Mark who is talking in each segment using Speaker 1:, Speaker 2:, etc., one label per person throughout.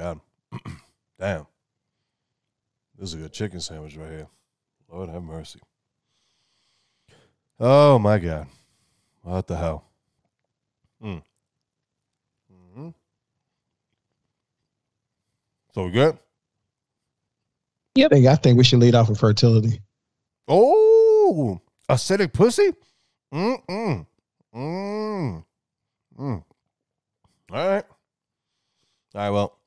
Speaker 1: God. Damn. This is a good chicken sandwich right here. Lord have mercy. Oh my God. What the hell? Mm. hmm So we good?
Speaker 2: I think, I think we should lead off with fertility.
Speaker 1: Oh, acidic pussy? Mm mm. Mm. Mm. All right. All right, well.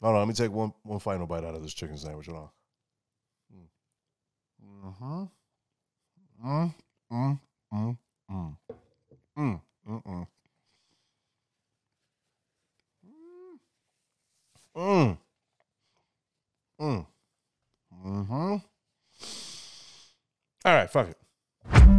Speaker 1: Hold on, let me take one one final bite out of this chicken sandwich. Hold on. Mm-hmm. Mm, mm, mm, mm. Mm, mm, mm. Mm. Mm. Mm-hmm. All right, fuck it.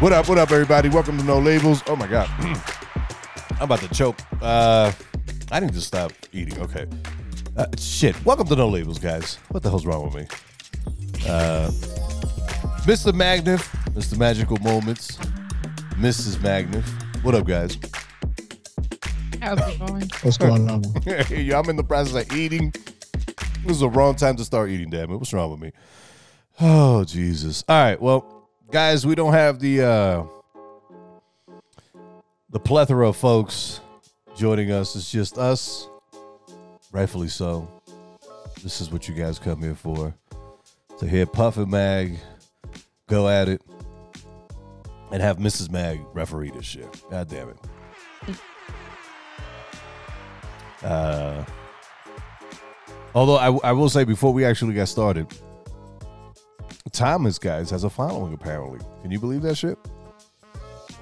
Speaker 1: What up, what up, everybody? Welcome to Know Labels. Oh my god. I'm about to choke. Uh I need to stop eating. Okay. Uh, shit. Welcome to Know Labels, guys. What the hell's wrong with me? Uh Mr. Magnif, Mr. Magical Moments, Mrs. Magnif. What up, guys?
Speaker 3: How's it going?
Speaker 2: What's going on?
Speaker 1: Hey, I'm in the process of eating. This is the wrong time to start eating, damn it. What's wrong with me? Oh, Jesus. All right, well, guys, we don't have the uh the plethora of folks joining us. It's just us. Rightfully so. This is what you guys come here for. To hear Puff and Mag go at it and have Mrs. Mag referee this shit. God damn it. Uh, although I, I will say before we actually got started, Thomas guys has a following apparently. Can you believe that shit?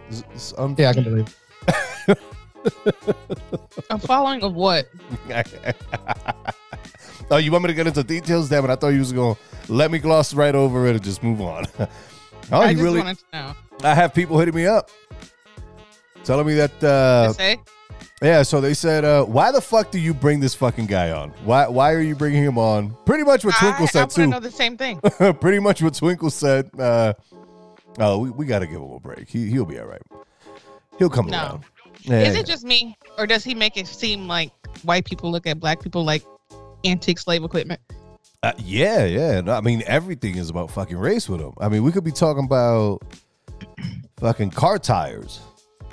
Speaker 1: It's, it's un-
Speaker 2: Yeah, I can believe.
Speaker 3: A following of what?
Speaker 1: oh, you want me to get into details? Damn it! I thought you was gonna let me gloss right over it and just move on. oh,
Speaker 3: I
Speaker 1: you
Speaker 3: just
Speaker 1: really?
Speaker 3: wanted to know.
Speaker 1: I have people hitting me up, telling me that.
Speaker 3: They
Speaker 1: Uh,
Speaker 3: say
Speaker 1: yeah, so they said, uh, "Why the fuck do you bring this fucking guy on? Why? Why are you bringing him on?" Pretty much what Twinkle
Speaker 3: I, I
Speaker 1: said
Speaker 3: to
Speaker 1: too.
Speaker 3: know the same thing.
Speaker 1: Pretty much what Twinkle said. Uh, oh, we, we got to give him a break. He he'll be all right. He'll come
Speaker 3: No.
Speaker 1: around. Yeah,
Speaker 3: Is
Speaker 1: yeah.
Speaker 3: it just me, or does he make it seem like white people look at black people like antique slave equipment?
Speaker 1: Uh, yeah, yeah. No, I mean, everything is about fucking race with him. I mean, we could be talking about fucking car tires,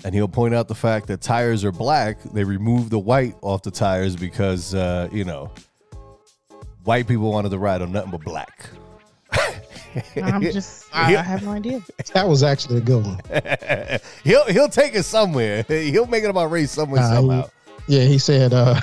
Speaker 1: and he'll point out the fact that tires are black. They remove the white off the tires because, uh, you know, white people wanted to ride on nothing but black.
Speaker 3: I'm just, I, I have no idea.
Speaker 2: That was actually a good one.
Speaker 1: he'll he'll take it somewhere. He'll make it about race somewhere
Speaker 2: Nah, he-
Speaker 1: somehow.
Speaker 2: Yeah, he said uh,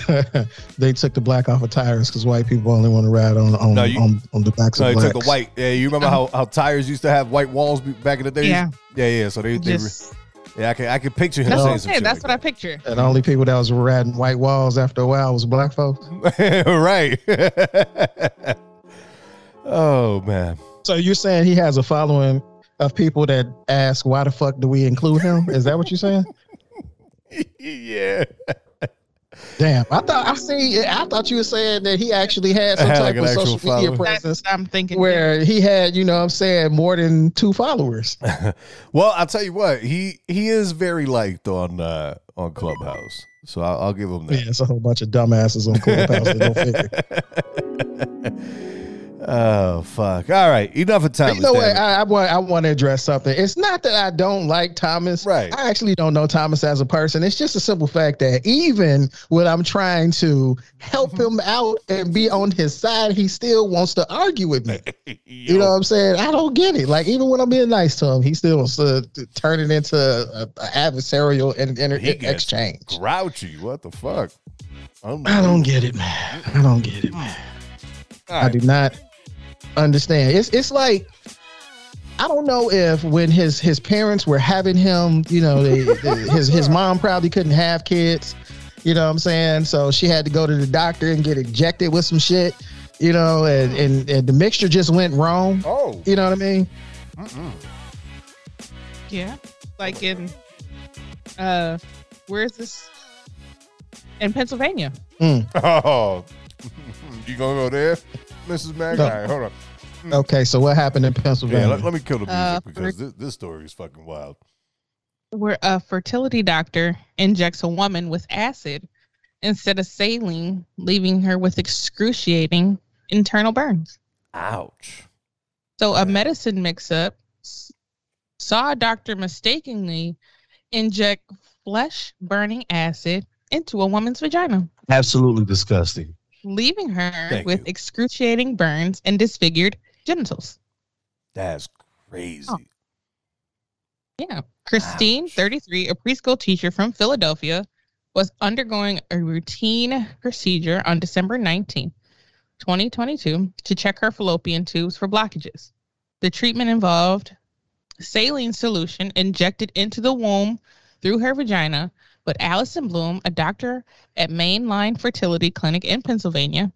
Speaker 2: they took the black off of tires because white people only want to ride on on,
Speaker 1: No, you-
Speaker 2: on, on the backs
Speaker 1: So
Speaker 2: of
Speaker 1: he
Speaker 2: blacks.
Speaker 1: took the white. Yeah, you remember how, how tires used to have white walls back in the day?
Speaker 3: Yeah.
Speaker 1: yeah, yeah. So they, they
Speaker 3: Just,
Speaker 1: yeah, I can I can picture him
Speaker 3: that's
Speaker 1: saying
Speaker 3: what,
Speaker 1: some
Speaker 3: I
Speaker 1: shit
Speaker 3: said. That's
Speaker 1: like
Speaker 3: what I picture.
Speaker 2: And the only people that was riding white walls after a while was black folks.
Speaker 1: right. oh man.
Speaker 2: So you're saying he has a following of people that ask, "Why the fuck do we include him?" Is that what you're saying?
Speaker 1: yeah.
Speaker 2: Damn, I thought I see. I thought you were saying that he actually had some
Speaker 1: Had
Speaker 2: type
Speaker 1: like
Speaker 2: of
Speaker 1: actual
Speaker 2: social media
Speaker 1: following.
Speaker 2: presence
Speaker 3: That's, I'm thinking.
Speaker 2: where he had, you know, what I'm saying more than two followers.
Speaker 1: Well, I'll tell you what. He he is very liked on uh on Clubhouse. So I'll, I'll give him that.
Speaker 2: Yeah, it's a whole bunch of dumbasses on Clubhouse. that don't figure.
Speaker 1: oh fuck. All right. Enough of time.
Speaker 2: You know what? I, I want I want to address something. It's not that I don't like Thomas.
Speaker 1: Right.
Speaker 2: I actually don't know Thomas as a person. It's just a simple fact that even when I'm trying to help him out and be on his side, he still wants to argue with me. You know what I'm saying? I don't get it. Like even when I'm being nice to him, he still wants to, turn it into a, a adversarial in, in,
Speaker 1: He gets
Speaker 2: exchange.
Speaker 1: grouchy. What the fuck?
Speaker 2: I don't get it, man. I don't get it, man.
Speaker 1: All
Speaker 2: I do not understand. It's it's like I don't know if when his his parents were having him, you know, they, they- his his mom probably couldn't have kids. You know what I'm saying? So she had to go to the doctor and get injected with some shit. You know, and and, and the mixture just went wrong.
Speaker 1: Oh.
Speaker 2: You know what I mean?
Speaker 3: Yeah. Like in, uh, where is this? In Pennsylvania.
Speaker 1: Oh. you gonna go there, Mrs. Mag?
Speaker 2: No.
Speaker 1: Hold on.
Speaker 2: Okay, so what happened in
Speaker 1: Yeah,
Speaker 2: Pennsylvania?
Speaker 1: let, let me kill the music
Speaker 3: Uh,
Speaker 1: because this, this story is fucking wild.
Speaker 3: Where a fertility doctor injects a woman with acid instead of saline, leaving her with excruciating internal burns.
Speaker 1: Ouch.
Speaker 3: So
Speaker 1: Yeah.
Speaker 3: a medicine mix-up saw a doctor mistakenly inject flesh-burning acid into a woman's vagina,
Speaker 4: Absolutely disgusting.
Speaker 3: leaving her
Speaker 1: Thank
Speaker 3: with
Speaker 1: you.
Speaker 3: excruciating burns and disfigured genitals.
Speaker 1: That's crazy.
Speaker 3: Oh. Yeah. Christine,
Speaker 1: Ouch.
Speaker 3: 33, a preschool teacher from Philadelphia, was undergoing a routine procedure on December 19, 2022, to check her fallopian tubes for blockages. The treatment involved saline solution injected into the womb through her vagina, but Allison Bloom, a doctor at Mainline Fertility Clinic in Pennsylvania,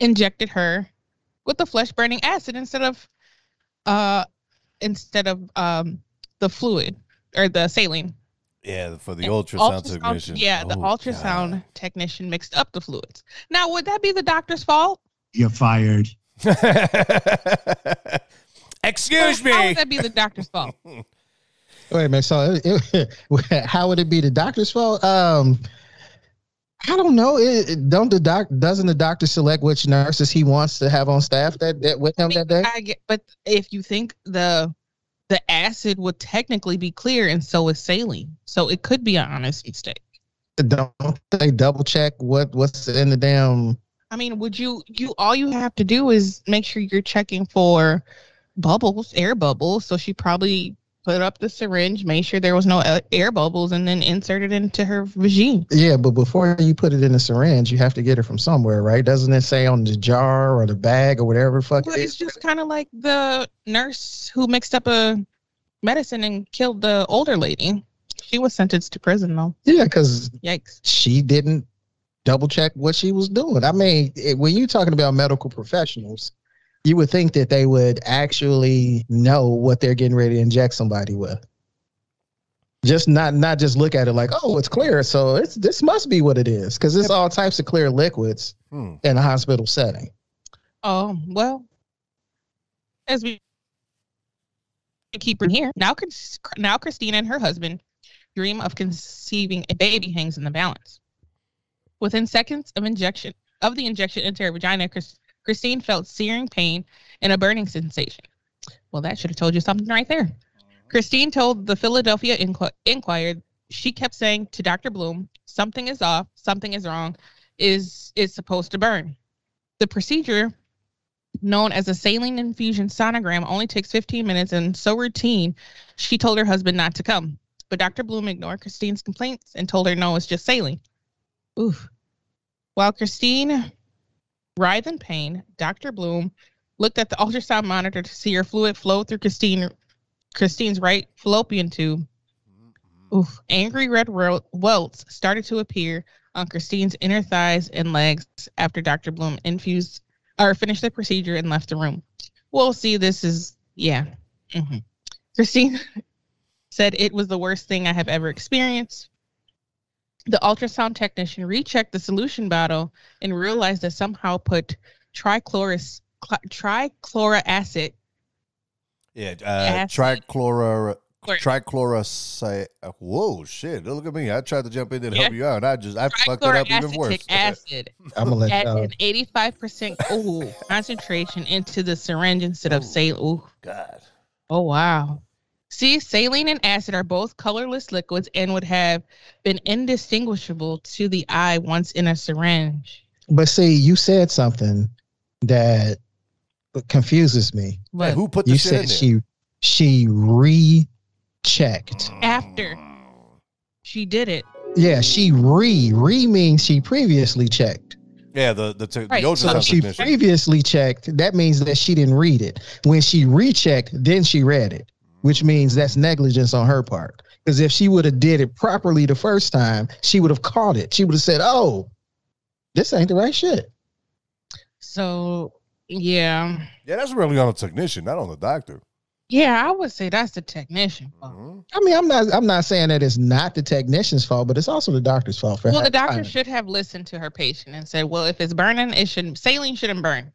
Speaker 3: injected her with the flesh burning acid instead of uh instead of um the fluid or the saline.
Speaker 1: Yeah, for the
Speaker 3: And
Speaker 1: ultrasound, technician.
Speaker 3: Yeah, the
Speaker 1: Oh,
Speaker 3: ultrasound technician mixed up the fluids. Now, would that be the doctor's fault?
Speaker 4: You're fired.
Speaker 1: God. Excuse
Speaker 3: How
Speaker 1: me.
Speaker 3: would that be the doctor's fault?
Speaker 2: Wait a minute. So, it, it- how would it be the doctor's fault? Um, I don't know. It, it- don't the doc doesn't the doctor select which nurses he wants to have on staff that, that with him that day?
Speaker 3: I get, but if you think the the acid would technically be clear, and so is saline, so it could be an honest mistake.
Speaker 2: Don't they double check what what's in the damn?
Speaker 3: I mean, would you you all you have to do is make sure you're checking for bubbles, air bubbles. So she probably put up the syringe, made sure there was no uh, air bubbles, and then inserted into her vagina.
Speaker 2: Yeah, but before you put it in the syringe, you have to get it from somewhere, right? Doesn't it say on the jar or the bag or whatever? the Fuck,
Speaker 3: Well, it's just kind of like the nurse who mixed up a medicine and killed the older lady. She was sentenced to prison though.
Speaker 2: yeah, because
Speaker 3: Yikes.
Speaker 2: she didn't double check what she was doing. I mean, it, when you're talking about medical professionals, you would think that they would actually know what they're getting ready to inject somebody with. Just not not just look at it like, oh, it's clear, so it's this must be what it is, because it's all types of clear liquids
Speaker 1: Hmm.
Speaker 2: in a hospital setting.
Speaker 3: Oh well, as we keep in here now, Chris- now Christine and her husband dream of conceiving a baby hangs in the balance. Within seconds of injection of the injection into her vagina, Chris, Christine felt searing pain and a burning sensation. Well, that should have told you something right there. Christine told the Philadelphia Inqu- Inquirer she kept saying to Dr. Bloom, "Something is off. Something is wrong. Is is supposed to burn." The procedure known as a saline infusion sonogram only takes 15 minutes and so routine she told her husband not to come but dr bloom ignored christine's complaints and told her no it's just saline Oof. while christine writhed in pain dr bloom looked at the ultrasound monitor to see her fluid flow through christine christine's right fallopian tube Oof. angry red welts started to appear on christine's inner thighs and legs after dr bloom infused or finished the procedure and left the room. Well, see, this is, yeah. hmm Christine said it was the worst thing I have ever experienced. The ultrasound technician rechecked the solution bottle and realized that somehow put trichloris, cl- trichlora acid.
Speaker 1: Yeah, uh,
Speaker 3: Acid.
Speaker 1: trichlora,
Speaker 3: Chlor-
Speaker 1: trichlorosi. uh, Whoa, shit! Look at me. I tried to jump in and help you out. I just I fucked it up even worse.
Speaker 3: Acid
Speaker 2: I'm gonna let
Speaker 3: at
Speaker 2: y'all.
Speaker 3: an 85% concentration into the syringe instead of
Speaker 1: Ooh.
Speaker 3: saline. Ooh.
Speaker 1: God.
Speaker 3: Oh wow. See, saline and acid are both colorless liquids and would have been indistinguishable to the eye once in a syringe.
Speaker 2: But see, you said something that confuses me.
Speaker 1: Hey, who put the
Speaker 2: You
Speaker 1: shit in
Speaker 2: said
Speaker 1: there?
Speaker 2: she she rechecked.
Speaker 3: after she did it,
Speaker 2: Yeah, she re re means she previously checked.
Speaker 1: Yeah, the the, te-
Speaker 3: Right,
Speaker 1: the
Speaker 3: so
Speaker 2: So
Speaker 1: ultrasound
Speaker 2: if she previously checked, that means that she didn't read it. When she rechecked, then she read it, which means that's negligence on her part. Because if she would have did it properly the first time, she would have caught it. She would have said, "Oh, this ain't the right shit."
Speaker 3: so yeah.
Speaker 1: yeah, that's really on the technician, not on the doctor.
Speaker 3: Yeah, I would say that's the technician. fault.
Speaker 1: Mhm.
Speaker 2: I mean, I'm not I'm not saying that it's not the technician's fault, but it's also the doctor's fault for
Speaker 3: Well, the doctor
Speaker 2: time.
Speaker 3: should have listened to her patient and said, "Well, if it's burning, it shouldn't. Saline shouldn't burn.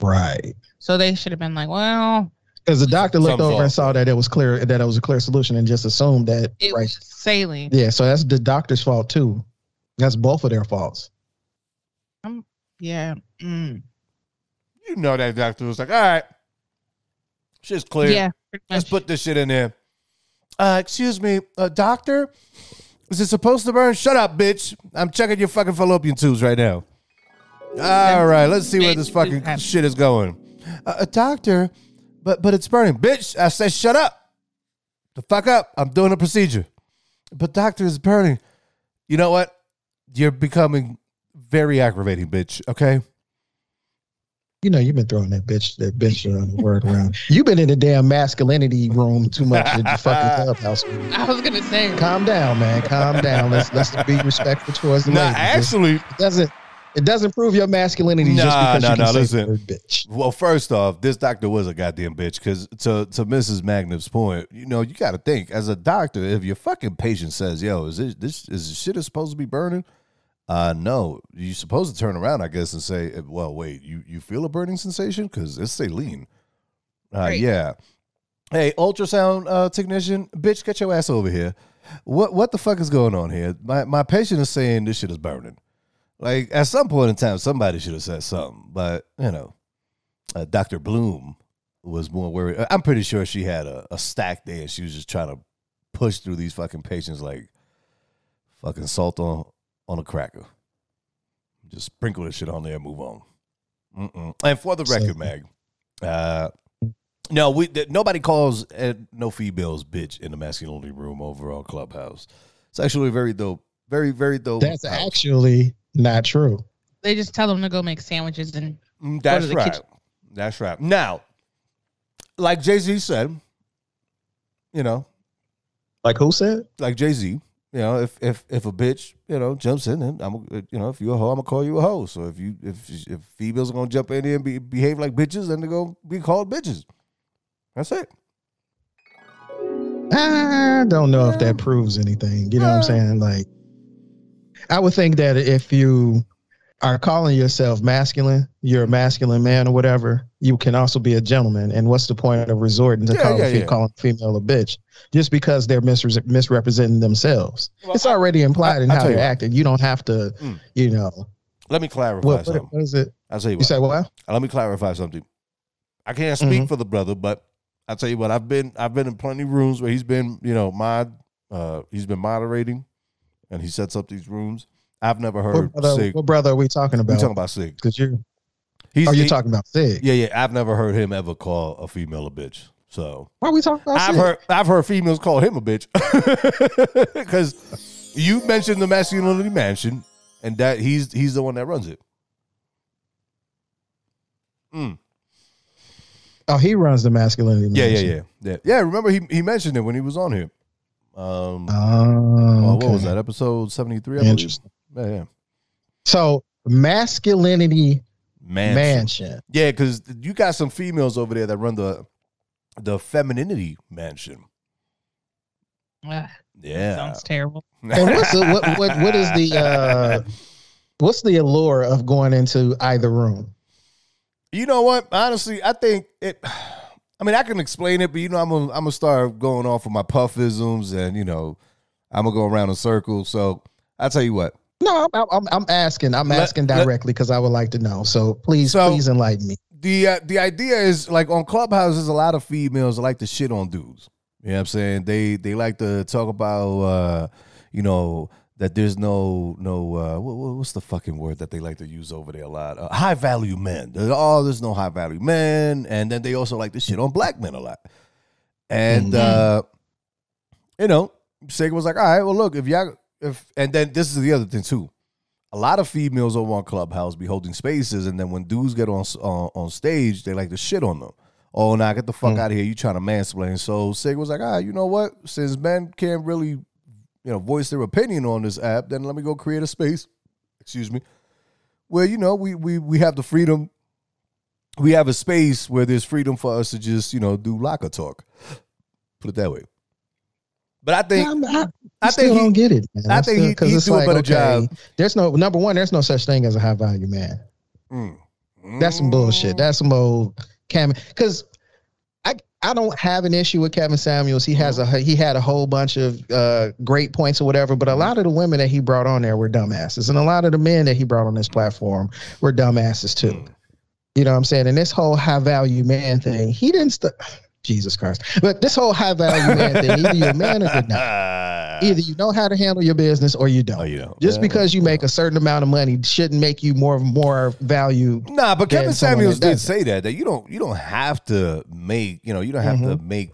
Speaker 2: Right.
Speaker 3: So they should have been like, well,
Speaker 2: Because the doctor looked
Speaker 1: Something's
Speaker 2: over and saw that it was clear that it was a clear solution and just assumed that
Speaker 3: it
Speaker 2: right.
Speaker 3: was saline.
Speaker 2: Yeah, so that's the doctor's fault too. That's both of their faults.
Speaker 3: Yeah. Mm.
Speaker 1: You know that doctor was like, all right, shit's clear.
Speaker 3: Yeah.
Speaker 1: Let's put this shit in there. Uh, excuse me, uh, doctor. Is it supposed to burn? Shut up, bitch. I'm checking your fucking fallopian tubes right now. All right, let's see where this fucking shit is going. Uh, uh, doctor, but but it's burning, bitch. I said shut up. The fuck up. I'm doing a procedure. But doctor, it's burning. You know what? You're becoming very aggravating, bitch. Okay.
Speaker 2: You know, you've been throwing that bitch that bitch uh, word around. You've been in the damn masculinity room too much in the fucking clubhouse.
Speaker 3: I was gonna say.
Speaker 2: Calm down, man. Calm down. Let's let's be respectful towards the
Speaker 1: Nah,
Speaker 2: ladies.
Speaker 1: actually,
Speaker 2: it doesn't it doesn't prove your masculinity just because
Speaker 1: nah,
Speaker 2: you can
Speaker 1: nah,
Speaker 2: say
Speaker 1: listen.
Speaker 2: the word bitch.
Speaker 1: Well, first off, this doctor was a goddamn bitch. Because to to Mrs. Magnum's point, you know, you got to think as a doctor, if your fucking patient says, "Yo, is this this is this shit is supposed to be burning?" Uh, no, you're supposed to turn around, I guess, and say, "Well, wait, you you feel a burning sensation? Because it's saline." Uh,
Speaker 3: Right.
Speaker 1: yeah. Hey, ultrasound uh, technician, bitch, get your ass over here. What what the fuck is going on here? My my patient is saying this shit is burning. Like at some point in time, somebody should have said something, but you know, uh, Dr. Bloom was more worried. I'm pretty sure she had a, a stack there and she was just trying to push through these fucking patients like fucking salt on, on a cracker. Just sprinkle this shit on there and move on. Mm-mm. And for the record, Mag, uh, no, we th- nobody calls uh, no females bitch in the masculinity room overall Clubhouse. It's actually very dope. Very, very dope.
Speaker 2: That's
Speaker 1: house.
Speaker 2: actually not true.
Speaker 3: They just tell them to go make sandwiches and
Speaker 1: Mm, That's
Speaker 3: to the
Speaker 1: right.
Speaker 3: kitchen.
Speaker 1: That's right. Now, like Jay Z said, you know,
Speaker 2: Like who said?
Speaker 1: like Jay Z, you know, if if if a bitch, you know, jumps in, then I'm, you know, if you're a hoe, I'm gonna call you a hoe. So if you if if females are gonna jump in there and be, behave like bitches, then they're gonna be called bitches. That's it.
Speaker 2: I don't know if that proves anything. You know what I'm saying? Like, I would think that if you are calling yourself masculine, you're a masculine man or whatever, you can also be a gentleman. And what's the point of resorting to
Speaker 1: Yeah,
Speaker 2: call
Speaker 1: yeah,
Speaker 2: fe-
Speaker 1: yeah.
Speaker 2: calling a female a bitch just because they're misre- misrepresenting themselves?
Speaker 1: Well,
Speaker 2: it's
Speaker 1: I-
Speaker 2: already implied in
Speaker 1: I
Speaker 2: how
Speaker 1: you what.
Speaker 2: acting. You don't have to,
Speaker 1: Mm.
Speaker 2: you know.
Speaker 1: Let me clarify
Speaker 2: What,
Speaker 1: something.
Speaker 2: what is it?
Speaker 1: I'll tell you
Speaker 2: You
Speaker 1: what.
Speaker 2: say what?
Speaker 1: let me clarify something. I can't speak
Speaker 2: Mhm.
Speaker 1: for the brother, but I'll tell you what, I've been I've been in plenty of rooms where he's been, you know, mod uh he's been moderating and he sets up these rooms. I've never heard
Speaker 2: What brother,
Speaker 1: Sig.
Speaker 2: what brother are we talking about?
Speaker 1: We talking about Sig.
Speaker 2: Because you,
Speaker 1: He's
Speaker 2: oh, you're
Speaker 1: he-
Speaker 2: talking about Sig.
Speaker 1: Yeah, yeah. I've never heard him ever call a female a bitch. So
Speaker 2: Why are we talking about
Speaker 1: I've
Speaker 2: Sig?
Speaker 1: heard I've heard females call him a bitch. Because you mentioned the masculinity mansion and that he's he's the one that runs it. Mm.
Speaker 2: Oh, he runs the masculinity.
Speaker 1: Yeah, yeah, yeah, yeah. Yeah, remember he he mentioned it when he was on here. Um,
Speaker 2: Oh,
Speaker 1: uh, what was that episode seventy three? I believe.
Speaker 2: Interesting.
Speaker 1: Yeah, yeah.
Speaker 2: So masculinity
Speaker 1: Man,
Speaker 2: mansion.
Speaker 1: yeah, because you got some females over there that run the the femininity mansion.
Speaker 3: Ugh,
Speaker 1: Yeah,
Speaker 3: sounds terrible.
Speaker 2: And what's the, what what what is the uh what's the allure of going into either room?
Speaker 1: you know what? Honestly, I think it. I mean, I can explain it, but you know, I'm gonna I'm gonna start going off of my puffisms, and you know, I'm gonna go around in circles. So I tell you what,
Speaker 2: No, I'm I'm, I'm asking. I'm
Speaker 1: Let-
Speaker 2: asking directly because I would like to know. So please,
Speaker 1: So-
Speaker 2: please enlighten me.
Speaker 1: the uh, the idea is like on clubhouses a lot of females like to shit on dudes you know what i'm saying they they like to talk about uh you know that there's no no uh what, what- what's the fucking word that they like to use over there a lot uh, high value men There's- oh there's no high value men and then they also like to shit on black men a lot and
Speaker 2: Mhm.
Speaker 1: uh you know Sega was like all right well look if y'all if and then this is the other thing too a lot of females over on Clubhouse be holding spaces, and then when dudes get on on, on stage, they like to shit on them. Oh, now get the fuck
Speaker 2: Mm.
Speaker 1: out of here! You trying to mansplain? So Sega was like, ah, you know what? Since men can't really, you know, voice their opinion on this app, then let me go create a space. Excuse me. Where you know we we we have the freedom. We have a space where there's freedom for us to just you know do locker talk. Put it that way. But I think
Speaker 2: I'm- I,
Speaker 1: I
Speaker 2: I still
Speaker 1: think he-
Speaker 2: don't get it. Man.
Speaker 1: I
Speaker 2: I'm
Speaker 1: think
Speaker 2: still-
Speaker 1: he-
Speaker 2: it's
Speaker 1: a better job.
Speaker 2: There's no number one. There's no such thing as a high value man.
Speaker 1: Mm,
Speaker 2: That's some bullshit. That's some old Cam. Because I don't have an issue with Kevin Samuels. He has a he had a whole bunch of uh, great points or whatever. But a lot of the women that he brought on there were dumbasses, and a lot of the men that he brought on this platform were dumbasses too. You know what I'm saying? And this whole high value man thing, he didn't. St- Jesus Christ! But this whole high value man thing, either you're a man or you're not. Either you know how to handle your business or you don't.
Speaker 1: Oh, you don't.
Speaker 2: Just
Speaker 1: Yeah.
Speaker 2: because you make a certain amount of money shouldn't make you more more value.
Speaker 1: Nah, but Kevin Samuels did say that that you don't you don't have to make you know you don't have to
Speaker 2: Mm-hmm.
Speaker 1: make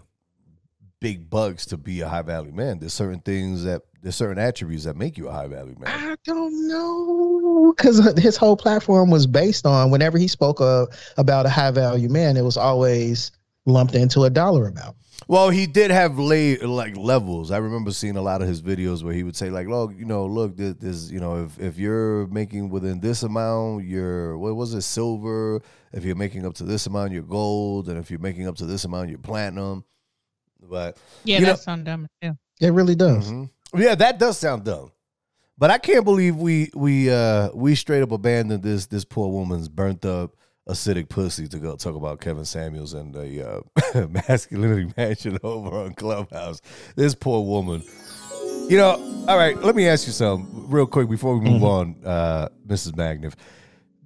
Speaker 1: big bucks to be a high value man. There's certain things that there's certain attributes that make you a high value man.
Speaker 2: I don't know because his whole platform was based on whenever he spoke uh, about a high value man, it was always lumped into a dollar amount.
Speaker 1: Well, he did have lay like levels. I remember seeing a lot of his videos where he would say like, "Look, you know, look, this, this you know, if if you're making within this amount, you're what was it, silver? If you're making up to this amount, you're gold, and if you're making up to this amount, you're platinum." But
Speaker 3: Yeah,
Speaker 1: You know-
Speaker 3: that sounds dumb too.
Speaker 2: It really does.
Speaker 1: Mhm. Yeah, that does sound dumb. But I can't believe we we uh we straight up abandoned this this poor woman's burnt up acidic pussy to go talk about Kevin Samuels and the uh, masculinity mansion over on Clubhouse. This poor woman. You know, all right, let me ask you something real quick before we move on, uh, Mrs. Magniff.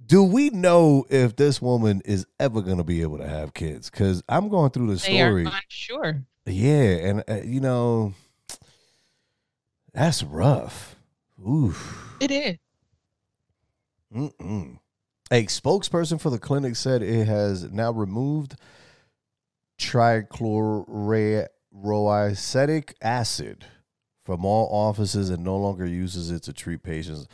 Speaker 1: Do we know if this woman is ever going to be able to have kids? Because I'm going through the
Speaker 3: They are
Speaker 1: story.
Speaker 3: unsure.
Speaker 1: Yeah, and uh, you know, that's rough. Oof.
Speaker 3: It is.
Speaker 1: Mm-mm. A spokesperson for the clinic said it has now removed trichloroacetic acid from all offices and no longer uses it to treat patients.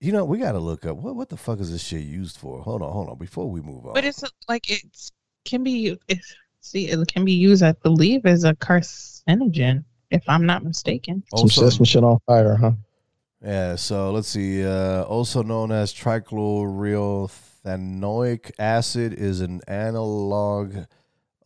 Speaker 1: You know, we got to look up what what the fuck is this shit used for? Hold on, hold on, before we move on.
Speaker 3: But it's like it can be it's see it can be used, I believe, as a carcinogen, if I'm not mistaken.
Speaker 2: Some set some shit on fire, huh?
Speaker 1: Yeah, so let's see. Uh, also known as trichloroethanoic acid is an analog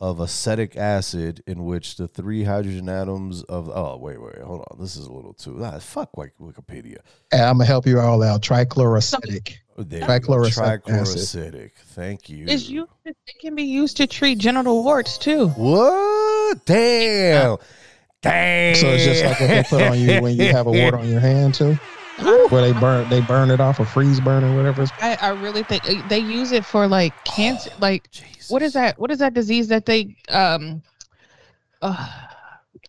Speaker 1: of acetic acid in which the three hydrogen atoms of oh wait wait hold on this is a little too ah, fuck like Wikipedia
Speaker 2: Hey, I'm gonna help you all out. Trichloroacetic.
Speaker 1: Oh, there.
Speaker 2: Trichloroacetic
Speaker 1: trichloroacetic thank you
Speaker 3: It's used it can be used to treat genital warts too.
Speaker 1: what damn damn
Speaker 2: So it's just like what they put on you when you have a wart on your hand too, where they burn they burn it off or freeze burn or whatever. It's,
Speaker 3: I, I really think uh, they use it for like cancer like what is that what is that disease that they um uh,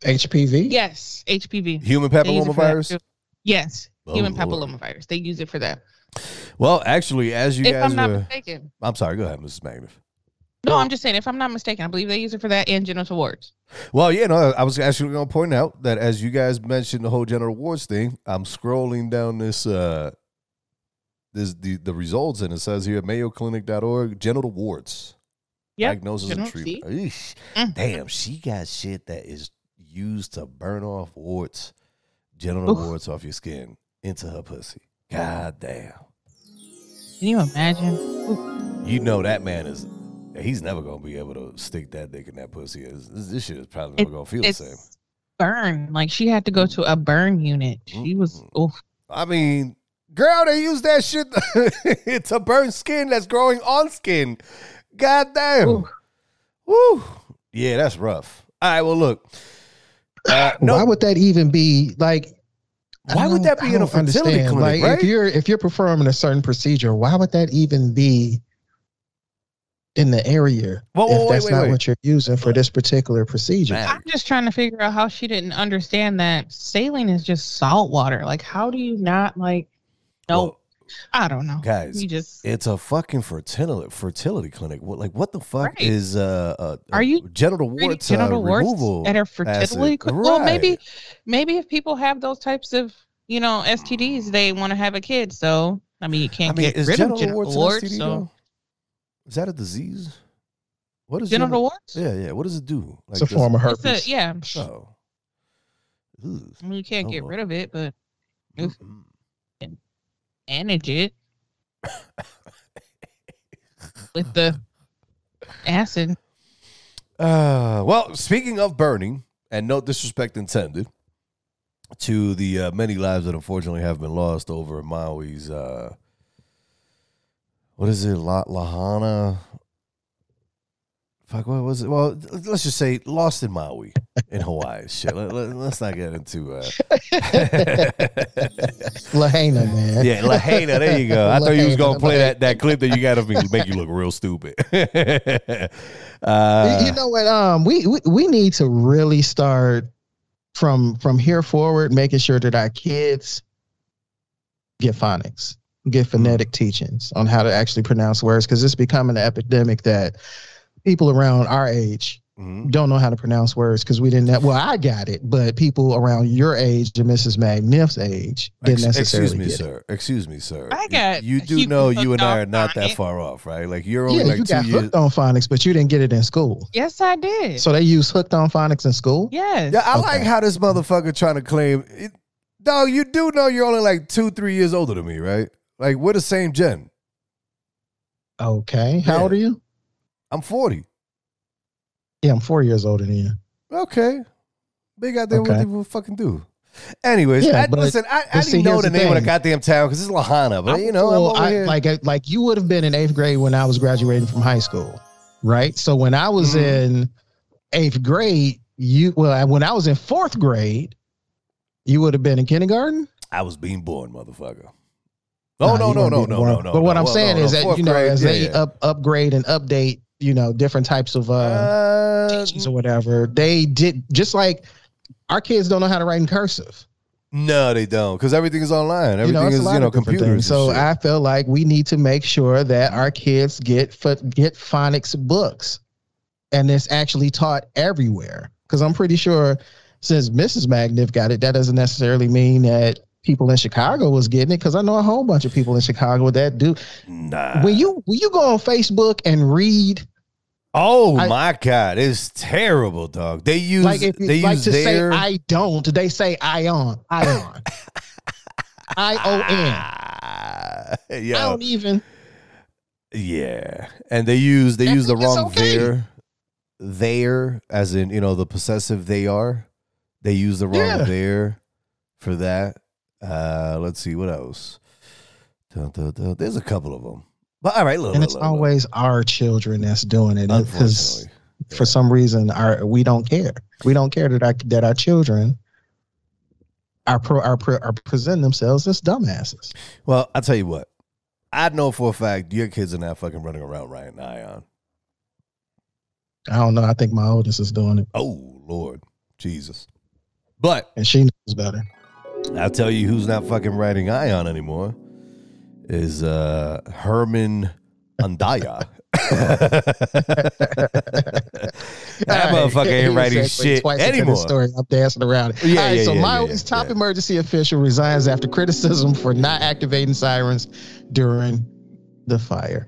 Speaker 2: HPV.
Speaker 3: yes HPV
Speaker 1: human
Speaker 3: They use it for that
Speaker 1: papillomavirus?
Speaker 3: yes
Speaker 1: Oh,
Speaker 3: human
Speaker 1: Lord.
Speaker 3: papillomavirus. They use it for that.
Speaker 1: Well actually as you
Speaker 3: if
Speaker 1: guys
Speaker 3: I'm not
Speaker 1: were
Speaker 3: mistaken.
Speaker 1: I'm sorry go ahead Mrs. Magniff
Speaker 3: no I'm just saying if I'm not mistaken I believe they use it for that and genital warts
Speaker 1: Well, yeah, no, I was actually going to point out that as you guys mentioned the whole genital warts thing, I'm scrolling down this uh this the the results and it says here mayoclinic.org genital warts
Speaker 3: Yep,
Speaker 1: diagnosis and
Speaker 3: genital-
Speaker 1: treatment. Eesh.
Speaker 3: Mm.
Speaker 1: Damn, she got shit that is used to burn off warts, genital
Speaker 3: Oof.
Speaker 1: warts off your skin into her pussy. God damn.
Speaker 3: can you imagine
Speaker 1: You know that man is he's never going to be able to stick that dick in that pussy. This, this shit is probably never
Speaker 3: It-
Speaker 1: going to feel the same.
Speaker 3: burn like she had to go to a burn unit she was
Speaker 1: Mm.
Speaker 3: oh
Speaker 1: I mean, girl, they use that shit to burn skin that's growing on skin. God damn.
Speaker 3: Ooh.
Speaker 1: Woo. Yeah, that's rough. All right, well, look. Uh, no,
Speaker 2: Why would that even be like?
Speaker 1: Why would that be
Speaker 2: I
Speaker 1: in a
Speaker 2: don't
Speaker 1: fertility
Speaker 2: understand.
Speaker 1: clinic,
Speaker 2: Like
Speaker 1: right?
Speaker 2: if you're if you're performing a certain procedure, why would that even be in the area
Speaker 1: Whoa, whoa,
Speaker 2: if that's
Speaker 1: wait,
Speaker 2: not
Speaker 1: wait.
Speaker 2: what you're using for this particular procedure?
Speaker 3: I'm just trying to figure out how she didn't understand that saline is just salt water. Like, how do you not like? No,
Speaker 1: Well,
Speaker 3: I don't know.
Speaker 1: guys,
Speaker 3: you just
Speaker 1: it's a fucking fertility fertility clinic. What, like, what the fuck
Speaker 3: Right.
Speaker 1: is uh, uh
Speaker 3: Are you
Speaker 1: genital
Speaker 3: treating
Speaker 1: warts
Speaker 3: genital
Speaker 1: uh,
Speaker 3: warts
Speaker 1: removal?
Speaker 3: at a fertility.
Speaker 1: acid.
Speaker 3: cl- Well, maybe,
Speaker 1: Right.
Speaker 3: maybe if people have those types of you know STDs, they want to have a kid. So I mean, you
Speaker 1: I
Speaker 3: can't
Speaker 1: mean,
Speaker 3: get
Speaker 1: is
Speaker 3: rid of
Speaker 1: genital
Speaker 3: genital
Speaker 1: warts,
Speaker 3: warts.
Speaker 1: an STD?
Speaker 3: so
Speaker 1: though? Is that a disease? What is
Speaker 3: genital warts.
Speaker 1: Yeah, yeah. What does it do?
Speaker 2: It's a
Speaker 1: does-
Speaker 2: form of herpes.
Speaker 3: a, yeah.
Speaker 1: Oh. Ugh.
Speaker 3: I mean, you can't
Speaker 1: Oh,
Speaker 3: get
Speaker 1: Lord.
Speaker 3: rid of it, but Oof.
Speaker 1: Mm-mm.
Speaker 3: manage it with the acid.
Speaker 1: Uh, well, speaking of burning, and no disrespect intended to the uh, many lives that unfortunately have been lost over Maui's uh, what is it? La, Lahana. Fuck, what was it? Well, let's just say Lost in Maui in Hawaii. Shit, let, us not get into. Uh...
Speaker 2: Lahaina, man.
Speaker 1: Yeah, Lahaina. There you go. I thought you was gonna play that, that clip that you got to make you look real stupid.
Speaker 2: uh, you know what? Um, we, we we need to really start from from here forward, making sure that our kids get phonics, get phonetic teachings on how to actually pronounce words, because it's becoming an epidemic that people around our age mm-hmm. don't know how to pronounce words because we didn't. Have, well, I got it, but people around your age and Mrs. McNiff's age didn't Ex- necessarily.
Speaker 1: Excuse me,
Speaker 2: get
Speaker 1: sir.
Speaker 2: It.
Speaker 1: Excuse me, sir.
Speaker 3: I got.
Speaker 1: You, you do know you and I are not that far off, right? Like you're only
Speaker 2: yeah,
Speaker 1: like
Speaker 2: you
Speaker 1: two
Speaker 2: got
Speaker 1: years.
Speaker 2: hooked on phonics, but you didn't get it in school.
Speaker 3: Yes, I did.
Speaker 2: So they use hooked on phonics in school.
Speaker 3: Yes.
Speaker 1: Yeah, I
Speaker 2: Okay.
Speaker 1: like how this motherfucker trying to claim. It, dog, you do know you're only like two, three years older than me, right? Like we're the same gen.
Speaker 2: Okay, how
Speaker 1: Yeah.
Speaker 2: old are you?
Speaker 1: I'm 40.
Speaker 2: Yeah, I'm four years older than you.
Speaker 1: Okay. Big goddamn what
Speaker 2: Okay.
Speaker 1: they will fucking do. Anyways,
Speaker 2: Yeah,
Speaker 1: I, listen, I, I didn't
Speaker 2: see,
Speaker 1: know the
Speaker 2: the
Speaker 1: name of the goddamn town because it's Lahana, but you know, I'm
Speaker 2: Well, I- like like you would have been in eighth grade when I was graduating from high school, right? So when I was
Speaker 1: Mhm.
Speaker 2: in eighth grade, you well when I was in fourth grade, you would have been in kindergarten.
Speaker 1: I was being born, motherfucker. Oh no, no, no, no, no, no.
Speaker 2: But what
Speaker 1: no.
Speaker 2: I'm saying
Speaker 1: no,
Speaker 2: is
Speaker 1: no,
Speaker 2: that you know as they up upgrade and update, you know, different types of uh,
Speaker 1: Uh,
Speaker 2: teachings or whatever, they did just like our kids don't know how to write in cursive.
Speaker 1: no, they don't, because everything is online. Everything
Speaker 2: you know,
Speaker 1: is you know computers.
Speaker 2: So
Speaker 1: shit.
Speaker 2: I feel like we need to make sure that our kids get get phonics books, and it's actually taught everywhere. Because I'm pretty sure since Mrs. Magniff got it, that doesn't necessarily mean that people in Chicago was getting it. Because I know a whole bunch of people in Chicago that do.
Speaker 1: nah.
Speaker 2: When you when you go on Facebook and read,
Speaker 1: oh
Speaker 2: I-
Speaker 1: my god, it's terrible, dog. They use
Speaker 2: like if you
Speaker 1: they
Speaker 2: like
Speaker 1: use
Speaker 2: to
Speaker 1: their
Speaker 2: say I don't, they say ion, ion, I O N.
Speaker 1: Ah,
Speaker 2: I
Speaker 1: yo,
Speaker 2: don't even.
Speaker 1: yeah, and they use they
Speaker 2: And
Speaker 1: use the wrong
Speaker 2: okay.
Speaker 1: there, there as in you know the possessive they are. They use the wrong
Speaker 2: Yeah.
Speaker 1: there for that. Uh, let's see what else. Dun, dun, dun. There's a couple of them, but all right, look,
Speaker 2: And
Speaker 1: look,
Speaker 2: it's
Speaker 1: look,
Speaker 2: always our children that's doing it because for some reason our we don't care. We don't care that our that our children are pro, are, are presenting themselves as dumbasses.
Speaker 1: Well, I'll tell you what. I know for a fact your kids are not fucking running around writing ion.
Speaker 2: I don't know. I think my oldest is doing it,
Speaker 1: Oh Lord, Jesus. But
Speaker 2: and she knows better.
Speaker 1: I'll tell you who's not fucking writing ion anymore is uh Herman Andaya. that motherfucker ain't writing
Speaker 2: Exactly.
Speaker 1: shit
Speaker 2: Twice
Speaker 1: anymore.
Speaker 2: Story. I'm dancing around it.
Speaker 1: Yeah,
Speaker 2: All right,
Speaker 1: yeah,
Speaker 2: so
Speaker 1: yeah,
Speaker 2: Maui's
Speaker 1: yeah,
Speaker 2: top
Speaker 1: yeah.
Speaker 2: emergency official resigns after criticism for not activating sirens during the fire.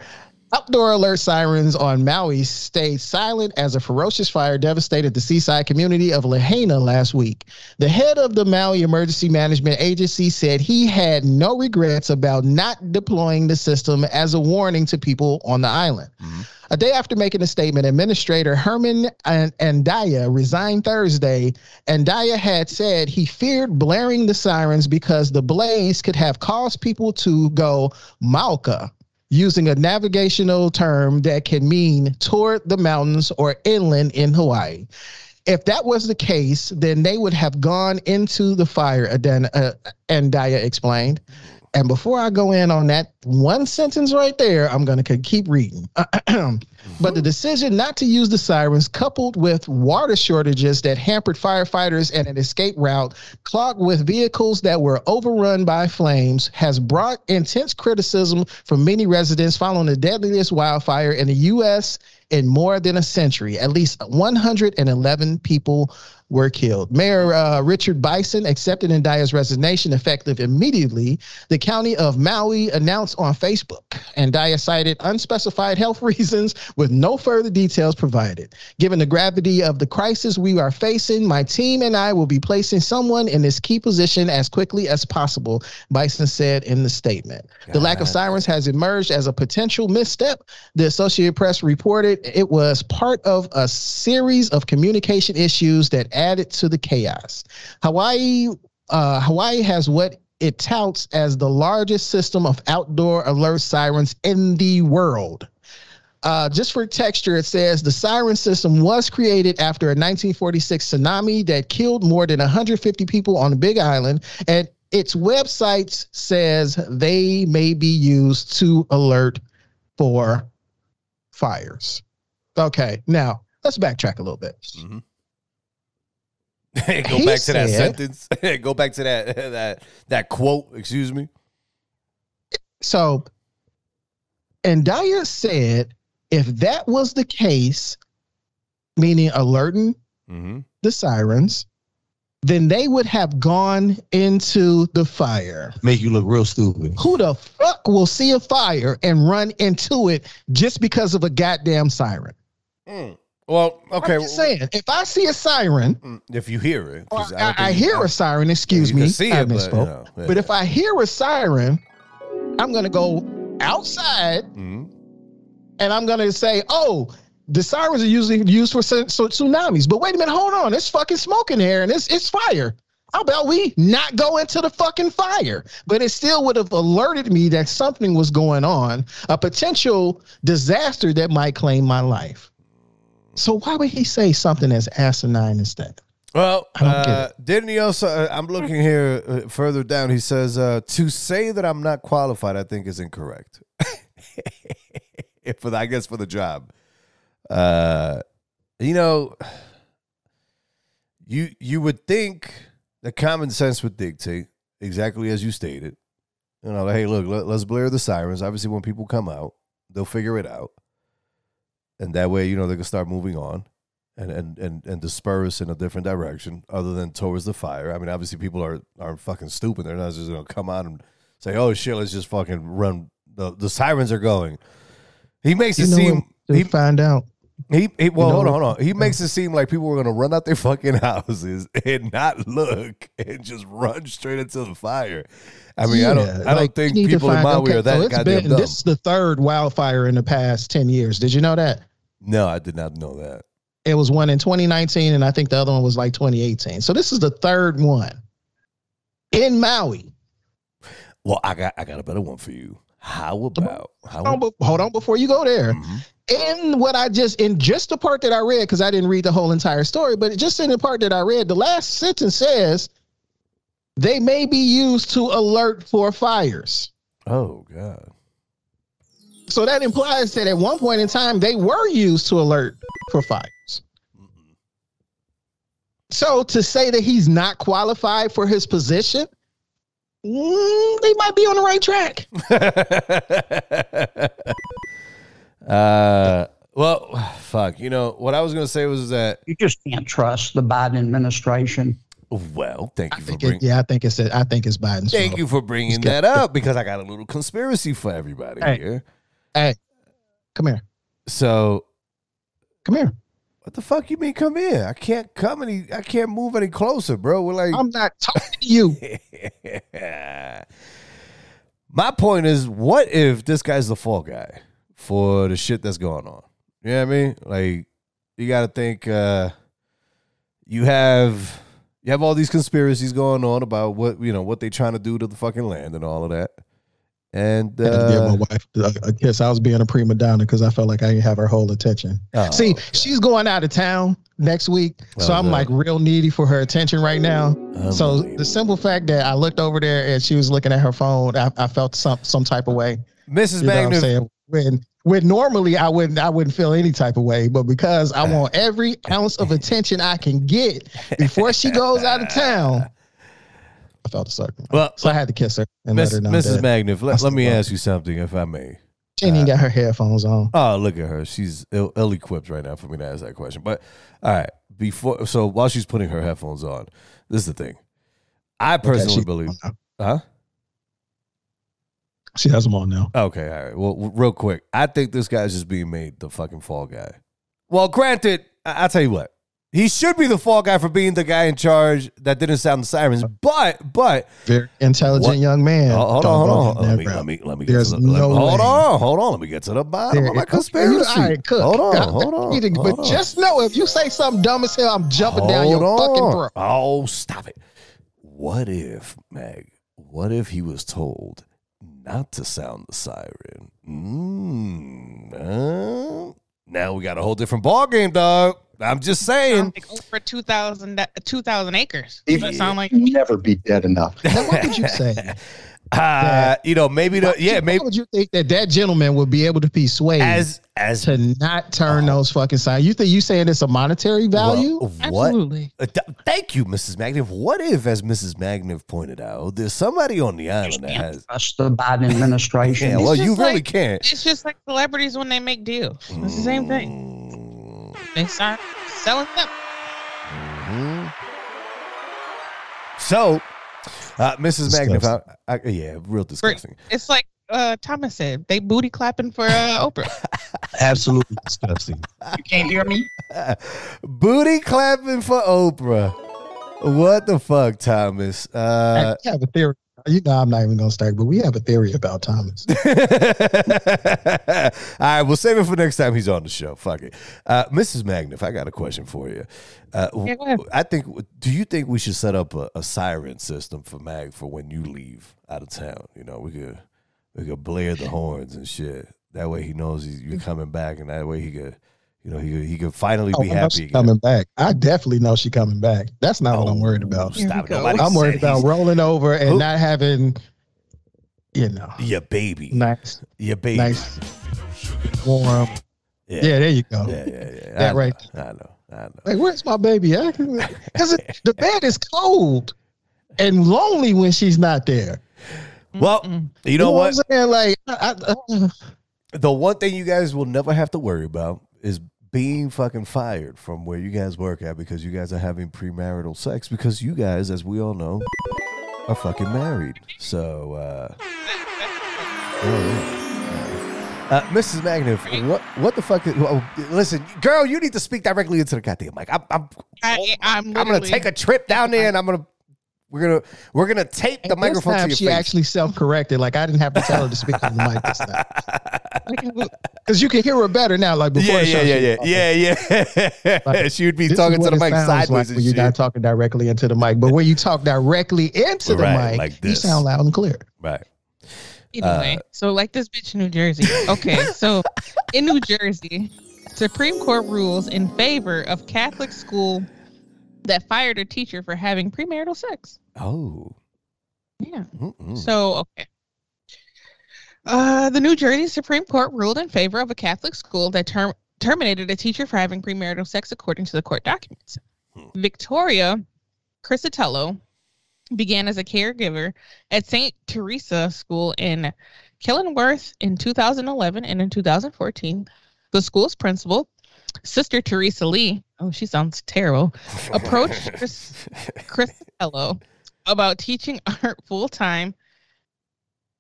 Speaker 2: Outdoor alert sirens on Maui stayed silent as a ferocious fire devastated the seaside community of Lahaina last week. The head of the Maui Emergency Management Agency said he had no regrets about not deploying the system as a warning to people on the island.
Speaker 1: Mhm.
Speaker 2: A day after making a statement, Administrator Herman An- Andaya resigned Thursday. And Andaya had said he feared blaring the sirens because the blaze could have caused people to go Mauka, using a navigational term that can mean toward the mountains or inland in Hawaii. If that was the case, then they would have gone into the fire, Adan- uh, Andaya explained. And before I go in on that one sentence right there, I'm going to keep reading. but the mhm. decision not to use the sirens, coupled with water shortages that hampered firefighters and an escape route clogged with vehicles that were overrun by flames, has brought intense criticism from many residents following the deadliest wildfire in the U.S. in more than a century. At least 111 people were killed. Mayor uh, Richard Bissen accepted Andaya's resignation effective immediately. The county of Maui announced on Facebook. Andaya cited unspecified health reasons with no further details provided. Given the gravity of the crisis we are facing, my team and I will be placing someone in this key position as quickly as possible, Bissen said in the statement. The lack of sirens has emerged as a potential misstep. The Associated Press reported it was part of a series of communication issues that added to the chaos. Hawaii, uh, Hawaii has what it touts as the largest system of outdoor alert sirens in the world. Uh, just for texture, it says the siren system was created after a 1946 tsunami that killed more than 150 people on the Big Island, and its website says they may be used to alert for fires. Okay, now let's backtrack a little bit.
Speaker 1: Mhm. Go
Speaker 2: He
Speaker 1: back to that
Speaker 2: said-
Speaker 1: sentence. Go back to that that that quote. Excuse me.
Speaker 2: So, Andaya said if that was the case, meaning alerting
Speaker 1: Mm-hmm.
Speaker 2: the sirens, then they would have gone into the fire.
Speaker 4: Make you look real stupid.
Speaker 2: Who the fuck will see a fire and run into it just because of a goddamn siren?
Speaker 1: Mm. Well, okay.
Speaker 2: I'm just saying, if I see a siren,
Speaker 1: Mm, If you hear it,
Speaker 2: I, I
Speaker 1: think-
Speaker 2: hear a siren, excuse me,
Speaker 1: see
Speaker 2: I
Speaker 1: it, but, you
Speaker 2: misspoke.
Speaker 1: know, yeah.
Speaker 2: But if I hear a siren, I'm gonna go outside
Speaker 1: Mhm.
Speaker 2: and I'm gonna say, "Oh, the sirens are usually used for so tsunamis." But wait a minute, hold on, it's fucking smoke in here and it's it's fire. How about we not go into the fucking fire? But it still would have alerted me that something was going on, a potential disaster that might claim my life. So why would he say something as asinine as that?
Speaker 1: Well,
Speaker 2: I don't get
Speaker 1: uh, didn't he also? Uh, I'm looking here uh, further down. He says uh, to say that I'm not qualified, I think is incorrect. for the, I guess for the job, uh, you know, you you would think that common sense would dictate exactly as you stated. You know, hey, look, let, let's blare the sirens. Obviously, when people come out, they'll figure it out, and that way, you know, they can start moving on and and and and disperse in a different direction other than towards the fire. I mean, obviously people are are fucking stupid. They're not just gonna come out and say, "Oh shit, let's just fucking run." The the sirens are going. He makes
Speaker 2: You
Speaker 1: it seem he,
Speaker 2: find out.
Speaker 1: he he well
Speaker 2: know
Speaker 1: hold on hold on. He makes it seem like people were gonna run out their fucking houses and not look and just run straight into the fire. I mean, I don't
Speaker 2: Yeah,
Speaker 1: I don't
Speaker 2: like,
Speaker 1: think
Speaker 2: you
Speaker 1: people in
Speaker 2: find-
Speaker 1: Maui
Speaker 2: okay,
Speaker 1: are that
Speaker 2: so it's
Speaker 1: goddamn
Speaker 2: been,
Speaker 1: dumb.
Speaker 2: This is the third wildfire in the past 10 years. Did you know that?
Speaker 1: No, I did not know that.
Speaker 2: It was one in 2019, and I think the other one was like 2018. So this is the third one in Maui.
Speaker 1: Well, I got I got a better one for you. How about how
Speaker 2: Hold on, hold on before you go there.
Speaker 1: Mhm.
Speaker 2: In what I just, in just the part that I read, because I didn't read the whole entire story, but just in the part that I read, the last sentence says they may be used to alert for fires.
Speaker 1: Oh God.
Speaker 2: So that implies that at one point in time they were used to alert for fires. So to say that he's not qualified for his position, mm, they might be on the right track.
Speaker 1: uh, well, fuck. You know what I was gonna say was that.
Speaker 5: You just can't trust the Biden administration.
Speaker 1: Well, thank
Speaker 2: I
Speaker 1: you for
Speaker 2: think it,
Speaker 1: bringing.
Speaker 2: yeah, I think it's I think it's Biden's.
Speaker 1: Thank
Speaker 2: fault.
Speaker 1: you for bringing that up because I got a little conspiracy for everybody
Speaker 2: Hey.
Speaker 1: here.
Speaker 2: Hey, come here,
Speaker 1: So,
Speaker 2: come here.
Speaker 1: what the fuck you mean? Come in? I can't come any. I can't move any closer, bro. We're like.
Speaker 2: I'm not talking to you.
Speaker 1: My point is, what if this guy's the fall guy for the shit that's going on? You know what I mean? Like, you got to think. uh You have you have all these conspiracies going on about what you know what they trying to do to the fucking land and all of that. And
Speaker 2: I had to give my
Speaker 1: uh,
Speaker 2: wife a, a kiss. I was being a prima donna because I felt like I didn't have her whole attention.
Speaker 1: oh,
Speaker 2: See,
Speaker 1: okay.
Speaker 2: she's going out of town next week, so
Speaker 1: Oh,
Speaker 2: I'm
Speaker 1: no.
Speaker 2: like real needy for her attention right now. So the simple fact that I looked over there and she was looking at her phone, I, I felt some some type of way.
Speaker 1: Mrs.
Speaker 2: You know what I'm saying? When when normally I wouldn't I wouldn't feel any type of way, but because I want every ounce of attention I can get before she goes out of town, I felt a way.
Speaker 1: well,
Speaker 2: So I had to kiss her and
Speaker 1: Miss,
Speaker 2: let her know
Speaker 1: Mrs. Magnus, let, let me ask you something, if I may.
Speaker 2: she ain't even uh, got her headphones on.
Speaker 1: Oh, look at her. She's ill, ill-equipped right now for me to ask that question. But all right, before so while she's putting her headphones on, this is the thing. I personally
Speaker 2: Okay,
Speaker 1: believe, huh?
Speaker 2: She has them on now.
Speaker 1: Okay, all right. Well, real quick, I think this guy's just being made the fucking fall guy. Well, granted, I- I'll tell you what. He should be the fall guy for being the guy in charge that didn't sound the sirens. But, but
Speaker 2: Very intelligent
Speaker 1: What?
Speaker 2: young man.
Speaker 1: Oh, hold on, hold on. Let me, let me, let me get
Speaker 2: There's
Speaker 1: to the, let-
Speaker 2: no
Speaker 1: hold on, hold on. Let me get to the bottom
Speaker 2: There-
Speaker 1: of my conspiracy.
Speaker 2: you- all right, cook.
Speaker 1: Hold on, hold on.
Speaker 2: to-
Speaker 1: hold
Speaker 2: but
Speaker 1: on.
Speaker 2: just know if you say something dumb as hell, I'm jumping down your
Speaker 1: Hold
Speaker 2: fucking
Speaker 1: on.
Speaker 2: throat.
Speaker 1: Oh, stop it. What if, Meg, what if he was told not to sound the siren? Mm, uh, now we got a whole different ball game, dog. I'm just saying.
Speaker 3: Like over 2,000 2,000 acres.
Speaker 5: He-
Speaker 3: Does that sound like
Speaker 5: Never be dead enough.
Speaker 2: What would you say?
Speaker 1: Uh, you know, maybe the yeah,
Speaker 2: Why
Speaker 1: maybe
Speaker 2: would you think that that gentleman would be able to be swayed
Speaker 1: as as
Speaker 2: to not turn
Speaker 1: Oh.
Speaker 2: those fucking signs? You think you saying it's a monetary value?
Speaker 1: Well, what?
Speaker 3: absolutely?
Speaker 1: Uh, th- thank you, Mrs. Magniff. What if, as Mrs. Magniff pointed out, there's somebody on the island that has.
Speaker 5: Trust the Biden administration.
Speaker 1: Yeah, well, you really
Speaker 3: like-
Speaker 1: can't.
Speaker 3: It's just like celebrities when they make deals. It's the same thing.
Speaker 1: Mm,
Speaker 3: They start selling them.
Speaker 1: mhm. So, uh, Mrs. Magniff, I, I, yeah, real disgusting.
Speaker 3: It's like uh, Thomas said, they booty clapping for uh, Oprah.
Speaker 4: Absolutely disgusting.
Speaker 5: You can't hear me?
Speaker 1: Booty clapping for Oprah. What the fuck, Thomas? Uh,
Speaker 2: I have a theory. You know, I'm not even gonna start, but we have a theory about Thomas.
Speaker 1: All right, we'll save it for next time he's on the show. Fuck it. Uh, Mrs. Magniff, I got a question for you. Uh,
Speaker 3: Yeah.
Speaker 1: I think, do you think we should set up a, a siren system for Mag for when you leave out of town? You know, we could we could blare the horns and shit. That way he knows he's, you're coming back, and that way he could, you know, he could, he could finally
Speaker 2: Oh,
Speaker 1: be happy
Speaker 2: she
Speaker 1: again.
Speaker 2: coming back. I definitely know she coming back. That's not what I'm
Speaker 1: Oh,
Speaker 2: worried about.
Speaker 1: Stop.
Speaker 3: go.
Speaker 1: Nobody
Speaker 2: I'm worried about rolling over and
Speaker 1: Who?
Speaker 2: not having, you know,
Speaker 1: your baby.
Speaker 2: nice,
Speaker 1: Your baby.
Speaker 2: nice, warm.
Speaker 1: Yeah.
Speaker 2: Yeah, there you go.
Speaker 1: Yeah, yeah, yeah.
Speaker 2: That
Speaker 1: I
Speaker 2: right.
Speaker 1: Know, I know. I know.
Speaker 2: Like, where's my baby? Because the bed is cold and lonely when she's not there.
Speaker 1: Well,
Speaker 3: Mm-mm.
Speaker 1: you know what?
Speaker 2: I'm saying? Like, I, I, uh,
Speaker 1: the one thing you guys will never have to worry about is being fucking fired from where you guys work at because you guys are having premarital sex because you guys, as we all know, are fucking married. So, uh, yeah. Uh, Mrs. Magniff, what what the fuck? Is, well, listen, girl, you need to speak directly into the goddamn mic. I'm I'm,
Speaker 3: I, I'm,
Speaker 1: I'm gonna take a trip down there and I'm gonna we're gonna we're gonna tape the
Speaker 2: and this
Speaker 1: microphone to
Speaker 2: time
Speaker 1: your
Speaker 2: she
Speaker 1: face.
Speaker 2: actually self-corrected. Like I didn't have to tell her to speak on the mic this time because you can hear her better now. Like before,
Speaker 1: yeah, yeah, yeah, yeah,
Speaker 2: talking.
Speaker 1: yeah, yeah.
Speaker 2: Like,
Speaker 1: she would be talking to the mic sideways
Speaker 2: like when you're
Speaker 1: shit.
Speaker 2: not talking directly into the mic. But when you talk directly into the
Speaker 1: Right,
Speaker 2: mic,
Speaker 1: like
Speaker 2: you sound loud and clear.
Speaker 1: Right.
Speaker 3: Anyway,
Speaker 1: Uh,
Speaker 3: so like this bitch in New Jersey. Okay, so in New Jersey, Supreme Court rules in favor of Catholic school that fired a teacher for having premarital sex.
Speaker 1: Oh.
Speaker 3: Yeah.
Speaker 1: Mm-mm.
Speaker 3: So okay. Uh, the New Jersey Supreme Court ruled in favor of a Catholic school that term- terminated a teacher for having premarital sex, according to the court documents.
Speaker 1: Hmm.
Speaker 3: Victoria Crisitello began as a caregiver at St. Teresa School in Kenilworth in 2011 and in 2014. The school's principal, Sister Teresa Lee, oh, she sounds terrible, approached Chris, Crisitello about teaching art full time.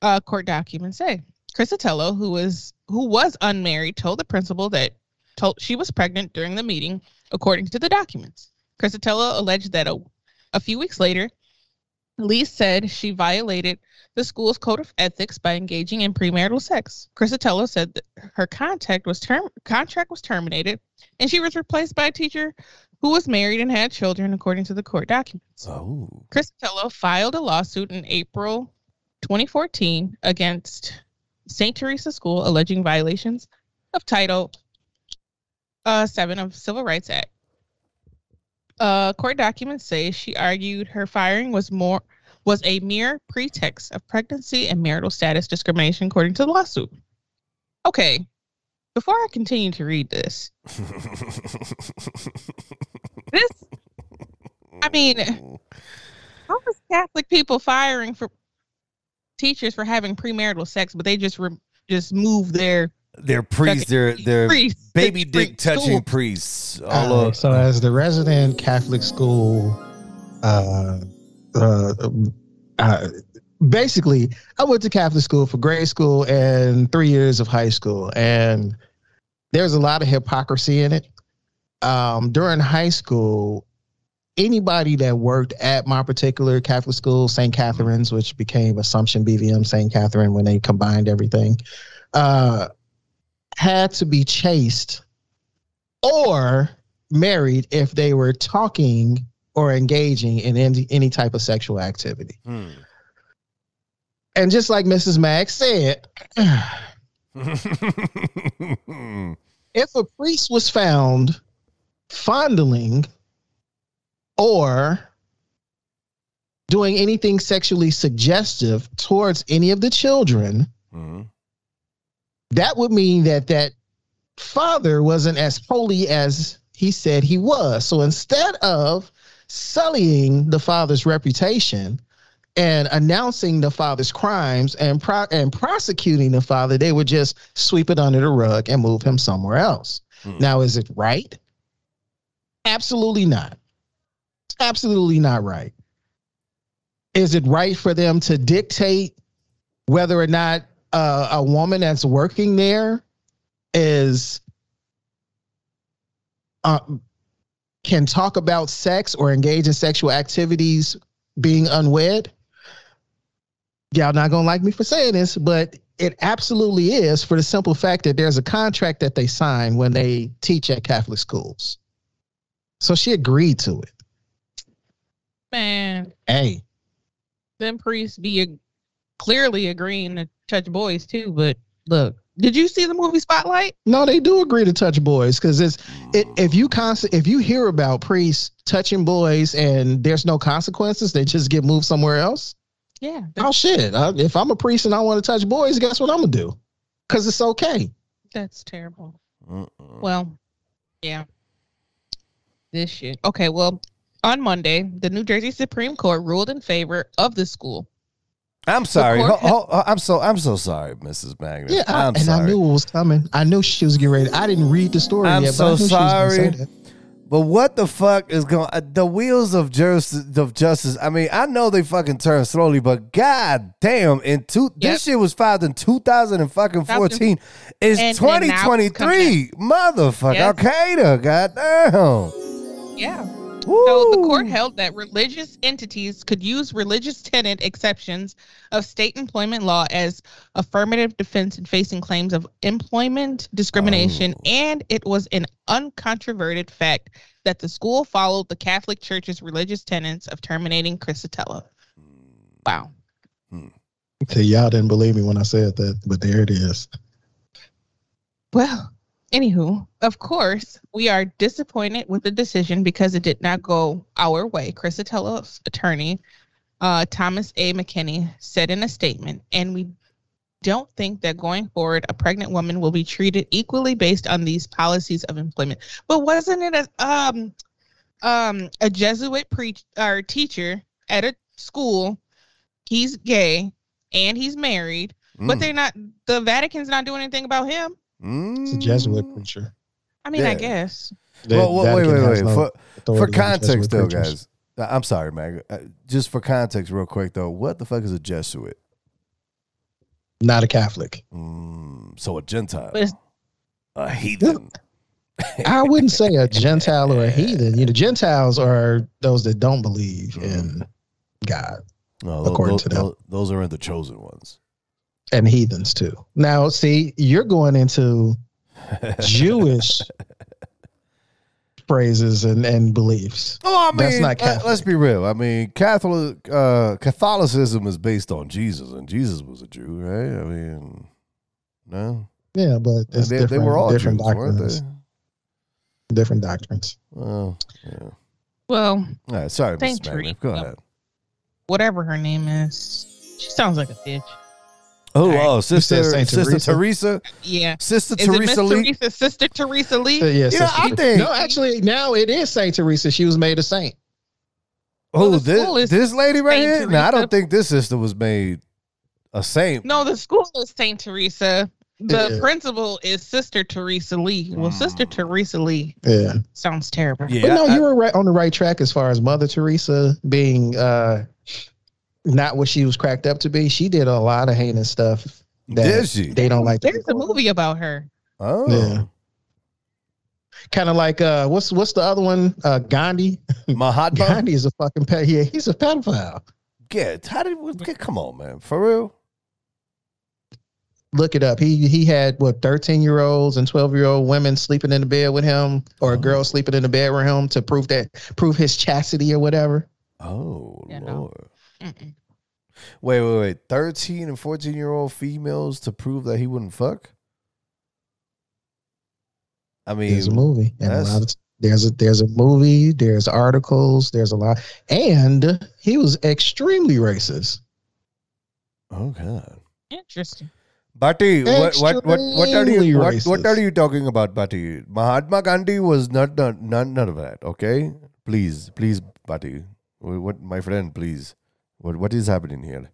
Speaker 3: Uh, court documents say Crisitello, who was who was unmarried, told the principal that told she was pregnant during the meeting, according to the documents. Crisitello alleged that a, a few weeks later, Lee said she violated the school's code of ethics by engaging in premarital sex. Crisitello said that her contact was term contract was terminated, and she was replaced by a teacher who was married and had children, according to the court documents.
Speaker 1: Oh.
Speaker 3: Crisitello filed a lawsuit in April 2014 against St. Teresa School alleging violations of Title uh, 7 of Civil Rights Act. Uh, court documents say she argued her firing was more was a mere pretext of pregnancy and marital status discrimination according to the lawsuit. Okay. Before I continue to read this, this I mean, how is Catholic people firing for teachers for having premarital sex, but they just re- just move their
Speaker 1: they're priests, they're they're
Speaker 3: priests
Speaker 1: baby
Speaker 3: to
Speaker 1: dick touching
Speaker 3: school.
Speaker 1: priests. All
Speaker 2: All right,
Speaker 1: over.
Speaker 2: Uh, so as the resident Catholic school, uh, uh, uh, basically, I went to Catholic school for grade school and three years of high school, and there's a lot of hypocrisy in it. Um, during high school, anybody that worked at my particular Catholic school, St. Catherine's, which became Assumption BVM St. Catherine when they combined everything, uh, had to be chased or married if they were talking or engaging in any, any type of sexual activity.
Speaker 1: Hmm.
Speaker 2: And just like Mrs. Mag said, if a priest was found fondling or doing anything sexually suggestive towards any of the children,
Speaker 1: Mhm.
Speaker 2: that would mean that that father wasn't as holy as he said he was. So instead of sullying the father's reputation and announcing the father's crimes and pro- and prosecuting the father, they would just sweep it under the rug and move him somewhere else.
Speaker 1: Hmm.
Speaker 2: Now, is it right? Absolutely not. Absolutely not right. Is it right for them to dictate whether or not uh, a woman that's working there is uh, can talk about sex or engage in sexual activities being unwed? Y'all not gonna like me for saying this, but it absolutely is for the simple fact that there's a contract that they sign when they teach at Catholic schools. So she agreed to it.
Speaker 3: Man,
Speaker 2: Hey,
Speaker 3: them priests be clearly agreeing to touch boys too. But look, did you see the movie Spotlight?
Speaker 2: no, they do agree to touch boys because it's it, if you constant if you hear about priests touching boys and there's no consequences, they just get moved somewhere else.
Speaker 3: Yeah,
Speaker 2: Oh shit! I, if I'm a priest and I want to touch boys, guess what I'm gonna do? Because it's okay.
Speaker 3: that's terrible.
Speaker 1: Mm-mm.
Speaker 3: Well, yeah. This shit. Okay, well, on Monday, the New Jersey Supreme Court ruled in favor of the school.
Speaker 1: I'm sorry. Ho- ho- I'm so I'm so sorry, Mrs. Magnus.
Speaker 2: Yeah, I,
Speaker 1: I'm
Speaker 2: and
Speaker 1: sorry.
Speaker 2: I knew it was coming. I knew she was getting ready. I didn't read the story
Speaker 1: I'm
Speaker 2: yet,
Speaker 1: so
Speaker 2: but I knew she was gonna
Speaker 1: sorry. But what the fuck is going? Uh, the wheels of justice, of justice. I mean, I know they fucking turn slowly, but god damn! In two,
Speaker 3: Yep.
Speaker 1: this shit was filed in 2014. It's
Speaker 3: And- and now it's
Speaker 1: 2023, motherfucker.
Speaker 3: Yes.
Speaker 1: Al Qaeda, goddamn.
Speaker 3: Yeah.
Speaker 1: Woo.
Speaker 3: So the court held that religious entities could use religious tenant exceptions of state employment law as affirmative defense in facing claims of employment discrimination,
Speaker 1: Oh.
Speaker 3: and it was an uncontroverted fact that the school followed the Catholic Church's religious tenets of terminating Crisitello. Wow. Hmm.
Speaker 2: So y'all didn't believe me when I said that, but there it is.
Speaker 3: Well, anywho, of course, we are disappointed with the decision because it did not go our way. Crisitello's attorney, uh, Thomas A. McKinney, said in a statement, and we don't think that going forward, a pregnant woman will be treated equally based on these policies of employment. But wasn't it a um um a Jesuit preach or teacher at a school? He's gay and he's married, but
Speaker 1: Mm.
Speaker 3: they're not. The Vatican's not doing anything about him.
Speaker 2: It's a Jesuit
Speaker 1: Mm.
Speaker 2: preacher.
Speaker 3: I mean,
Speaker 1: Yeah.
Speaker 3: I guess.
Speaker 2: The
Speaker 1: Well, well, wait, wait, wait.
Speaker 2: no
Speaker 1: For, for context, though,
Speaker 2: preachers.
Speaker 1: guys. uh, I'm sorry, Mag. Uh, Just for context, real quick, though. What the fuck is a Jesuit?
Speaker 2: Not a Catholic.
Speaker 1: Mm, so a Gentile,
Speaker 3: But
Speaker 1: a heathen.
Speaker 2: I wouldn't say a Gentile or a heathen. You know, Gentiles are those that don't believe in God
Speaker 1: No,
Speaker 2: According
Speaker 1: tho-
Speaker 2: to them.
Speaker 1: tho- those are in the chosen ones.
Speaker 2: And heathens too. Now, see, you're going into Jewish phrases and, and beliefs.
Speaker 1: Oh, I mean,
Speaker 2: That's not
Speaker 1: let-
Speaker 2: Catholic.
Speaker 1: let's be real. I mean, Catholic uh, Catholicism is based on Jesus, and Jesus was a Jew, right? I mean, no,
Speaker 2: Yeah, but it's
Speaker 1: they,
Speaker 2: different,
Speaker 1: they were all
Speaker 2: different
Speaker 1: Jews, weren't
Speaker 2: doctrines.
Speaker 1: they?
Speaker 2: Different doctrines.
Speaker 1: Oh, yeah.
Speaker 3: Well,
Speaker 1: All right, sorry,
Speaker 3: Thank
Speaker 1: Mr. Magnet.
Speaker 3: you.
Speaker 1: Go ahead.
Speaker 3: whatever her name is, she sounds like a bitch.
Speaker 1: Oh,
Speaker 3: right.
Speaker 1: oh, sister,
Speaker 2: Saint
Speaker 1: sister
Speaker 2: Teresa?
Speaker 1: Teresa,
Speaker 3: Yeah.
Speaker 1: sister
Speaker 3: Is
Speaker 1: Teresa Lee.
Speaker 3: Teresa, Sister Teresa Lee?
Speaker 2: So, yeah,
Speaker 1: You know, I think-
Speaker 2: no, actually, now it is Saint Teresa. She was made a saint.
Speaker 1: Oh,
Speaker 3: the
Speaker 1: this, this lady right
Speaker 3: Saint
Speaker 1: here. No, I don't think this sister was made a saint.
Speaker 3: No, the school is Saint Teresa. The
Speaker 2: Yeah.
Speaker 3: principal is Sister Teresa Lee. Well, Sister. Teresa Lee
Speaker 2: Yeah.
Speaker 3: sounds terrible.
Speaker 1: Yeah,
Speaker 2: But no,
Speaker 1: I-
Speaker 2: you were right on the right track as far as Mother Teresa being uh not what she was cracked up to be. She did a lot of heinous stuff that
Speaker 1: Did she?
Speaker 2: they don't like.
Speaker 3: There's a movie about her.
Speaker 1: Oh,
Speaker 2: Yeah. Kind of like uh, what's what's the other one? Uh, Gandhi.
Speaker 1: Mahatma.
Speaker 2: Gandhi is a fucking pet. Yeah, he's a pedophile.
Speaker 1: Get how did we get? Come on, man, for real.
Speaker 2: Look it up. He he had what thirteen year olds and twelve year old women sleeping in the bed with him, or a girl sleeping in the bed with him to prove that prove his chastity or whatever.
Speaker 1: Oh
Speaker 3: Yeah, no.
Speaker 1: Lord.
Speaker 3: Mm-mm.
Speaker 1: Wait, wait, wait. 13 and 14 year old females to prove that he wouldn't fuck? I mean,
Speaker 2: There's a movie, and a lot of there's a there's a movie, there's articles, there's a lot, and he was extremely racist.
Speaker 1: oh god.
Speaker 3: Interesting.
Speaker 1: Bati, what, what, what, what are you, what, what are you talking about, Bati? Mahatma Gandhi was not done, none, none of that. Okay, please, please, Bati, what, what, my friend, please, what, what is happening here?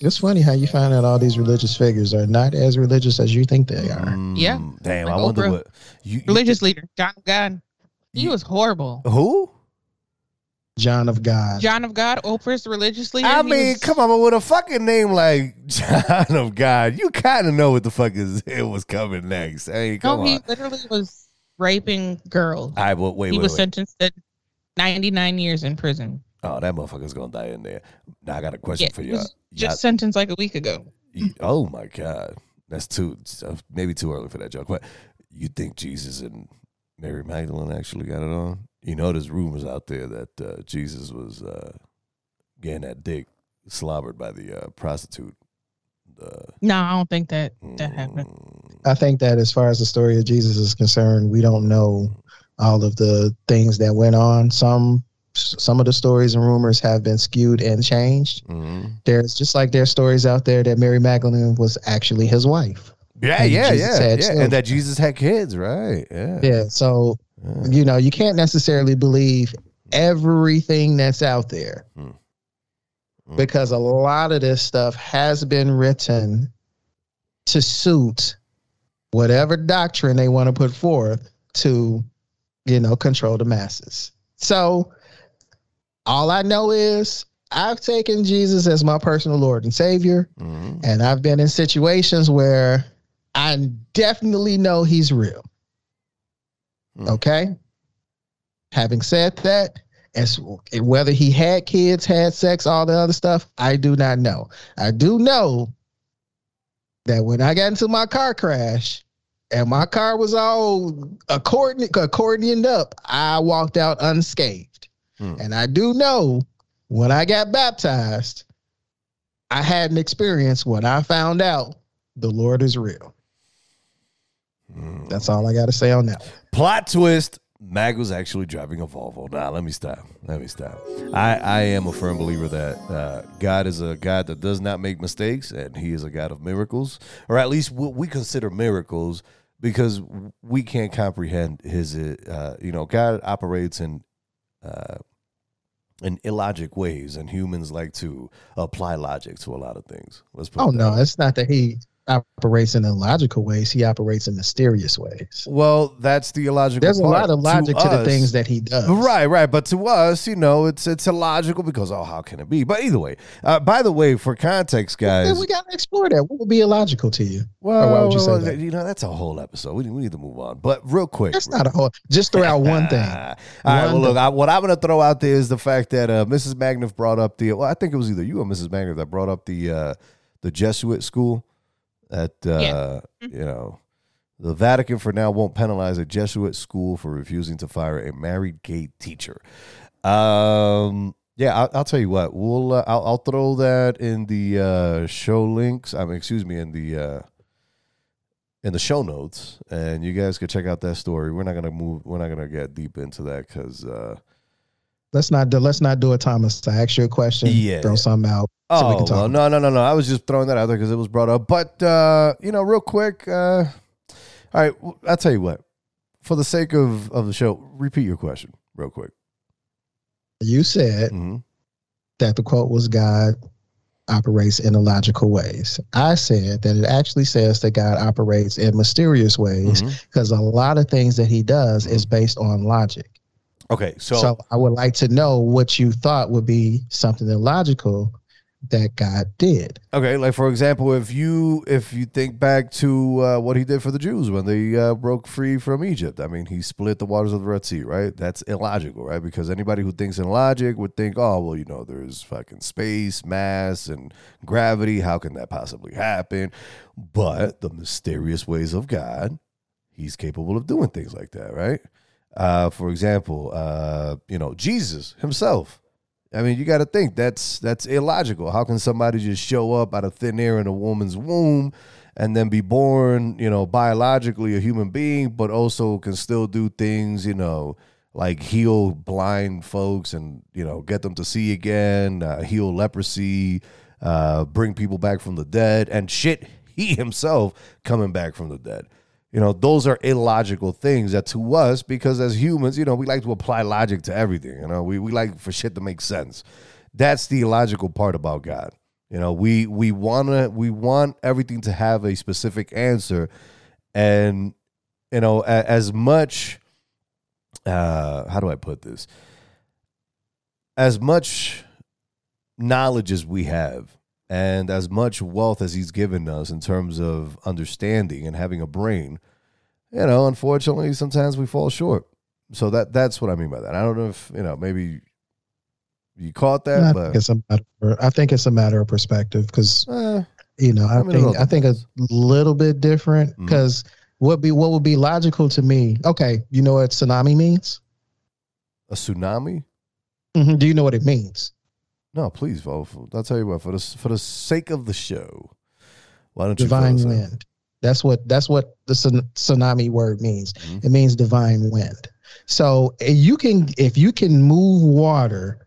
Speaker 2: It's funny how you find out all these religious figures are not as religious as you think they are.
Speaker 3: Yeah.
Speaker 1: Mm, damn.
Speaker 3: Like
Speaker 1: I wonder
Speaker 3: Oprah.
Speaker 1: what you, you-
Speaker 3: Religious leader, John of God. He
Speaker 1: You-
Speaker 3: was horrible.
Speaker 1: who?
Speaker 2: John of God.
Speaker 3: John of God, Oprah's religious leader.
Speaker 1: I
Speaker 3: he
Speaker 1: mean,
Speaker 3: was-
Speaker 1: come on, but with a fucking name like John of God, you kind of know what the fuck is it was coming next. Hey, come
Speaker 3: No,
Speaker 1: on.
Speaker 3: he literally was raping girls.
Speaker 1: I well, wait,
Speaker 3: he
Speaker 1: wait,
Speaker 3: was
Speaker 1: wait.
Speaker 3: sentenced to 99 years in prison.
Speaker 1: Oh, that motherfucker's gonna die in there. Now I got a question
Speaker 3: Yeah,
Speaker 1: for
Speaker 3: he
Speaker 1: you.
Speaker 3: was just sentenced like a week ago.
Speaker 1: oh my god, that's too uh, maybe too early for that joke. But you think Jesus and Mary Magdalene actually got it on? You know, there's rumors out there that uh, Jesus was uh, getting that dick slobbered by the uh, prostitute. Uh,
Speaker 3: No, I don't think that that happened.
Speaker 1: mm,
Speaker 2: I think that as far as the story of Jesus is concerned, we don't know all of the things that went on. Some some of the stories and rumors have been skewed and changed.
Speaker 1: mhm.
Speaker 2: There's just like there's stories out there that Mary Magdalene was actually his wife.
Speaker 1: Yeah,
Speaker 2: And
Speaker 1: yeah,
Speaker 2: Jesus
Speaker 1: yeah, yeah,
Speaker 2: children.
Speaker 1: and that Jesus had kids, right? Yeah,
Speaker 2: Yeah. So
Speaker 1: yeah.
Speaker 2: you know you can't necessarily believe everything that's out there
Speaker 1: Mm. Mm.
Speaker 2: because a lot of this stuff has been written to suit whatever doctrine they want to put forth to you know control the masses so all i know is i've taken jesus as my personal lord and savior
Speaker 1: Mhm.
Speaker 2: and i've been in situations where i definitely know he's real
Speaker 1: Mm.
Speaker 2: okay having said that as whether he had kids had sex all the other stuff i do not know i do know that when i got into my car crash and my car was all accordion, accordioned up i walked out unscathed
Speaker 1: Hmm.
Speaker 2: and i do know when i got baptized i had an experience when i found out the lord is real
Speaker 1: Mm.
Speaker 2: that's all i got to say on that
Speaker 1: Plot twist. Mag was actually driving a Volvo. Nah, let me stop. Let me stop. I, I am a firm believer that uh, God is a God that does not make mistakes, and He is a God of miracles, or at least what we consider miracles, because we can't comprehend His. Uh, you know, God operates in uh, in illogic ways, and humans like to apply logic to a lot of things. Let's put
Speaker 2: Oh no, it's not that he operates in illogical ways. He operates in mysterious ways.
Speaker 1: Well, that's the illogical.
Speaker 2: There's a lot of logic to, the things that he does.
Speaker 1: Right, right. But to us, you know, it's it's illogical because oh, how can it be? But either way, uh, by the way, for context, guys,
Speaker 2: Then we gotta explore that. What would be illogical to you?
Speaker 1: well,
Speaker 2: why would you say that?
Speaker 1: you know, that's a whole episode. We, we need to move on. But real quick,
Speaker 2: That's not a whole. Just throw out one thing.
Speaker 1: All right. Well,
Speaker 2: One
Speaker 1: look, I, what I'm going to throw out there is the fact that uh, Mrs. Magnif brought up the. Well, I think it was either you or Mrs. Magnif that brought up the uh, the Jesuit school. That uh,
Speaker 3: Yeah.
Speaker 1: you know, the Vatican for now won't penalize a Jesuit school for refusing to fire a married gay teacher. Um. Yeah, I'll, I'll tell you what. We'll uh, I'll, I'll throw that in the uh, show links. I mean, excuse me, in the uh, in the show notes, and you guys can check out that story. We're not gonna move. We're not gonna get deep into that because.
Speaker 2: Let's not do. Let's not do it, Thomas. I ask you a question.
Speaker 1: Yeah.
Speaker 2: Throw something out. So we
Speaker 1: oh
Speaker 2: can talk
Speaker 1: well, no, no, no, no. I was just throwing that out there because it was brought up. But uh, you know, real quick. Uh, all right, I'll tell you what. For the sake of of the show, repeat your question real quick.
Speaker 2: You said
Speaker 1: hmm
Speaker 2: that the quote was God operates in illogical ways. I said that it actually says that God operates in mysterious ways
Speaker 1: Mm-hmm.
Speaker 2: because a lot of things that he does is based on logic.
Speaker 1: Okay, so,
Speaker 2: So, I would like to know what you thought would be something illogical that God did.
Speaker 1: okay, like for example, if you if you think back to uh, what he did for the Jews when they uh, broke free from Egypt, I mean, he split the waters of the Red Sea, right? That's illogical, right? Because anybody who thinks in logic would think, oh, well, you know, there's fucking space, mass, and gravity. How can that possibly happen? But the mysterious ways of God, he's capable of doing things like that, right? Uh, for example, uh, you know, Jesus himself I mean, you got to think that's that's illogical. How can somebody just show up out of thin air in a woman's womb and then be born, you know, biologically a human being, but also can still do things, you know, like heal blind folks and you know get them to see again, uh, heal leprosy, uh, bring people back from the dead, and shit, he himself coming back from the dead. You know, those are illogical things that to us, because as humans, you know, we like to apply logic to everything. You know, we, we like for shit to make sense. That's the illogical part about God. You know, we we wanna we want everything to have a specific answer, and you know, a, as much uh how do I put this? As much knowledge as we have, and as much wealth as he's given us in terms of understanding and having a brain, you know, unfortunately, sometimes we fall short. So that that's what I mean by that. I don't know if you know maybe you caught that,
Speaker 2: I
Speaker 1: but
Speaker 2: think it's a matter. I think it's a matter of perspective because
Speaker 1: eh,
Speaker 2: you know I,
Speaker 1: I mean,
Speaker 2: think I think a little bit different because what be what would be logical to me? Okay, you know what tsunami means?
Speaker 1: a tsunami.
Speaker 2: Mhm, Do you know what it means?
Speaker 1: No, please, Vo. I'll tell you what. For the for the sake of the show, why don't you
Speaker 2: Divine
Speaker 1: us in?
Speaker 2: wind. That's what that's what the tsunami word means.
Speaker 1: Mhm.
Speaker 2: It means divine wind. So you can if you can move water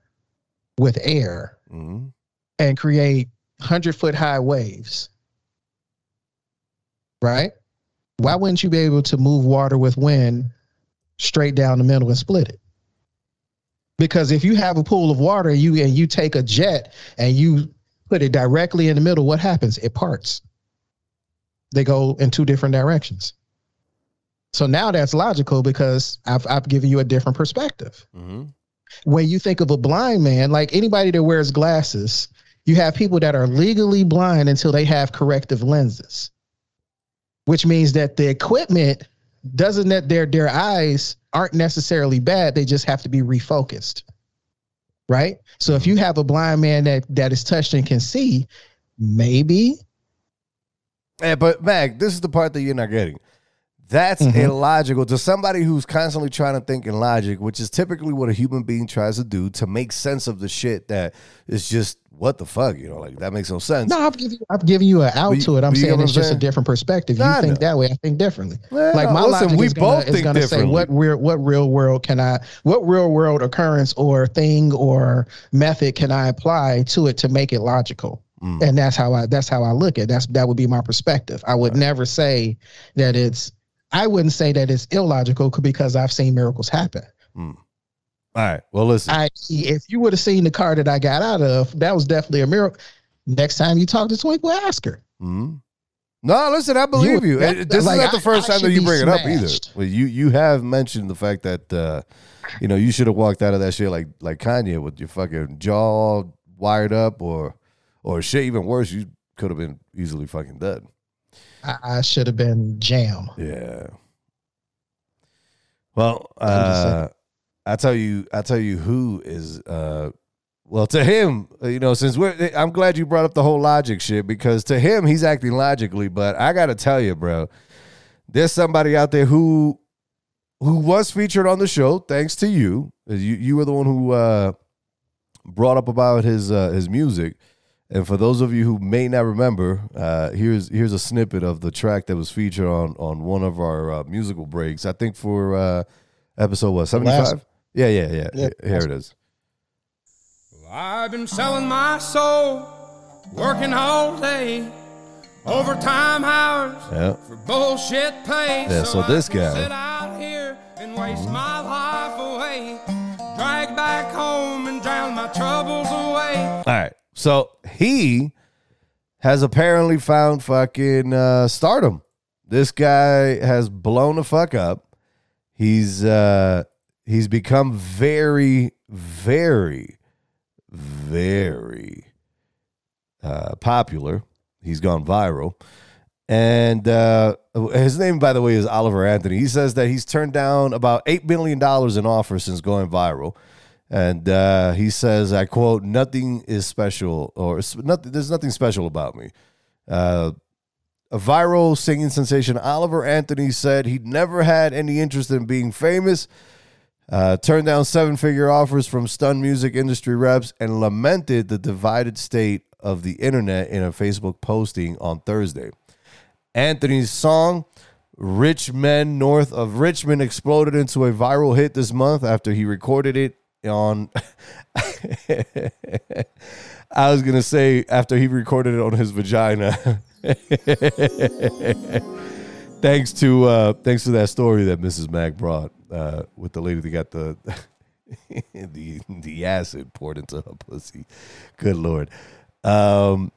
Speaker 2: with air
Speaker 1: Mhm.
Speaker 2: and create hundred foot high waves, right? Why wouldn't you be able to move water with wind straight down the middle and split it? Because if you have a pool of water, you and you take a jet and you put it directly in the middle, what happens? It parts. They go in two different directions. So now that's logical because I've I've given you a different perspective
Speaker 1: Mhm.
Speaker 2: when you think of a blind man, like anybody that wears glasses, you have people that are legally blind until they have corrective lenses, which means that the equipment doesn't that their their eyes aren't necessarily bad. They just have to be refocused. Right. So if mm-hmm. you have a blind man that that is touched and can see, maybe
Speaker 1: Yeah, but Mag, this is the part that you're not getting. That's
Speaker 2: Mhm.
Speaker 1: illogical to somebody who's constantly trying to think in logic, which is typically what a human being tries to do to make sense of the shit that is just what the fuck, you know, like that makes no sense.
Speaker 2: no, I've given you, I've given you an out
Speaker 1: you-
Speaker 2: to it. I'm
Speaker 1: but you get
Speaker 2: saying it's
Speaker 1: I'm
Speaker 2: just
Speaker 1: saying?
Speaker 2: a different perspective.
Speaker 1: Nah,
Speaker 2: you think that way, I think differently.
Speaker 1: Well,
Speaker 2: like my
Speaker 1: listen,
Speaker 2: logic
Speaker 1: we
Speaker 2: is gonna,
Speaker 1: both
Speaker 2: is
Speaker 1: think
Speaker 2: gonna say
Speaker 1: differently.
Speaker 2: what real what real world can I what real world occurrence or thing or method can I apply to it to make it logical?
Speaker 1: Mm.
Speaker 2: And that's how I that's how I look at it. That's that would be my perspective. I would never say that it's I wouldn't say that it's illogical because I've seen miracles happen.
Speaker 1: All right. Well, listen.
Speaker 2: I if you would have seen the car that I got out of, that was definitely a miracle. Next time you talk to Twinkle, ask her.
Speaker 1: Mhm. No, listen, I believe you.
Speaker 2: that-
Speaker 1: this
Speaker 2: like,
Speaker 1: is not the first
Speaker 2: I
Speaker 1: time that you bring it up either. Well, you you have mentioned the fact that uh, you know you should have walked out of that shit like like Kanye with your fucking jaw wired up, or or shit even worse, you could have been easily fucking dead.
Speaker 2: I, I should have been jam.
Speaker 1: Yeah. Well,
Speaker 2: I'm just saying.
Speaker 1: uh, I tell you, I tell you who is uh, well to him. uh, You know, since we're, I'm glad you brought up the whole logic shit because to him he's acting logically, but I got to tell you, bro, there's somebody out there who who was featured on the show thanks to you. You you were the one who uh, brought up about his uh, his music. And for those of you who may not remember, uh, here's here's a snippet of the track that was featured on on one of our uh, musical breaks. I think for uh, episode what seventy
Speaker 2: last-
Speaker 1: five. Yeah, yeah, yeah,
Speaker 2: Yeah.
Speaker 1: Here it is.
Speaker 6: I've been selling my soul, working all day, overtime hours
Speaker 1: Yeah,
Speaker 6: for bullshit pay.
Speaker 1: Yeah, so
Speaker 6: I
Speaker 1: this
Speaker 6: can
Speaker 1: guy-
Speaker 6: sit out here and waste my life away, drag back home and drown my troubles away.
Speaker 1: All right. So he has apparently found fucking uh, stardom. This guy has blown the fuck up. He's uh, he's become very, very, very uh, popular. He's gone viral. And uh, his name, by the way, is Oliver Anthony. He says that he's turned down about $8 million in offers since going viral. And uh, he says, I quote, nothing is special, or nothing, there's nothing special about me. Uh, a viral singing sensation, Oliver Anthony said he'd never had any interest in being famous. Uh, turned down seven figure offers from stun music industry reps and lamented the divided state of the internet in a Facebook posting on Thursday. Anthony's song, Rich Men North of Richmond, exploded into a viral hit this month after he recorded it on. I was to say after he recorded it on his vagina. thanks to uh, thanks to that story that Mrs. Mack brought uh, with the lady that got the the the acid poured into her pussy. Good lord. Um,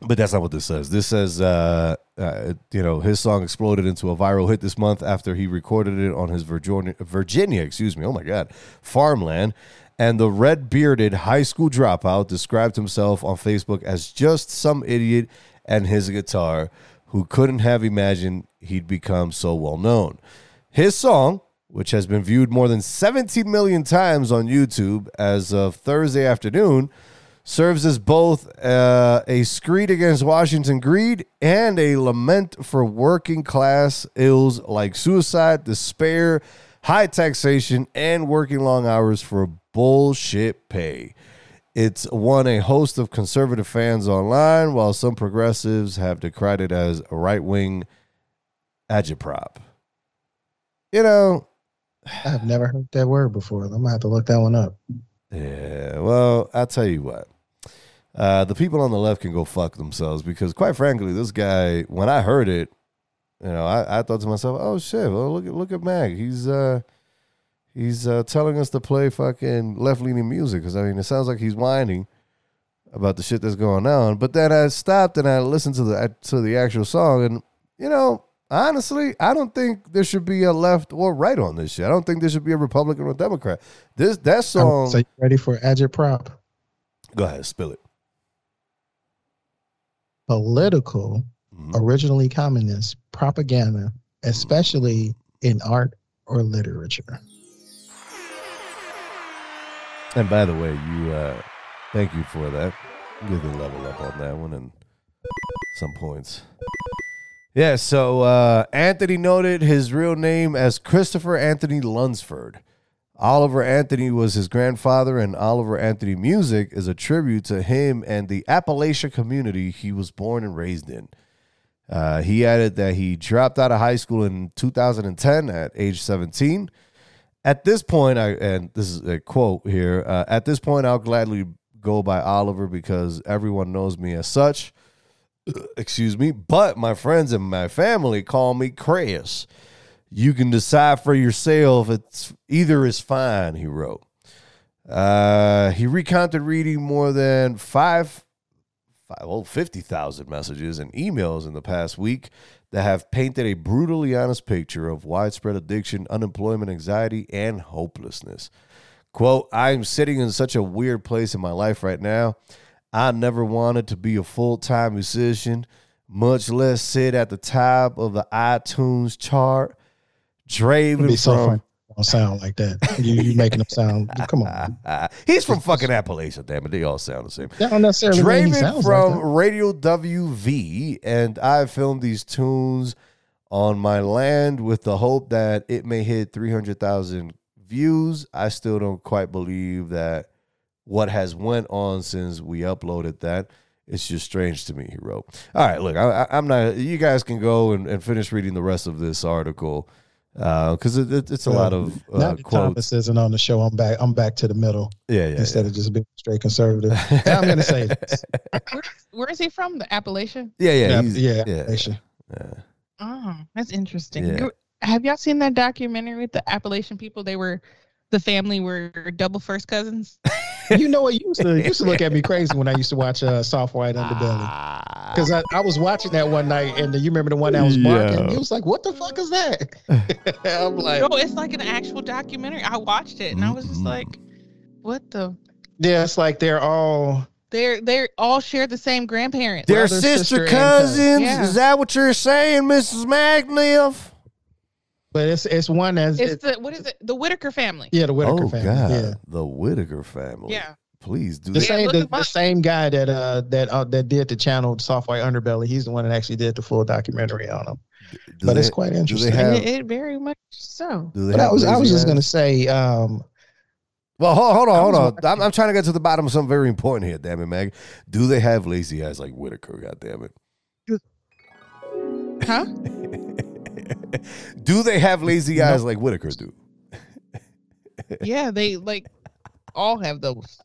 Speaker 1: but that's not what this says. This says, uh, uh, you know, his song exploded into a viral hit this month after he recorded it on his Virginia, Virginia, excuse me, oh my God, farmland. And the red bearded high school dropout described himself on Facebook as just some idiot and his guitar who couldn't have imagined he'd become so well known. His song, which has been viewed more than 17 million times on YouTube as of Thursday afternoon, serves as both uh, a screed against Washington greed and a lament for working class ills like suicide, despair, high taxation, and working long hours for bullshit pay. It's won a host of conservative fans online, while some progressives have decried it as a right wing agitprop. You know,
Speaker 2: I've never heard that word before. I'm gonna have to look that one up.
Speaker 1: yeah, well, I'll tell you what. Uh, the people on the left can go fuck themselves because, quite frankly, this guy, when I heard it, you know, I, I thought to myself, "Oh shit! Well, look at look at Mag. He's uh, he's uh, telling us to play fucking left leaning music because I mean, it sounds like he's whining about the shit that's going on. But then I stopped and I listened to the to the actual song, and you know, honestly, I don't think there should be a left or right on this shit. I don't think there should be a Republican or Democrat. This that song.
Speaker 2: So you ready for agitprop?
Speaker 1: go ahead, spill it.
Speaker 2: Political,
Speaker 1: Mhm.
Speaker 2: originally communist propaganda, especially in art or literature.
Speaker 1: And by the way, you uh thank you for that. Give the level up on that one and some points. Yeah, so uh Anthony noted his real name as Christopher Anthony Lunsford. Oliver Anthony was his grandfather, and Oliver Anthony Music is a tribute to him and the Appalachia community he was born and raised in. Uh, he added that he dropped out of high school in 2010 at age 17. At this point, I and this is a quote here. Uh, at this point, I'll gladly go by Oliver because everyone knows me as such. Excuse me, but my friends and my family call me Crayus. You can decide for yourself. It's either is fine. He wrote. Uh, he recounted reading more than five, five well, 50,000 messages and emails in the past week that have painted a brutally honest picture of widespread addiction, unemployment, anxiety, and hopelessness. Quote, I'm sitting in such a weird place in my life right now. I never wanted to be a full time musician, much less sit at the top of the iTunes chart.
Speaker 2: It'd
Speaker 1: Draven
Speaker 2: be so
Speaker 1: from.
Speaker 2: Don't sound like that. You, you making them sound. Come on.
Speaker 1: He's from fucking Appalachia, damn it. They all sound the same.
Speaker 2: Don't necessarily
Speaker 1: Draven from
Speaker 2: like.
Speaker 1: Radio WV, and I filmed these tunes on my land with the hope that it may hit 300,000 views. I still don't quite believe that what has went on since we uploaded that. It's just strange to me, he wrote. All right, look, I, I, I'm not, you guys can go and, and finish reading the rest of this article because it, it, it's a lot of uh,
Speaker 2: now that
Speaker 1: quotes.
Speaker 2: Thomas isn't on the show, I'm back. I'm back to the middle
Speaker 1: Yeah, yeah.
Speaker 2: instead of just being straight conservative. I'm gonna say this.
Speaker 3: Where, where is he from? The Appalachian?
Speaker 1: yeah, yeah,
Speaker 2: yeah, yeah,
Speaker 1: yeah,
Speaker 2: Appalachian.
Speaker 1: yeah.
Speaker 3: Oh, that's interesting.
Speaker 1: Yeah.
Speaker 3: Have y'all seen that documentary with the Appalachian people? They were, the family were double first cousins.
Speaker 2: You know what? Used to you used to look at me crazy when I used to watch uh, Soft White Underbelly
Speaker 1: Ah.
Speaker 2: because I, I was watching that one night and you remember the one that was barking.
Speaker 1: Yeah.
Speaker 2: You was like, "What the fuck is that?" I'm like,
Speaker 3: No, it's like an actual documentary. I watched it and I was just like, what the?
Speaker 2: "Yeah, it's like they're all."
Speaker 3: They're they're all share the same grandparents.
Speaker 1: They're
Speaker 2: brother,
Speaker 1: sister,
Speaker 2: sister,
Speaker 1: cousins.
Speaker 3: Yeah.
Speaker 1: Is that what you're saying, Mrs. Magniff?
Speaker 2: But it's it's one as
Speaker 3: It's
Speaker 2: it-
Speaker 3: the what is it? The Whitaker family.
Speaker 2: yeah, the Whitaker
Speaker 1: oh
Speaker 2: family.
Speaker 1: God,
Speaker 2: Yeah,
Speaker 1: the Whitaker family.
Speaker 3: Yeah.
Speaker 1: please do
Speaker 2: the
Speaker 1: that.
Speaker 2: Same
Speaker 3: look
Speaker 2: the, the same guy that uh that uh, that did the channel Soft White Underbelly. He's the one that actually did the full documentary on him.
Speaker 1: Do
Speaker 2: but
Speaker 1: they-
Speaker 2: it's quite interesting.
Speaker 1: they have?
Speaker 3: it, it very much so.
Speaker 1: Do they
Speaker 2: But I was I was
Speaker 1: lazy
Speaker 2: just
Speaker 1: eyes?
Speaker 2: gonna say, um,
Speaker 1: Well, hold, hold on, hold on. I'm, I'm trying to get to the bottom of something very important here. Damn it, Mag. Do they have lazy eyes like Whitaker? God damn it.
Speaker 3: Huh?
Speaker 1: do they have lazy eyes like Whitaker do?
Speaker 3: Yeah, they like all have those.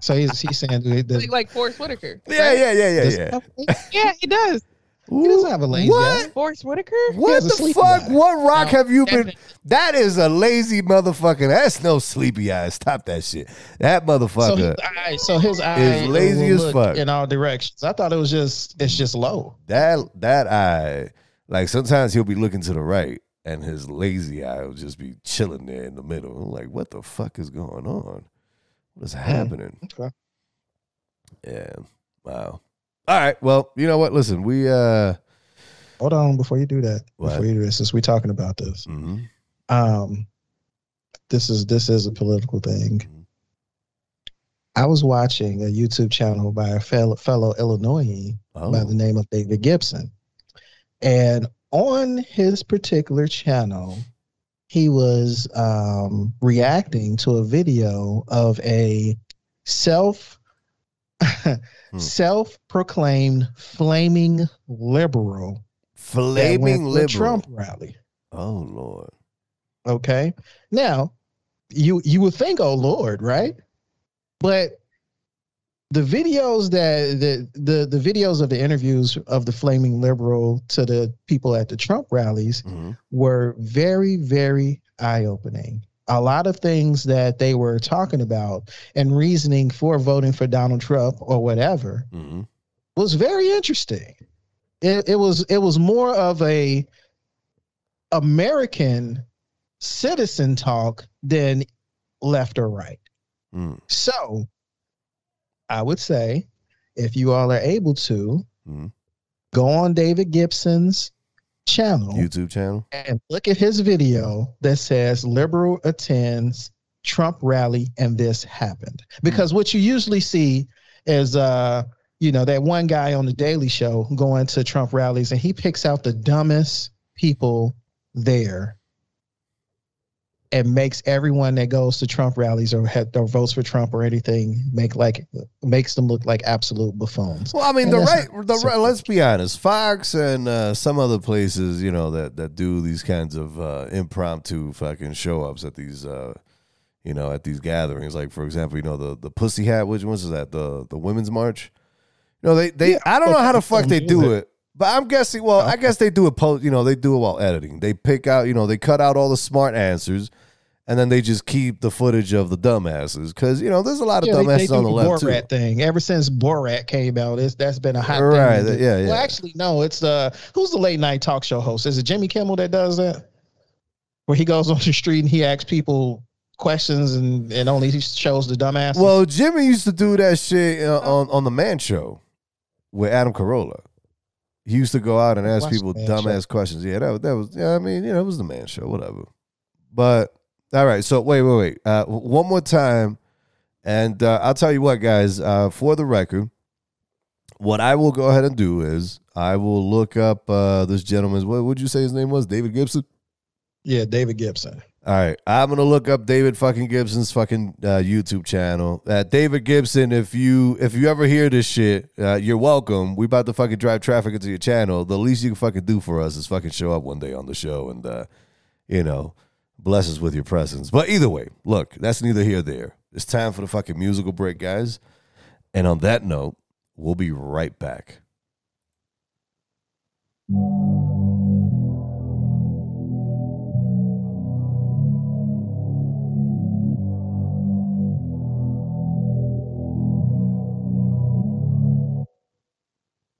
Speaker 2: so he's he's saying that
Speaker 3: Like, like Forest Whitaker.
Speaker 1: Yeah,
Speaker 3: right?
Speaker 1: yeah, yeah, yeah,
Speaker 2: does-
Speaker 1: yeah.
Speaker 3: Yeah, he does.
Speaker 2: he doesn't have a lazy
Speaker 1: What?
Speaker 2: eye.
Speaker 3: Forest Whitaker?
Speaker 1: What the fuck?
Speaker 2: eye.
Speaker 1: What rock
Speaker 3: No,
Speaker 1: have you been? That is a lazy motherfucker. That's no sleepy eyes. Stop that shit. That
Speaker 2: So
Speaker 1: motherfucker.
Speaker 2: his eye, so his eye
Speaker 1: lazy as fuck.
Speaker 2: in all directions. I thought it was just it's just low.
Speaker 1: that that eye, like sometimes he'll be looking to the right, and his lazy eye will just be chilling there in the middle. I'm like, what the fuck is going on? What's happening?
Speaker 2: Okay.
Speaker 1: Yeah. Wow. All right. Well, you know what? Listen, we uh.
Speaker 2: Hold on before you do that.
Speaker 1: What?
Speaker 2: Before you do this, since we're talking about this,
Speaker 1: mhm.
Speaker 2: um, this is this is a political thing.
Speaker 1: Mhm.
Speaker 2: I was watching a YouTube channel by a fellow, fellow Illinoisan
Speaker 1: Oh.
Speaker 2: by the name of David Gibson. And on his particular channel, he was um, reacting to a video of a self self-proclaimed flaming liberal
Speaker 1: Flaming liberal.
Speaker 2: Trump rally.
Speaker 1: Oh Lord.
Speaker 2: Okay. Now, you you would think, oh Lord, right? But the videos that the the the videos of the interviews of the flaming liberal to the people at the Trump rallies
Speaker 1: Mhm.
Speaker 2: were very, very eye-opening. A lot of things that they were talking about and reasoning for voting for Donald Trump or whatever
Speaker 1: Mhm.
Speaker 2: was very interesting. It, it was it was more of a American citizen talk than left or right.
Speaker 1: Mm.
Speaker 2: So I would say if you all are able to
Speaker 1: Mhm.
Speaker 2: go on David Gibson's channel
Speaker 1: YouTube channel.
Speaker 2: and look at his video that says liberal attends Trump rally and this happened. Because what you usually see is uh you know that one guy on the Daily Show going to Trump rallies and he picks out the dumbest people there and makes everyone that goes to Trump rallies or, had, or votes for Trump or anything make like makes them look like absolute buffoons.
Speaker 1: Well, I mean,
Speaker 2: And
Speaker 1: the right, the
Speaker 2: so-
Speaker 1: right. Let's be honest. Fox and uh, some other places, you know, that that do these kinds of uh, impromptu fucking show ups at these, uh, you know, at these gatherings. Like, for example, you know, the the Pussy Hat. Which one's that? The the Women's March. You know, they they.
Speaker 2: Yeah,
Speaker 1: I don't know how the fuck they
Speaker 2: do it.
Speaker 1: But I'm guessing. Well, I guess they do it post. You know, they do it while editing. They pick out. You know, they cut out all the smart answers, and then they just keep the footage of the dumbasses. Because you know, there's a lot of
Speaker 2: Yeah,
Speaker 1: dumbasses
Speaker 2: they do
Speaker 1: on the
Speaker 2: the
Speaker 1: left too.
Speaker 2: Borat thing. Ever since Borat came out, it's that's been a hot
Speaker 1: Right,
Speaker 2: thing.
Speaker 1: yeah, yeah.
Speaker 2: Well, actually, no. It's the who's the late night talk show host? Is it Jimmy Kimmel that does that? Where he goes on the street and he asks people questions and and only he shows the dumbasses.
Speaker 1: Well, Jimmy used to do that shit uh, on on the Man Show with Adam Carolla. He used to go out and ask people dumbass questions. Yeah, that was that was. Yeah, I mean, you know, it was the Man Show, whatever. But all right, so wait, wait, wait. Uh, one more time, and uh, I'll tell you what, guys. Uh, for the record, what I will go ahead and do is I will look up uh, this gentleman's. What would you say his name was? David Gibson.
Speaker 2: yeah, David Gibson.
Speaker 1: All right, I'm gonna look up David fucking Gibson's fucking uh, YouTube channel. Uh, David Gibson, if you if you ever hear this shit, uh, you're welcome. We about to fucking drive traffic into your channel. The least you can fucking do for us is fucking show up one day on the show and uh, you know bless us with your presence. But either way, look, that's neither here nor there. It's time for the fucking musical break, guys. And on that note, we'll be right back.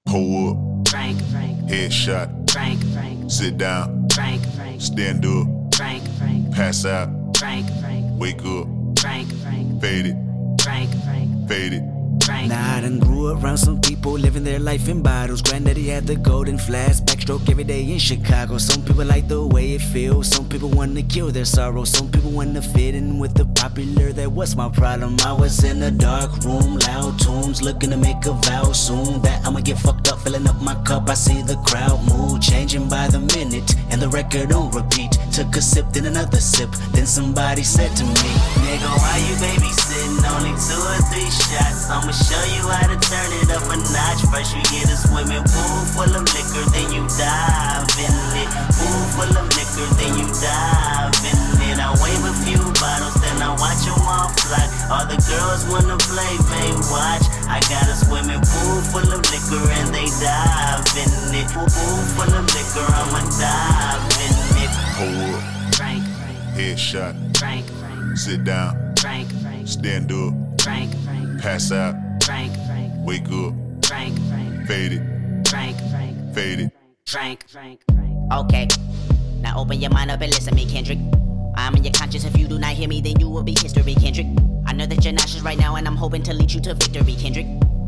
Speaker 7: Pull up,
Speaker 8: Frank, Frank,
Speaker 7: headshot,
Speaker 8: Frank, Frank,
Speaker 7: sit down,
Speaker 8: Frank, Frank,
Speaker 7: stand up,
Speaker 8: Frank, Frank,
Speaker 7: pass out,
Speaker 8: Frank, Frank,
Speaker 7: wake up,
Speaker 8: Frank, Frank,
Speaker 7: fade it,
Speaker 8: Frank, Frank,
Speaker 7: fade it,
Speaker 8: Frank, Nah, I done grew around some people living their life in bottles. Granddaddy had the golden flash, backstroke every day in Chicago. Some people like the way it feels. Some people wanna kill their sorrow. Some people wanna fit in with the popular. That was my problem. I was in a dark room, loud tunes, looking to make a vow soon that I'ma get fucked up, filling up my cup. I see the crowd mood changing by the minute, and the record on repeat. Took a sip, then another sip. Then somebody said to me, Nigga, why you babysitting? Only two or three shots. I'ma show you how to turn it up a notch. First you get a swimming pool full of liquor, then you dive in it. Pool full of liquor, then you dive watch them all fly. All the girls wanna play, they watch. I got a swimming pool full of liquor and they dive in it. Pool pool full of liquor, I'ma dive in it.
Speaker 7: Pull up.
Speaker 8: Frank,
Speaker 7: Headshot.
Speaker 8: Frank,
Speaker 7: Sit down.
Speaker 8: Frank,
Speaker 7: Stand up.
Speaker 8: Frank,
Speaker 7: Pass out.
Speaker 8: Frank, Frank,
Speaker 7: Wake up.
Speaker 8: Frank, Frank,
Speaker 7: Fade it.
Speaker 8: Frank, Frank,
Speaker 7: Fade it.
Speaker 8: Frank, Frank.
Speaker 9: Okay, now open your mind up and listen me, Kendrick. I'm in your conscience. If you do not hear me, then you will be history, Kendrick. I know that you're nauseous right now, and I'm hoping to lead you to victory, Kendrick.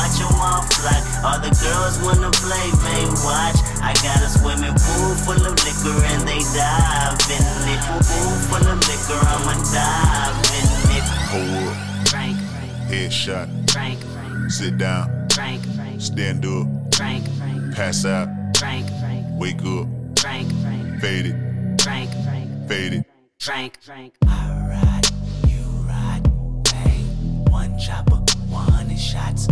Speaker 8: watch them all fly. All the girls wanna play, they watch. I got a swimming pool full of liquor and they dive in it. Pool full of liquor, I'ma dive in it.
Speaker 7: Pull up.
Speaker 8: Frank,
Speaker 7: Headshot.
Speaker 8: Frank, Frank,
Speaker 7: Sit down.
Speaker 8: Frank, Frank,
Speaker 7: Stand up.
Speaker 8: Frank, Frank,
Speaker 7: Pass out.
Speaker 8: Frank, Frank,
Speaker 7: Wake up.
Speaker 8: Frank, Frank,
Speaker 7: Fade it.
Speaker 8: Frank, Frank,
Speaker 7: Fade it.
Speaker 8: Frank, Frank. I ride, you ride, bang. One chopper, one hundred shots,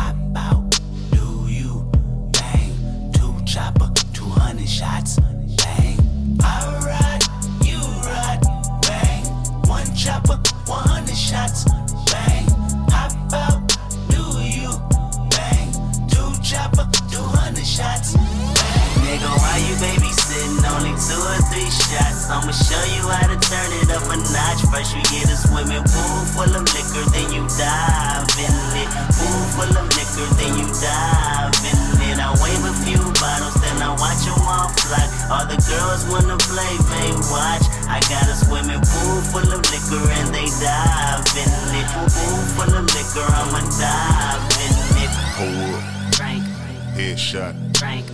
Speaker 8: Hop out, do you, bang. Two chopper, two hundred shots, bang. I ride, you ride, bang. One chopper, one hundred shots, bang. Hop out, do you, bang. Two chopper, two hundred shots, bang. Nigga, why you babysitting? Only two or three shots. I'ma show you how to turn it up a notch. First, you get a swimming pool full of liquor, then you dive in it. Pool full of liquor, then you dive in it. I wave a few bottles, then I watch them all fly. All the girls wanna play, they watch. I got a swimming pool full of liquor and they dive in it. Pool full of liquor, I'ma dive in it.
Speaker 7: Pull up.
Speaker 8: Frank,
Speaker 7: Headshot.
Speaker 8: Frank,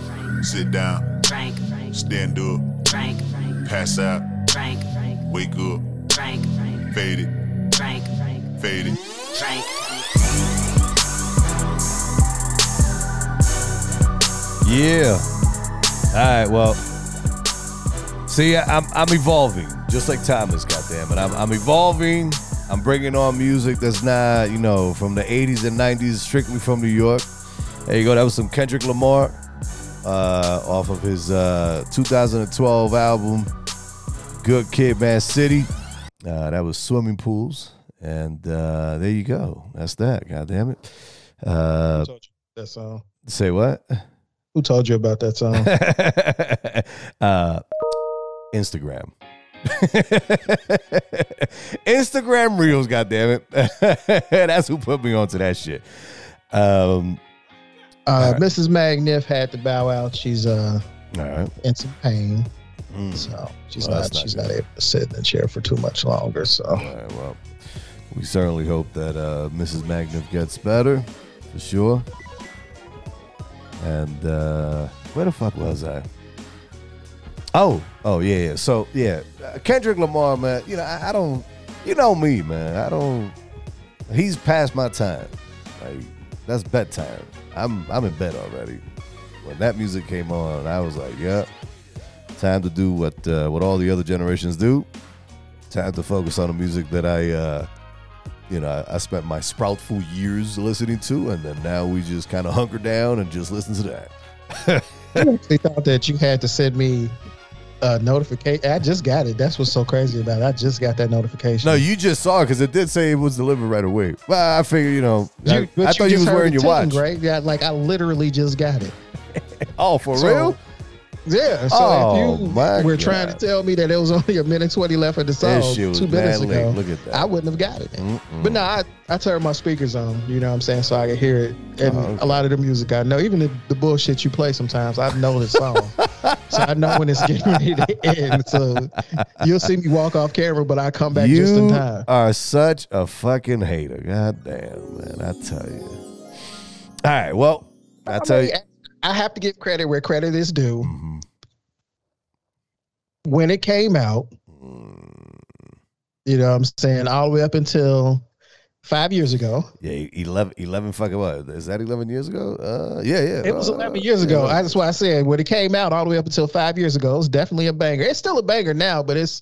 Speaker 7: Sit down.
Speaker 8: Frank,
Speaker 7: Stand up.
Speaker 8: Frank, Frank,
Speaker 7: Pass out.
Speaker 8: Frank, Frank,
Speaker 7: Wake up.
Speaker 8: Frank, Frank,
Speaker 7: Fade it.
Speaker 8: Frank, Frank,
Speaker 7: Fade it.
Speaker 8: Frank.
Speaker 1: Yeah. All right. Well, see, I'm I'm evolving, just like Thomas. Goddamn it, I'm I'm evolving. I'm bringing on music that's not, you know, from the 80s and 90s, strictly from New York. There you go. That was some Kendrick Lamar uh, off of his uh, 2012 album, Good Kid, M.A.A.D City. Uh, that was Swimming Pools. And uh, there you go. That's that. God damn it. Uh,
Speaker 2: Who told you that song?
Speaker 1: say what?
Speaker 2: Who told you about that song?
Speaker 1: uh, Instagram. Instagram Reels, goddamn it. That's who put me onto that shit. Um,
Speaker 2: Uh, Mrs. Magniff had to bow out. She's uh
Speaker 1: right.
Speaker 2: in some pain,
Speaker 1: Mm.
Speaker 2: so she's
Speaker 1: Well,
Speaker 2: not,
Speaker 1: not
Speaker 2: she's
Speaker 1: good.
Speaker 2: not able to sit in the chair for too much longer. So
Speaker 1: All right, well, we certainly hope that uh, Mrs. Magniff gets better, for sure. And uh, where the fuck was I? Oh, oh yeah, yeah. So yeah, uh, Kendrick Lamar, man. You know, I, I don't. You know me, man. I don't. He's past my time. Like that's bedtime. I'm I'm in bed already. When that music came on, I was like, yeah, time to do what uh, what all the other generations do. Time to focus on the music that I, uh, you know, I, I spent my sproutful years listening to, and then now we just kind of hunker down and just listen to that.
Speaker 2: I actually thought that you had to send me uh, notification. I just got it. That's what's so crazy about it. I just got that notification.
Speaker 1: No, you just saw it because it did say it was delivered right away. Well, I figured, you know, I,
Speaker 2: You- but
Speaker 1: I thought you was wearing your
Speaker 2: ting,
Speaker 1: watch.
Speaker 2: right? Yeah, like I literally just got it.
Speaker 1: Oh, for
Speaker 2: So,
Speaker 1: real?
Speaker 2: Yeah. So
Speaker 1: Oh,
Speaker 2: if you were trying to tell me that it was only a minute twenty left of the song
Speaker 1: That shit was
Speaker 2: two minutes ago,
Speaker 1: Look at that.
Speaker 2: I wouldn't have got it.
Speaker 1: Mm-mm.
Speaker 2: But no, I, I turned my speakers on, you know what I'm saying, so I could hear it. And
Speaker 1: Oh, okay.
Speaker 2: a lot of the music I know, even the, the bullshit you play sometimes, I know the song. so I know when it's getting ready to end. So you'll see me walk off camera, but I come back
Speaker 1: you
Speaker 2: just in time.
Speaker 1: are such a fucking hater. God damn, man. I tell you. All right. Well, I tell you.
Speaker 2: mean, I have to give credit where credit is due.
Speaker 1: Mhm.
Speaker 2: When it came out, you know what I'm saying, all the way up until five years ago.
Speaker 1: Yeah, 11, 11 fucking what? Is that 11 years ago? Uh, yeah, yeah.
Speaker 2: It was
Speaker 1: uh,
Speaker 2: 11 years ago.
Speaker 1: yeah.
Speaker 2: That's why I said when it came out all the way up until five years ago, it's definitely a banger. It's still a banger now, but it's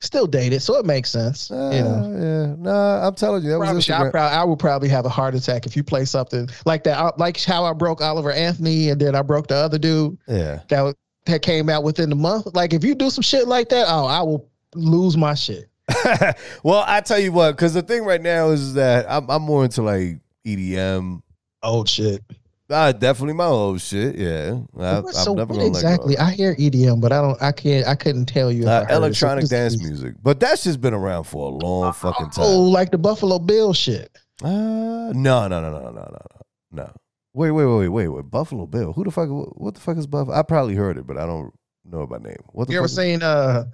Speaker 2: still dated, so it makes sense.
Speaker 1: Uh,
Speaker 2: you know,
Speaker 1: yeah. Nah, I'm telling you. That
Speaker 2: probably,
Speaker 1: was
Speaker 2: I,
Speaker 1: Instagram.
Speaker 2: I would probably have a heart attack if you play something like that. I- Like how I broke Oliver Anthony and then I broke the other dude
Speaker 1: Yeah.
Speaker 2: that was- that came out within the month. Like if you do some shit like that, oh, I will lose my shit.
Speaker 1: well, I tell you what, because the thing right now is that I'm, I'm more into like EDM,
Speaker 2: old shit.
Speaker 1: Uh, definitely my old shit. Yeah, I,
Speaker 2: so exactly. I hear EDM, but I don't. I can't. I couldn't tell you.
Speaker 1: Uh, electronic dance music, but that's just been around for a long fucking oh, time.
Speaker 2: Oh, like the Buffalo Bill shit.
Speaker 1: Uh, no, no, no, no, no, no, no. Wait, wait, wait, wait, wait. Buffalo Bill. Who the fuck? What the fuck is Buffalo? I probably heard it, but I don't know by name. What the
Speaker 2: You ever
Speaker 1: is-
Speaker 2: seen uh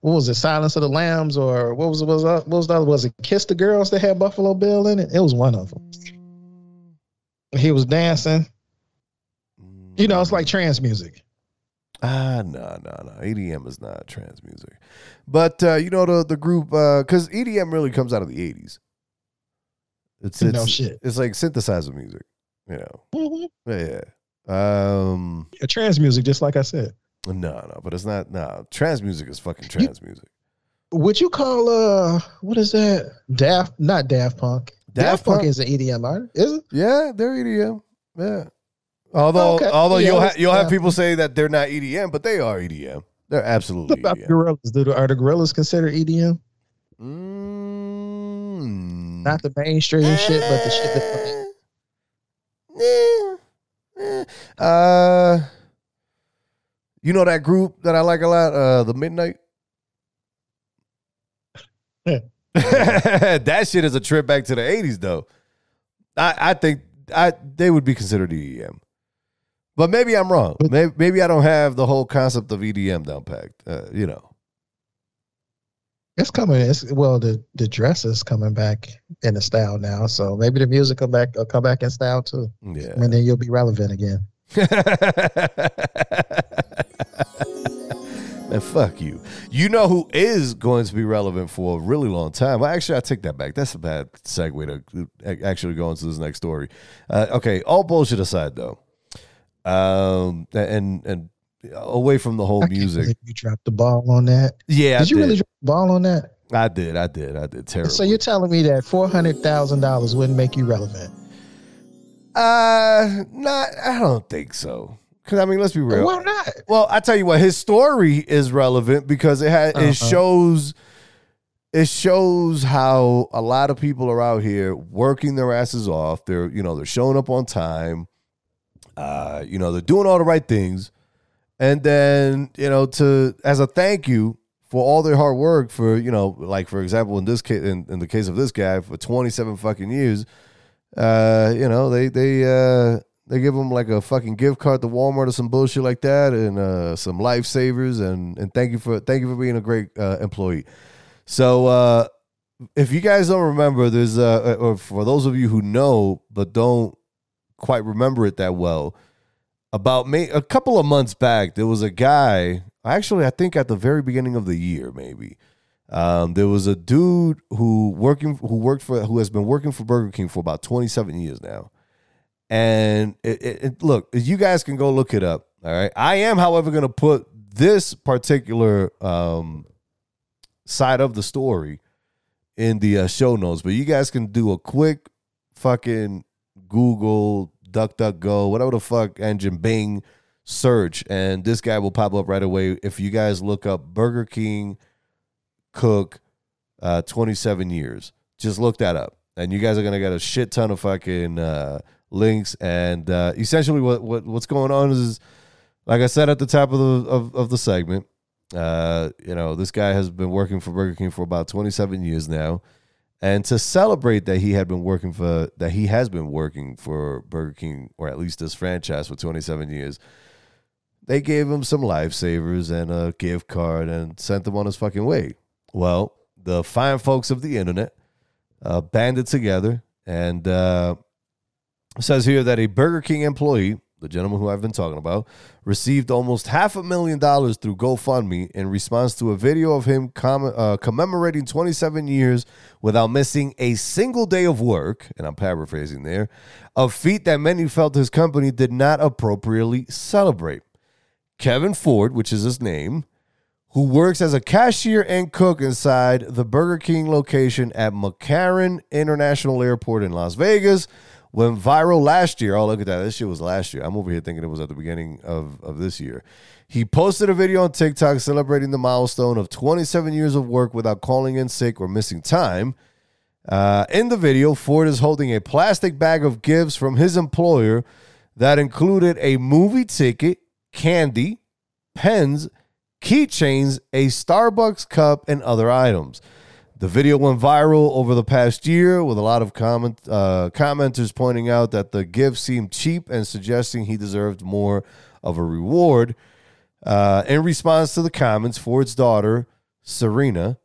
Speaker 2: what was it, Silence of the Lambs, or what was it? Was what was other? Was it Kiss the Girls that had Buffalo Bill in it? It was one of them. He was dancing. You know, it's like trance music.
Speaker 1: Ah, no, no, no. EDM is not trance music, but uh, you know the the group because EDM really comes out of the eighties. It's it's
Speaker 2: No shit.
Speaker 1: it's like synthesizer music, you know.
Speaker 2: Mhm.
Speaker 1: Yeah. Um.
Speaker 2: Yeah, trance music, just like I said.
Speaker 1: No, no, but it's not. No, trance music is fucking trance music.
Speaker 2: Would you call uh what is that? Daft not Daft Punk. Daft, Punk,
Speaker 1: Punk?
Speaker 2: is an EDM artist, is it?
Speaker 1: Yeah, they're EDM. Yeah. Although,
Speaker 2: Okay.
Speaker 1: although
Speaker 2: Yeah,
Speaker 1: you'll ha- you'll have people say that they're not EDM, but they are EDM. They're absolutely
Speaker 2: What about
Speaker 1: EDM.
Speaker 2: Gorillaz? Do are the Gorillaz considered EDM?
Speaker 1: Mm.
Speaker 2: Not the mainstream shit, but the shit that
Speaker 1: Eh. Uh, you know that group that I like a lot, uh, the Midnight. That shit is a trip back to the eighties, though. I I think I they would be considered EDM, but maybe I'm wrong. Maybe, maybe I don't have the whole concept of EDM down packed. Uh, you know.
Speaker 2: It's coming. It's well, the the dress is coming back in the style now, so maybe the music come back. will come back in style too,
Speaker 1: Yeah.
Speaker 2: and then you'll be relevant again.
Speaker 1: Man, fuck you. You know who is going to be relevant for a really long time? Well, actually, I take that back. That's a bad segue to actually go into this next story. Uh, okay, all bullshit aside, though, um, and and away from the whole music.
Speaker 2: You dropped the ball on that.
Speaker 1: Yeah,
Speaker 2: did
Speaker 1: I
Speaker 2: you
Speaker 1: did.
Speaker 2: really drop the ball on that?
Speaker 1: I did. I did. I did. Terrible.
Speaker 2: So you're telling me that four hundred thousand dollars wouldn't make you relevant?
Speaker 1: uh, not. I don't think so. Because I mean, let's be real.
Speaker 2: Why not?
Speaker 1: Well, I tell you what, his story is relevant because it has
Speaker 2: Uh-huh.
Speaker 1: it shows it shows how a lot of people are out here working their asses off. They're you know they're showing up on time. Uh, you know they're doing all the right things, and then you know to as a thank you for all their hard work for you know like for example in this case in, in the case of this guy for twenty seven fucking years, uh, you know they they uh they give them like a fucking gift card to Walmart or some bullshit like that, and uh, some lifesavers, and and thank you for thank you for being a great uh, employee. So uh, if you guys don't remember, there's uh, or for those of you who know but don't quite remember it that well, about May, a couple of months back, there was a guy. Actually, I think at the very beginning of the year, maybe. Um, there was a dude who working who worked for who has been working for Burger King for about 27 years now. And it, it, it- look, you guys can go look it up. All right. I am, however, going to put this particular um, side of the story in the uh, show notes, but you guys can do a quick fucking Google, DuckDuckGo, whatever the fuck engine, Bing, search, and this guy will pop up right away. If you guys look up Burger King cook, uh, 27 years, just look that up, and you guys are gonna get a shit ton of fucking uh, links. And uh, essentially, what, what what's going on is, like I said at the top of the of, of the segment, uh, you know, this guy has been working for Burger King for about 27 years now. And to celebrate that he had been working for that he has been working for Burger King or at least this franchise for 27 years, they gave him some lifesavers and a gift card and sent him on his fucking way. Well, the fine folks of the internet uh, banded together and uh, says here that a Burger King employee, the gentleman who I've been talking about, received almost half a million dollars through GoFundMe in response to a video of him com- uh, commemorating 27 years without missing a single day of work, and I'm paraphrasing there, a feat that many felt his company did not appropriately celebrate. Kevin Ford, which is his name, who works as a cashier and cook inside the Burger King location at McCarran International Airport in Las Vegas, went viral last year. Oh, look at that. This shit was last year. I'm over here thinking it was at the beginning of, of this year. He posted a video on TikTok celebrating the milestone of 27 years of work without calling in sick or missing time. Uh, in the video, Ford is holding a plastic bag of gifts from his employer that included a movie ticket, candy, pens, keychains, a Starbucks cup, and other items. The video went viral over the past year with a lot of comment, uh, commenters pointing out that the gift seemed cheap and suggesting he deserved more of a reward. Uh, in response to the comments, Ford's daughter, Seryna,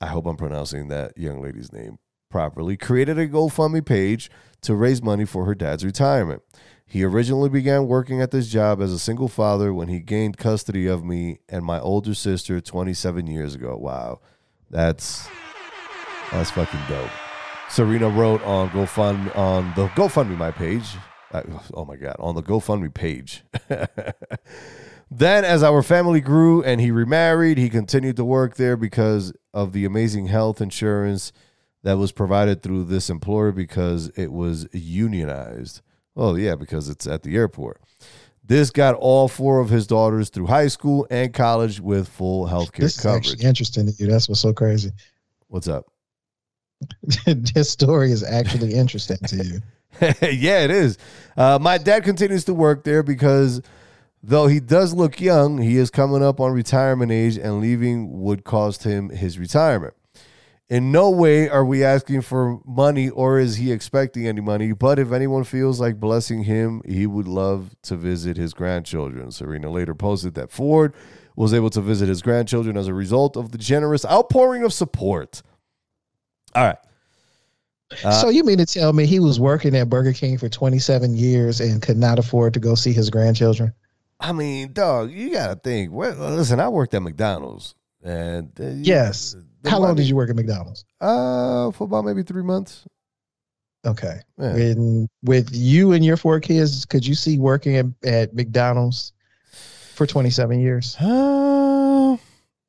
Speaker 1: I hope I'm pronouncing that young lady's name properly, created a GoFundMe page to raise money for her dad's retirement. He originally began working at this job as a single father when he gained custody of me and my older sister 27 years ago. Wow. That's that's fucking dope. Seryna wrote on GoFund on the GoFundMe my page. uh, oh my god, on the GoFundMe page. then, as our family grew and he remarried, he continued to work there because of the amazing health insurance that was provided through this employer because it was unionized. Oh yeah, because it's at the airport. This got all four of his daughters through high school and college with full health care
Speaker 2: This is
Speaker 1: coverage.
Speaker 2: actually interesting to you. That's what's so crazy.
Speaker 1: What's up?
Speaker 2: this story is actually interesting to you.
Speaker 1: yeah, it is. Uh, my dad continues to work there because though he does look young, he is coming up on retirement age and leaving would cost him his retirement. In no way are we asking for money or is he expecting any money, but if anyone feels like blessing him, he would love to visit his grandchildren. Seryna later posted that Ford was able to visit his grandchildren as a result of the generous outpouring of support. All right. Uh,
Speaker 2: so you mean to tell me he was working at Burger King for 27 years and could not afford to go see his grandchildren?
Speaker 1: I mean, dog, you gotta think. Well, listen, I worked at McDonald's, and uh,
Speaker 2: Yes.
Speaker 1: the
Speaker 2: How long did you work at McDonald's?
Speaker 1: Uh, for about maybe three months.
Speaker 2: Okay.
Speaker 1: Yeah.
Speaker 2: And with you and your four kids, could you see working at, at McDonald's for 27 years?
Speaker 1: Uh,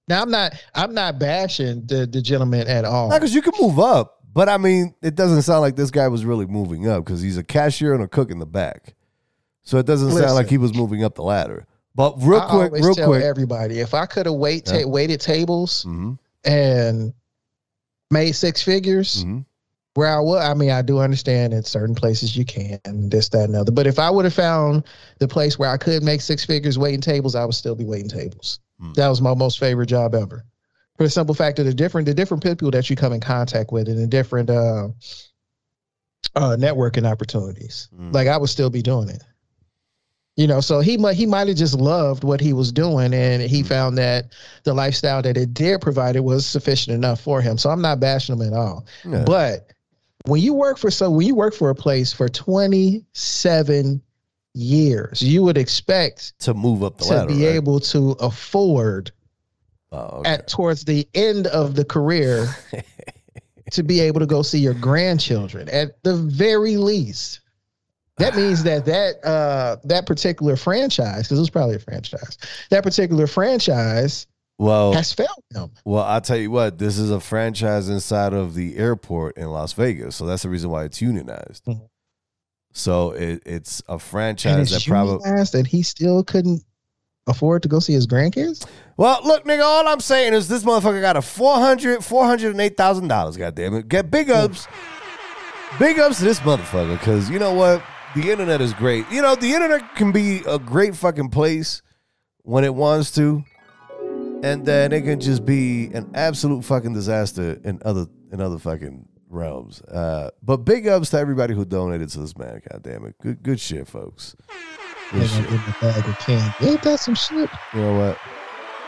Speaker 2: Now I'm not I'm not bashing the, the gentleman at all.
Speaker 1: because you can move up, but I mean, it doesn't sound like this guy was really moving up because he's a cashier and a cook in the back. So it doesn't sound like he was moving up the ladder. But real
Speaker 2: I
Speaker 1: quick, real quick.
Speaker 2: everybody if I could have wait ta-
Speaker 1: Yeah.
Speaker 2: waited tables
Speaker 1: Mhm,
Speaker 2: and made six figures
Speaker 1: mhm.
Speaker 2: where I was, I mean, I do understand in certain places you can this, that, and other. But if I would have found the place where I could make six figures waiting tables, I would still be waiting tables.
Speaker 1: Hmm.
Speaker 2: That was my most favorite job ever. For the simple fact of the different the different people that you come in contact with and the different uh, uh, networking opportunities.
Speaker 1: Mm.
Speaker 2: Like I would still be doing it. You know, so he might he might have just loved what he was doing, and he mm-hmm. found that the lifestyle that it did provide it was sufficient enough for him. So I'm not bashing him at all.
Speaker 1: Yeah.
Speaker 2: But when you work for so when you work for a place for 27 years, you would expect
Speaker 1: to move up the
Speaker 2: to
Speaker 1: ladder.
Speaker 2: be
Speaker 1: right?
Speaker 2: able to afford
Speaker 1: Oh, okay.
Speaker 2: at towards the end of the career to be able to go see your grandchildren at the very least. That means that that uh that particular franchise, because it was probably a franchise, that particular franchise
Speaker 1: well,
Speaker 2: has failed him.
Speaker 1: Well, I'll tell you what, this is a franchise inside of the airport in Las Vegas. So that's the reason why it's unionized.
Speaker 2: Mhm.
Speaker 1: So it, it's a franchise
Speaker 2: it's
Speaker 1: that probably.
Speaker 2: that he still couldn't afford to go see his grandkids.
Speaker 1: Well, look, nigga, all I'm saying is this motherfucker got a 400 $408,000, goddamn it. Get big ups. Big ups to this motherfucker because you know what? The internet is great. You know, the internet can be a great fucking place when it wants to, and then it can just be an absolute fucking disaster in other in other fucking realms. Uh, but big ups to everybody who donated to this man. God damn it, good good shit, folks. Good shit.
Speaker 2: give him bag of candy. Ain't that some shit?
Speaker 1: You know what?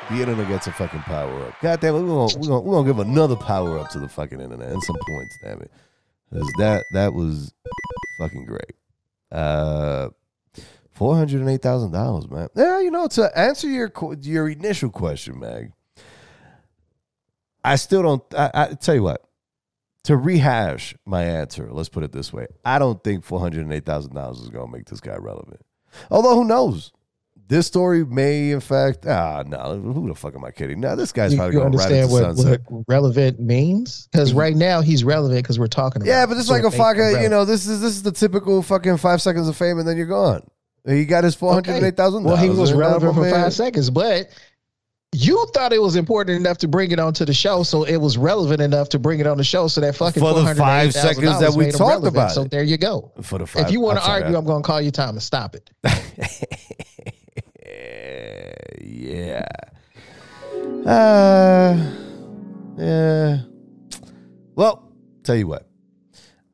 Speaker 1: The internet gets a fucking power up. God damn it, we're gonna, we're gonna, we're gonna give another power up to the fucking internet and some points, damn it. 'Cause that that was fucking great. Uh four hundred and eight thousand dollars, man. Yeah, you know, to answer your your initial question, Mag, I still don't I, I tell you what, to rehash my answer, let's put it this way. I don't think four hundred and eight thousand dollars is gonna make this guy relevant. Although who knows? This story may, in fact, ah, no. who the fuck am I kidding? Now this guy's
Speaker 2: You,
Speaker 1: probably
Speaker 2: you
Speaker 1: going to
Speaker 2: understand
Speaker 1: into
Speaker 2: what,
Speaker 1: sunset.
Speaker 2: what relevant means? Because right now he's relevant because we're talking about.
Speaker 1: It.
Speaker 2: Yeah,
Speaker 1: but it's
Speaker 2: So
Speaker 1: like a
Speaker 2: it
Speaker 1: fucking, you know, this is this is the typical fucking five seconds of fame and then you're gone. He got his four hundred eight thousand.
Speaker 2: Well, he was relevant for five seconds, but you thought it was important enough to bring it onto the show, so it was relevant enough to bring it on the show. So that fucking
Speaker 1: For the five
Speaker 2: $408,000
Speaker 1: seconds that we talked about
Speaker 2: So there you go.
Speaker 1: For the five,
Speaker 2: if you want to argue, I'm going to call you Thomas. Stop it.
Speaker 1: yeah. Uh, yeah. Well, tell you what.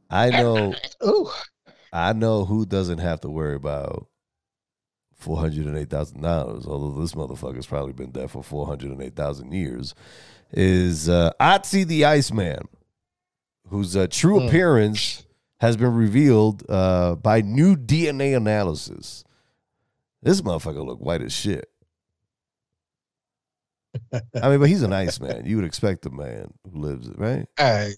Speaker 1: I know.
Speaker 2: Ooh.
Speaker 1: I know who doesn't have to worry about four hundred and eight thousand dollars. Although this motherfucker's probably been dead for four hundred and eight thousand years. Is uh, Otzi the Iceman, whose uh, true
Speaker 2: Hmm.
Speaker 1: appearance has been revealed uh, by new DNA analysis. This motherfucker look white as shit. I mean, but he's an Iceman. You would expect a man who lives it, right?
Speaker 2: All right.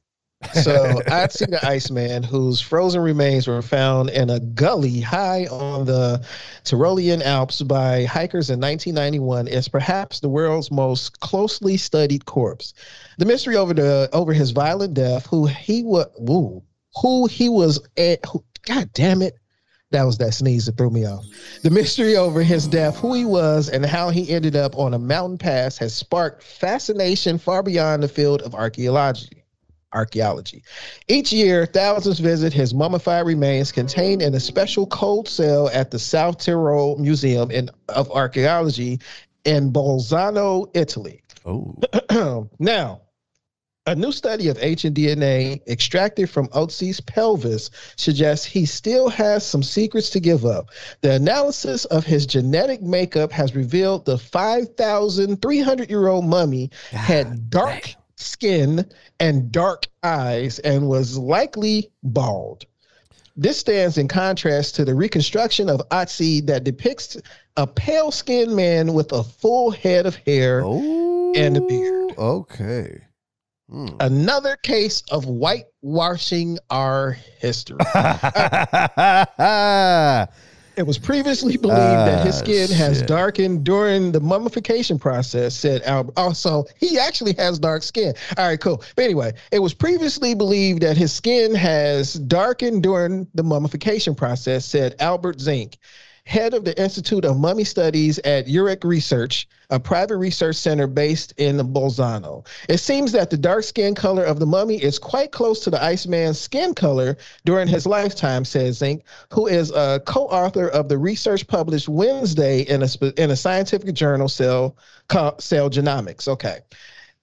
Speaker 2: So Otzi the Iceman, whose frozen remains were found in a gully high on the Tyrolean Alps by hikers in 1991, is perhaps the world's most closely studied corpse. The mystery over the over his violent death, who he was, who he was, at, who, God damn it, that was that sneeze that threw me off. The mystery over his death, who he was, and how he ended up on a mountain pass has sparked fascination far beyond the field of archaeology archaeology. Each year, thousands visit his mummified remains contained in a special cold cell at the South Tyrol Museum in, of Archaeology in Bolzano, Italy.
Speaker 1: Oh.
Speaker 2: now, a new study of ancient DNA extracted from Otzi's pelvis suggests he still has some secrets to give up. The analysis of his genetic makeup has revealed the 5,300 year old mummy had dark skin and dark eyes and was likely bald. This stands in contrast to the reconstruction of Otzi that depicts a pale skinned man with a full head of hair and a beard.
Speaker 1: Okay. Hmm.
Speaker 2: Another case of whitewashing our history. It was previously believed that his
Speaker 1: Ah,
Speaker 2: skin has darkened during the mummification process, said Albert. Also, he actually has dark skin. All right, cool. But anyway, it was previously believed that his skin has darkened during the mummification process, said Albert Zink, head of the Institute of Mummy Studies at Eurac Research, a private research center based in Bolzano. It seems that the dark skin color of the mummy is quite close to the Iceman's skin color during his lifetime, says Zink, who is a co-author of the research published Wednesday in a in a scientific journal, Cell Cell Genomics. Okay.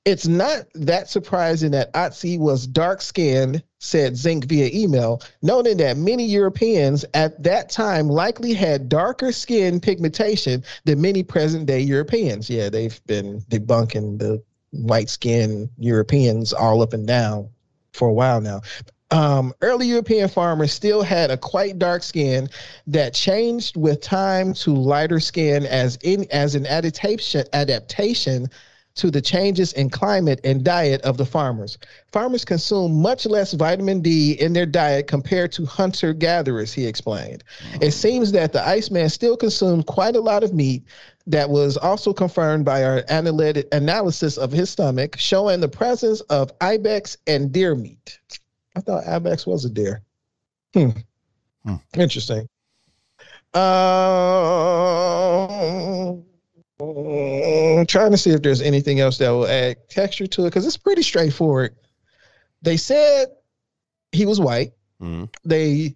Speaker 2: It's not that surprising that Otzi was dark skinned, said Zink via email, noting that many Europeans at that time likely had darker skin pigmentation than many present day Europeans. Yeah, they've been debunking the white skinned Europeans all up and down for a while now. Um, early European farmers still had a quite dark skin that changed with time to lighter skin as in as an adaptation adaptation to the changes in climate and diet of the farmers. Farmers consume much less vitamin D in their diet compared to hunter gatherers, he explained. It seems that the Iceman still consumed quite a lot of meat that was also confirmed by our analytic analysis of his stomach, showing the presence of ibex and deer meat. I thought ibex was a deer. Hmm. Interesting. Uh, I'm trying to see if there's anything else that will add texture to it because it's pretty straightforward. They said he was white.
Speaker 1: Mhm.
Speaker 2: They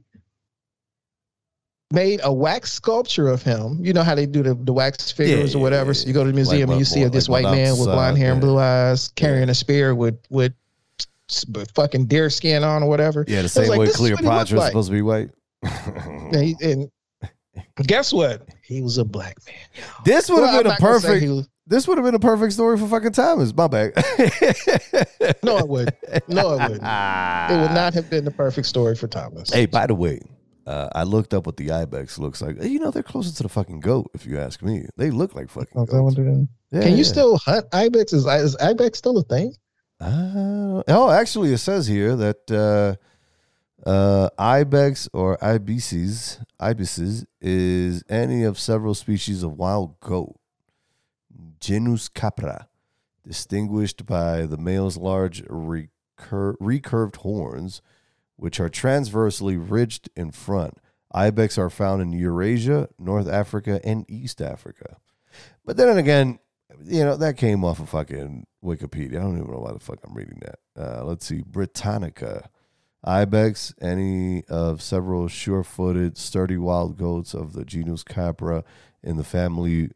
Speaker 2: made a wax sculpture of him. You know how they do the, the wax figures
Speaker 1: yeah,
Speaker 2: or whatever.
Speaker 1: yeah,
Speaker 2: So you go to the museum
Speaker 1: what-
Speaker 2: and you see
Speaker 1: what-
Speaker 2: this
Speaker 1: like
Speaker 2: white man with blonde hair and blue eyes carrying a spear with with fucking deer skin on or whatever.
Speaker 1: Yeah, the same
Speaker 2: like,
Speaker 1: way
Speaker 2: this is what
Speaker 1: Cleopatra is
Speaker 2: like.
Speaker 1: supposed to be white.
Speaker 2: And, he- and guess what? He was a black man.
Speaker 1: this would
Speaker 2: Well,
Speaker 1: have
Speaker 2: I'm
Speaker 1: been a
Speaker 2: not gonna say
Speaker 1: perfect.
Speaker 2: was-
Speaker 1: This would have been a perfect story for fucking Thomas. My bad.
Speaker 2: no, it would. No, it wouldn't. It would not have been the perfect story for Thomas.
Speaker 1: Hey, by the way, uh, I looked up what the ibex looks like. You know, they're closer to the fucking goat. If you ask me, they look like fucking
Speaker 2: Oh, is that what
Speaker 1: goats. Yeah,
Speaker 2: Can you
Speaker 1: yeah.
Speaker 2: still hunt ibex? Is, is ibex still a thing?
Speaker 1: Uh, oh, actually, it says here that uh, uh, ibex or ibices, ibices is any of several species of wild goat, genus capra, distinguished by the male's large recur- recurved horns, which are transversely ridged in front. Ibex are found in Eurasia, North Africa, and East Africa. But then again, you know, that came off of fucking Wikipedia. I don't even know why the fuck I'm reading that. Uh, let's see. Britannica. Ibex, any of several sure footed, sturdy wild goats of the genus Capra in the family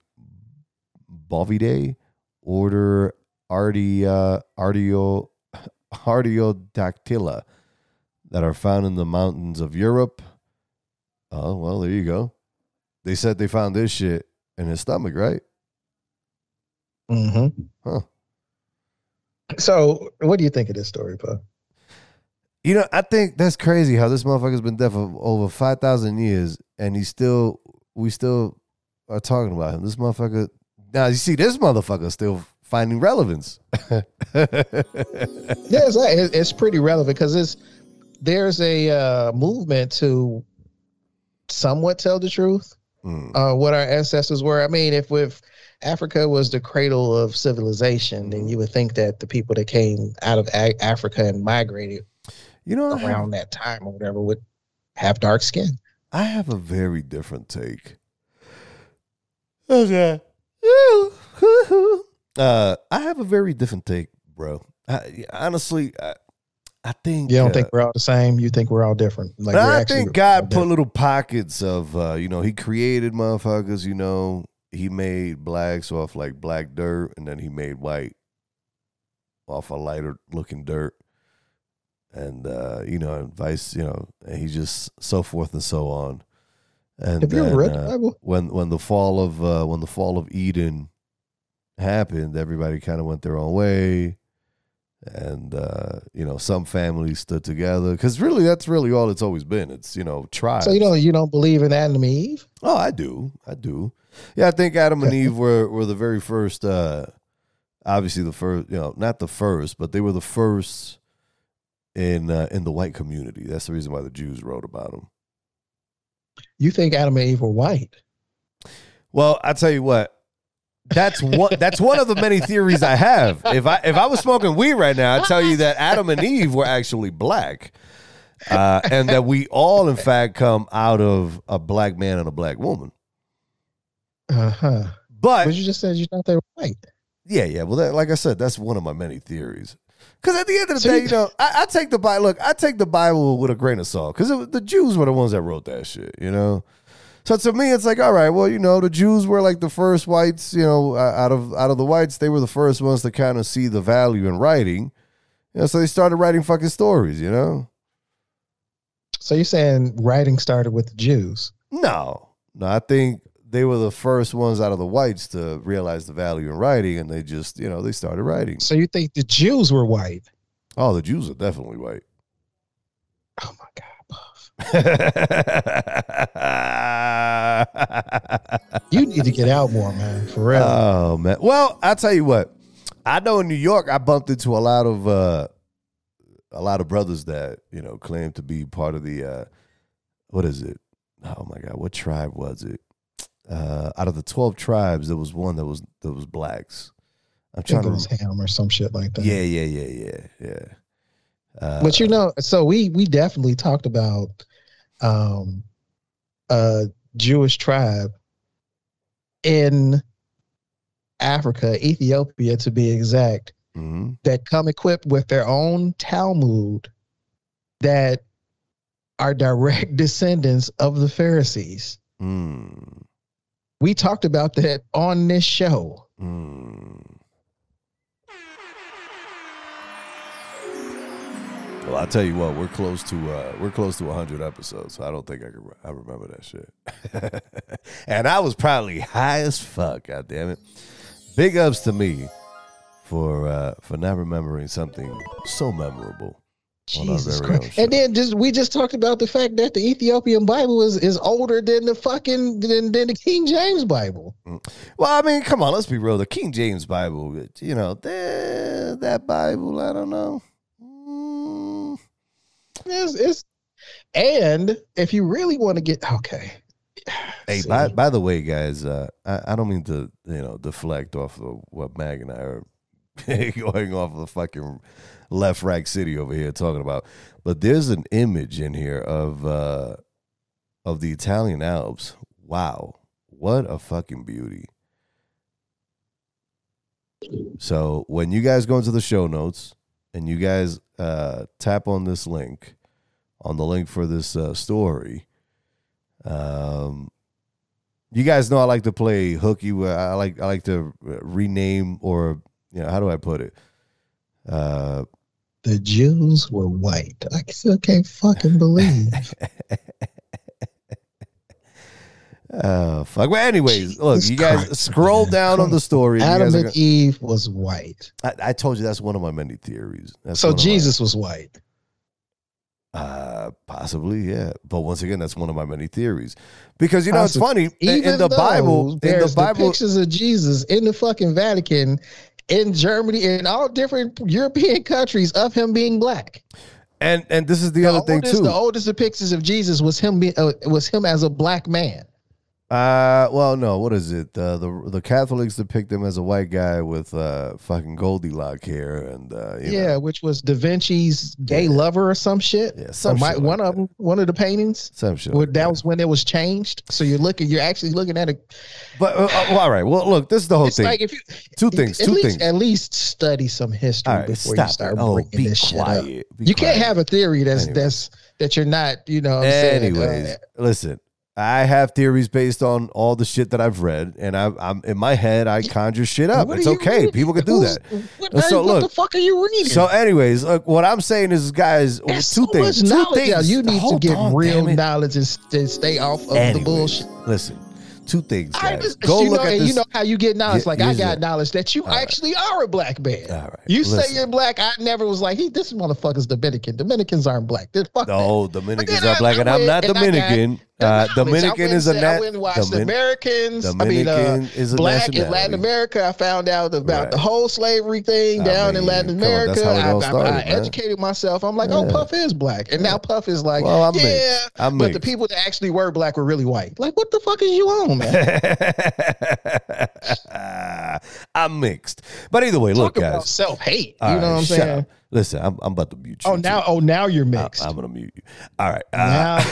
Speaker 1: Bovidae, order Ardia, Ardio, Artiodactyla, that are found in the mountains of Europe. Oh, well, there you go. They said they found this shit in his stomach, right?
Speaker 2: Mm-hmm.
Speaker 1: Huh.
Speaker 2: So, what do you think of this story, Paul?
Speaker 1: You know, I think that's crazy how this motherfucker's been dead for over five thousand years, and he's still, we still are talking about him. This motherfucker. Now you see, this motherfucker still finding relevance.
Speaker 2: Yeah, it's, it- it's pretty relevant because it's there's a uh, movement to somewhat tell the truth,
Speaker 1: Mm.
Speaker 2: uh, what our ancestors were. I mean, if if Africa was the cradle of civilization, then you would think that the people that came out of A- Africa and migrated
Speaker 1: You know, I have,
Speaker 2: around that time or whatever would have dark skin.
Speaker 1: I have a very different take. Okay. Uh, I have a very different take, bro. I, honestly, I, I think
Speaker 2: You don't
Speaker 1: uh,
Speaker 2: think we're all the same? You think we're all different? Like
Speaker 1: But I think God put little pockets of, uh, you know, He created motherfuckers. You know, He made blacks off like black dirt, and then He made white off a lighter looking dirt, and uh, you know, and vice, you know, and He just so forth and so on. And
Speaker 2: Have you ever
Speaker 1: then,
Speaker 2: read the
Speaker 1: uh,
Speaker 2: Bible?
Speaker 1: when when the fall of uh, when the fall of Eden happened, everybody kind of went their own way, and uh, you know some families stood together because really that's really all it's always been. It's you know tribes.
Speaker 2: So you don't you don't believe in Adam and Eve?
Speaker 1: Oh, I do, I do. Yeah, I think Adam and Eve were were the very first. Uh, obviously, the first. You know, not the first, but they were the first in uh, in the white community. That's the reason why the Jews wrote about them.
Speaker 2: You think Adam and Eve were white?
Speaker 1: Well, I tell you what. That's one. That's one of the many theories I have. If I if I was smoking weed right now, I'd tell you that Adam and Eve were actually black, uh, and that we all, in fact, come out of a black man and a black woman.
Speaker 2: Uh huh.
Speaker 1: But
Speaker 2: But you just said you thought they were white.
Speaker 1: yeah, yeah. Well, that, like I said, that's one of my many theories. Because at the end of the
Speaker 2: So
Speaker 1: day,
Speaker 2: you-
Speaker 1: you know, I, I take the Bible. Look, I take the Bible with a grain of salt because the Jews were the ones that wrote that shit. You know, so to me, it's like, all right, well, you know, the Jews were like the first whites. You know, uh, out of out of the whites, they were the first ones to kind of see the value in writing. You know, so they started writing fucking stories. You know,
Speaker 2: So you're saying writing started with the Jews?
Speaker 1: no, no, I think they were the first ones out of the whites to realize the value in writing, and they just, you know, they started writing.
Speaker 2: So you think the Jews were white?
Speaker 1: Oh, the Jews are definitely white.
Speaker 2: Oh my God, you need to get out more, man. For real.
Speaker 1: oh man. Well, I'll tell you what. I know in New York I bumped into a lot of uh a lot of brothers that, you know, claim to be part of the uh what is it? Oh my god, what tribe was it? Uh out of the 12 tribes there was one that was that was blacks. I'm trying
Speaker 2: it was
Speaker 1: to
Speaker 2: Ham or some shit like that.
Speaker 1: Yeah, yeah, yeah, yeah, yeah. Uh,
Speaker 2: But you know, so we we definitely talked about um, a Jewish tribe in Africa, Ethiopia to be exact,
Speaker 1: Mhm.
Speaker 2: that come equipped with their own Talmud that are direct descendants of the Pharisees.
Speaker 1: Mm.
Speaker 2: We talked about that on this show.
Speaker 1: Mm. Well, I'll tell you what, we're close to uh, we're close to 100 episodes, so I don't think I can I remember that shit. and I was probably high as fuck. God damn it! Big ups to me for uh, for not remembering something so memorable
Speaker 2: Jesus Christ. And then just we just talked about the fact that the Ethiopian Bible is, is older than the fucking than, than the King James Bible.
Speaker 1: Well, I mean, come on, let's be real. The King James Bible, you know, that, Bible, I don't know. Mm,
Speaker 2: It's, it's and if you really want to get okay.
Speaker 1: Hey,
Speaker 2: See?
Speaker 1: by, by the way, guys, uh, I, I don't mean to, you know, deflect off of what Mag and I are going off of the fucking left rack city over here talking about, but there's an image in here of uh, of the Italian Alps. Wow, what a fucking beauty! So when you guys go into the show notes and you guys uh, tap on this link, on the link for this uh, story, um, you guys know I like to play hooky. I like I like to rename or you know how do I put it? Uh,
Speaker 2: The Jews were white. I still can't fucking believe.
Speaker 1: uh, fuck. Well, anyways, look, you guys
Speaker 2: Christ,
Speaker 1: scroll down on the story.
Speaker 2: Adam and
Speaker 1: gonna-
Speaker 2: Eve was white.
Speaker 1: I, I told you that's one of my many theories. That's
Speaker 2: so
Speaker 1: of my-
Speaker 2: Jesus was white.
Speaker 1: Uh, possibly, yeah. But once again, that's one of my many theories. Because you know, it's funny in- in the Bible. In the Bible,
Speaker 2: pictures of Jesus in the fucking Vatican, in Germany, in all different European countries of him being black.
Speaker 1: and and this is the,
Speaker 2: The
Speaker 1: other thing
Speaker 2: oldest,
Speaker 1: too.
Speaker 2: the oldest depictions of Jesus was him being uh, was him as a black man.
Speaker 1: Uh, well, no. What is it? Uh, the the Catholics depict him as a white guy with uh fucking Goldilocks hair and uh, you
Speaker 2: yeah,
Speaker 1: know,
Speaker 2: which was Da Vinci's gay lover or some shit.
Speaker 1: Yeah, some
Speaker 2: my-
Speaker 1: shit
Speaker 2: one
Speaker 1: like
Speaker 2: of them, one of the paintings.
Speaker 1: some shit.
Speaker 2: Well,
Speaker 1: like
Speaker 2: that was when it was changed. So you're looking, you're actually looking at it.
Speaker 1: But uh, uh, well, all right. Well, look, this is the whole
Speaker 2: It's
Speaker 1: thing.
Speaker 2: like if you
Speaker 1: two things. Two
Speaker 2: least,
Speaker 1: things.
Speaker 2: At least study some history
Speaker 1: right,
Speaker 2: before
Speaker 1: stop
Speaker 2: you start.
Speaker 1: Oh,
Speaker 2: bringing this shit up.
Speaker 1: Be
Speaker 2: You can't have a theory that's
Speaker 1: Anyway.
Speaker 2: that's that you're not. You know. What I'm saying,
Speaker 1: Anyways,
Speaker 2: uh,
Speaker 1: listen. I have theories based on all the shit that I've read, and I, I'm in my head. I conjure shit up.
Speaker 2: what
Speaker 1: It's okay.
Speaker 2: reading?
Speaker 1: People can do
Speaker 2: Who's-
Speaker 1: that.
Speaker 2: What,
Speaker 1: So,
Speaker 2: what
Speaker 1: look,
Speaker 2: the fuck are you reading?
Speaker 1: So, anyways, look, what I'm saying is, guys,
Speaker 2: There's
Speaker 1: two
Speaker 2: so
Speaker 1: things. Two things.
Speaker 2: out. You need to get
Speaker 1: on,
Speaker 2: real knowledge and st- stay off of the bullshit.
Speaker 1: Listen, two things, guys.
Speaker 2: just,
Speaker 1: Go
Speaker 2: you
Speaker 1: look
Speaker 2: know,
Speaker 1: at
Speaker 2: and
Speaker 1: this.
Speaker 2: you know how you get knowledge.
Speaker 1: Yeah,
Speaker 2: like I got
Speaker 1: it.
Speaker 2: knowledge that you
Speaker 1: All right.
Speaker 2: actually are a black man.
Speaker 1: All right,
Speaker 2: You say you're black. I never was like, he, this motherfucker's Dominican. Dominicans aren't black. Then fuck that.
Speaker 1: no, Dominicans are black,
Speaker 2: I
Speaker 1: and I'm not
Speaker 2: and
Speaker 1: Dominican. Uh, Dominican is a
Speaker 2: said- I
Speaker 1: nat.
Speaker 2: went and watched
Speaker 1: Domin-
Speaker 2: Americans. I mean, uh,
Speaker 1: is a
Speaker 2: black in. Latin America. I found out about
Speaker 1: Right.
Speaker 2: the whole slavery thing
Speaker 1: I
Speaker 2: down
Speaker 1: mean,
Speaker 2: in Latin
Speaker 1: on,
Speaker 2: America.
Speaker 1: all
Speaker 2: I,
Speaker 1: started,
Speaker 2: I educated myself. I'm like, oh, Puff is black, and now Puff is like,
Speaker 1: Well, I'm
Speaker 2: yeah.
Speaker 1: I'm
Speaker 2: but the people that actually were black were really white. Like, what the fuck is you on, man?
Speaker 1: I'm mixed, but either way, look,
Speaker 2: Talk about
Speaker 1: guys.
Speaker 2: self hate. You know
Speaker 1: right,
Speaker 2: what I'm saying?
Speaker 1: up. Listen, I'm, I'm about to mute you.
Speaker 2: Oh,
Speaker 1: too.
Speaker 2: now, oh, now you're mixed.
Speaker 1: I'm gonna mute you. All right. Uh,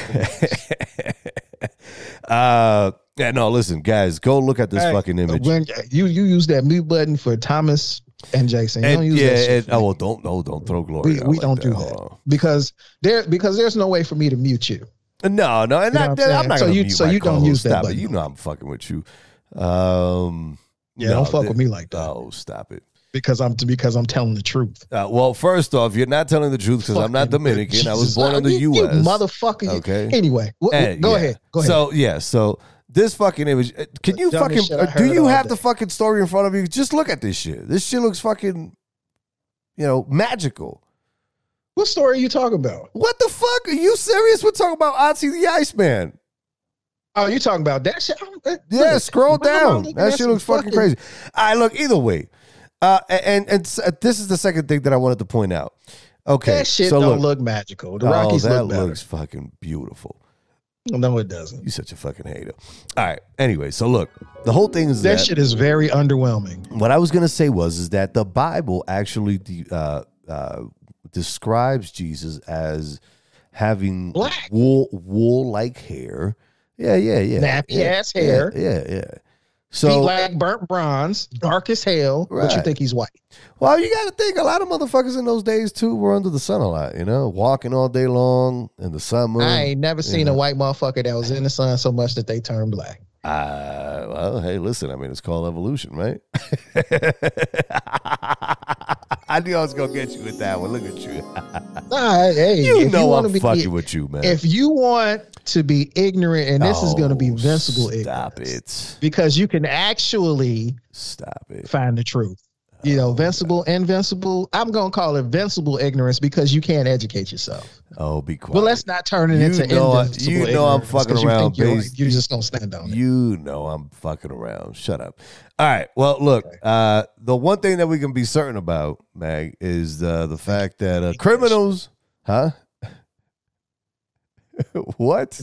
Speaker 1: uh, yeah, no, listen, guys, go look at this
Speaker 2: Hey,
Speaker 1: fucking image.
Speaker 2: When you you use that mute button for Thomas and Jason, you
Speaker 1: And-
Speaker 2: don't use
Speaker 1: yeah,
Speaker 2: that shit
Speaker 1: and- oh well, don't no, don't throw glory.
Speaker 2: we we
Speaker 1: like
Speaker 2: don't do that because there because there's no way for me to mute you.
Speaker 1: No, no, and
Speaker 2: You know
Speaker 1: not,
Speaker 2: I'm
Speaker 1: I'm not
Speaker 2: So
Speaker 1: gonna
Speaker 2: you-
Speaker 1: mute
Speaker 2: so you don't use that
Speaker 1: Stop it.
Speaker 2: button.
Speaker 1: You know I'm fucking with you. Um,
Speaker 2: Yeah,
Speaker 1: no,
Speaker 2: don't fuck
Speaker 1: th-
Speaker 2: with me like that
Speaker 1: Oh, stop it.
Speaker 2: Because I'm because I'm telling the truth.
Speaker 1: Uh, well, first off, you're not telling the truth because I'm not
Speaker 2: Fucking
Speaker 1: Dominican. I was born in the
Speaker 2: You- you
Speaker 1: U.S.
Speaker 2: motherfucker.
Speaker 1: Okay.
Speaker 2: Anyway, wh-
Speaker 1: Eh,
Speaker 2: go
Speaker 1: yeah.
Speaker 2: ahead. Go ahead.
Speaker 1: So yeah, so this fucking image. uh, Can you fucking? uh, do you have the fucking story in front of you? Just look at this shit. This shit looks fucking, you know, magical.
Speaker 2: what story are you talking about?
Speaker 1: What the fuck? Are you serious? We're talking about Ozzy the Iceman.
Speaker 2: Oh, you talking about that shit? Uh,
Speaker 1: Yeah, scroll
Speaker 2: why am I
Speaker 1: down.
Speaker 2: looking
Speaker 1: That shit looks fucking crazy. I look either way. Uh, and and uh, this is the second thing that I wanted to point out. Okay,
Speaker 2: That shit
Speaker 1: so
Speaker 2: don't
Speaker 1: look,
Speaker 2: look magical. The
Speaker 1: oh,
Speaker 2: Rockies
Speaker 1: that
Speaker 2: look better.
Speaker 1: looks fucking beautiful.
Speaker 2: no, it doesn't.
Speaker 1: You such a fucking hater. All right. Anyway, so look, the whole thing is
Speaker 2: That,
Speaker 1: that,
Speaker 2: shit is very underwhelming.
Speaker 1: what I was gonna say was is that the Bible actually de- uh, uh, describes Jesus as having
Speaker 2: Black.
Speaker 1: wool wool like hair. Yeah, yeah, yeah.
Speaker 2: Nappy
Speaker 1: yeah,
Speaker 2: ass hair.
Speaker 1: Yeah, yeah. yeah. So
Speaker 2: black, burnt bronze, dark as hell. But you think he's white?
Speaker 1: Well, you got to think a lot of motherfuckers in those days too were under the sun a lot, you know, walking all day long in the summer.
Speaker 2: I ain't never seen
Speaker 1: yeah.
Speaker 2: a white motherfucker that was in the sun so much that they turned black.
Speaker 1: Uh, well, hey, listen, I mean, it's called evolution, right? I knew I was gonna get you with that one. Look at you.
Speaker 2: Nah, hey,
Speaker 1: you know
Speaker 2: wanna
Speaker 1: I'm
Speaker 2: be-
Speaker 1: fucking with you, man.
Speaker 2: If you want to be ignorant, and this is going to be
Speaker 1: Oh,
Speaker 2: invincible
Speaker 1: Stop
Speaker 2: ignorance,
Speaker 1: it.
Speaker 2: because you can actually
Speaker 1: Stop it.
Speaker 2: find the truth. You know, invincible, invincible. I'm gonna call it invincible ignorance because you can't educate yourself.
Speaker 1: Oh, be quiet.
Speaker 2: But let's not turn it
Speaker 1: You
Speaker 2: into
Speaker 1: know
Speaker 2: invincible
Speaker 1: you know I'm fucking
Speaker 2: you
Speaker 1: around,
Speaker 2: you're,
Speaker 1: based-
Speaker 2: you're just gonna stand on it.
Speaker 1: You know I'm fucking around. Shut up. All right. Well, look, uh, the one thing that we can be certain about, Mag, is uh, the fact that uh, criminals, huh? what?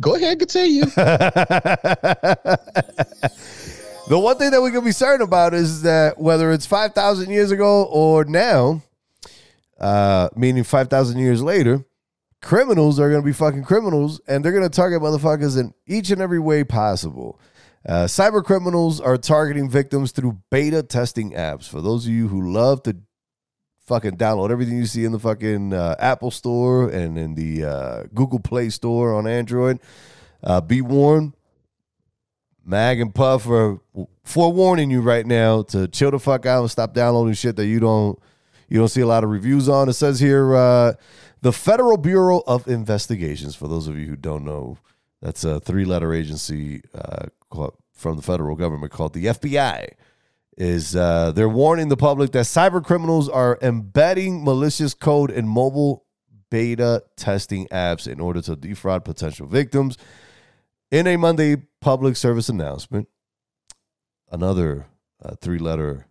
Speaker 2: Go ahead, continue.
Speaker 1: the one thing that we can be certain about is that whether it's 5,000 years ago or now, uh, meaning 5,000 years later, criminals are going to be fucking criminals and they're going to target motherfuckers in each and every way possible. Uh, cyber criminals are targeting victims through beta testing apps. For those of you who love to fucking download everything you see in the fucking uh, Apple Store and in the uh, Google Play Store on Android, uh, be warned. Mag and Puff are forewarning you right now to chill the fuck out and stop downloading shit that you don't you don't see a lot of reviews on. It says here uh, the Federal Bureau of Investigations. For those of you who don't know, that's a three-letter agency uh, from the federal government called the FBI. Is uh, they're warning the public that cyber criminals are embedding malicious code in mobile beta testing apps in order to defraud potential victims. In a Monday public service announcement, another uh, three letter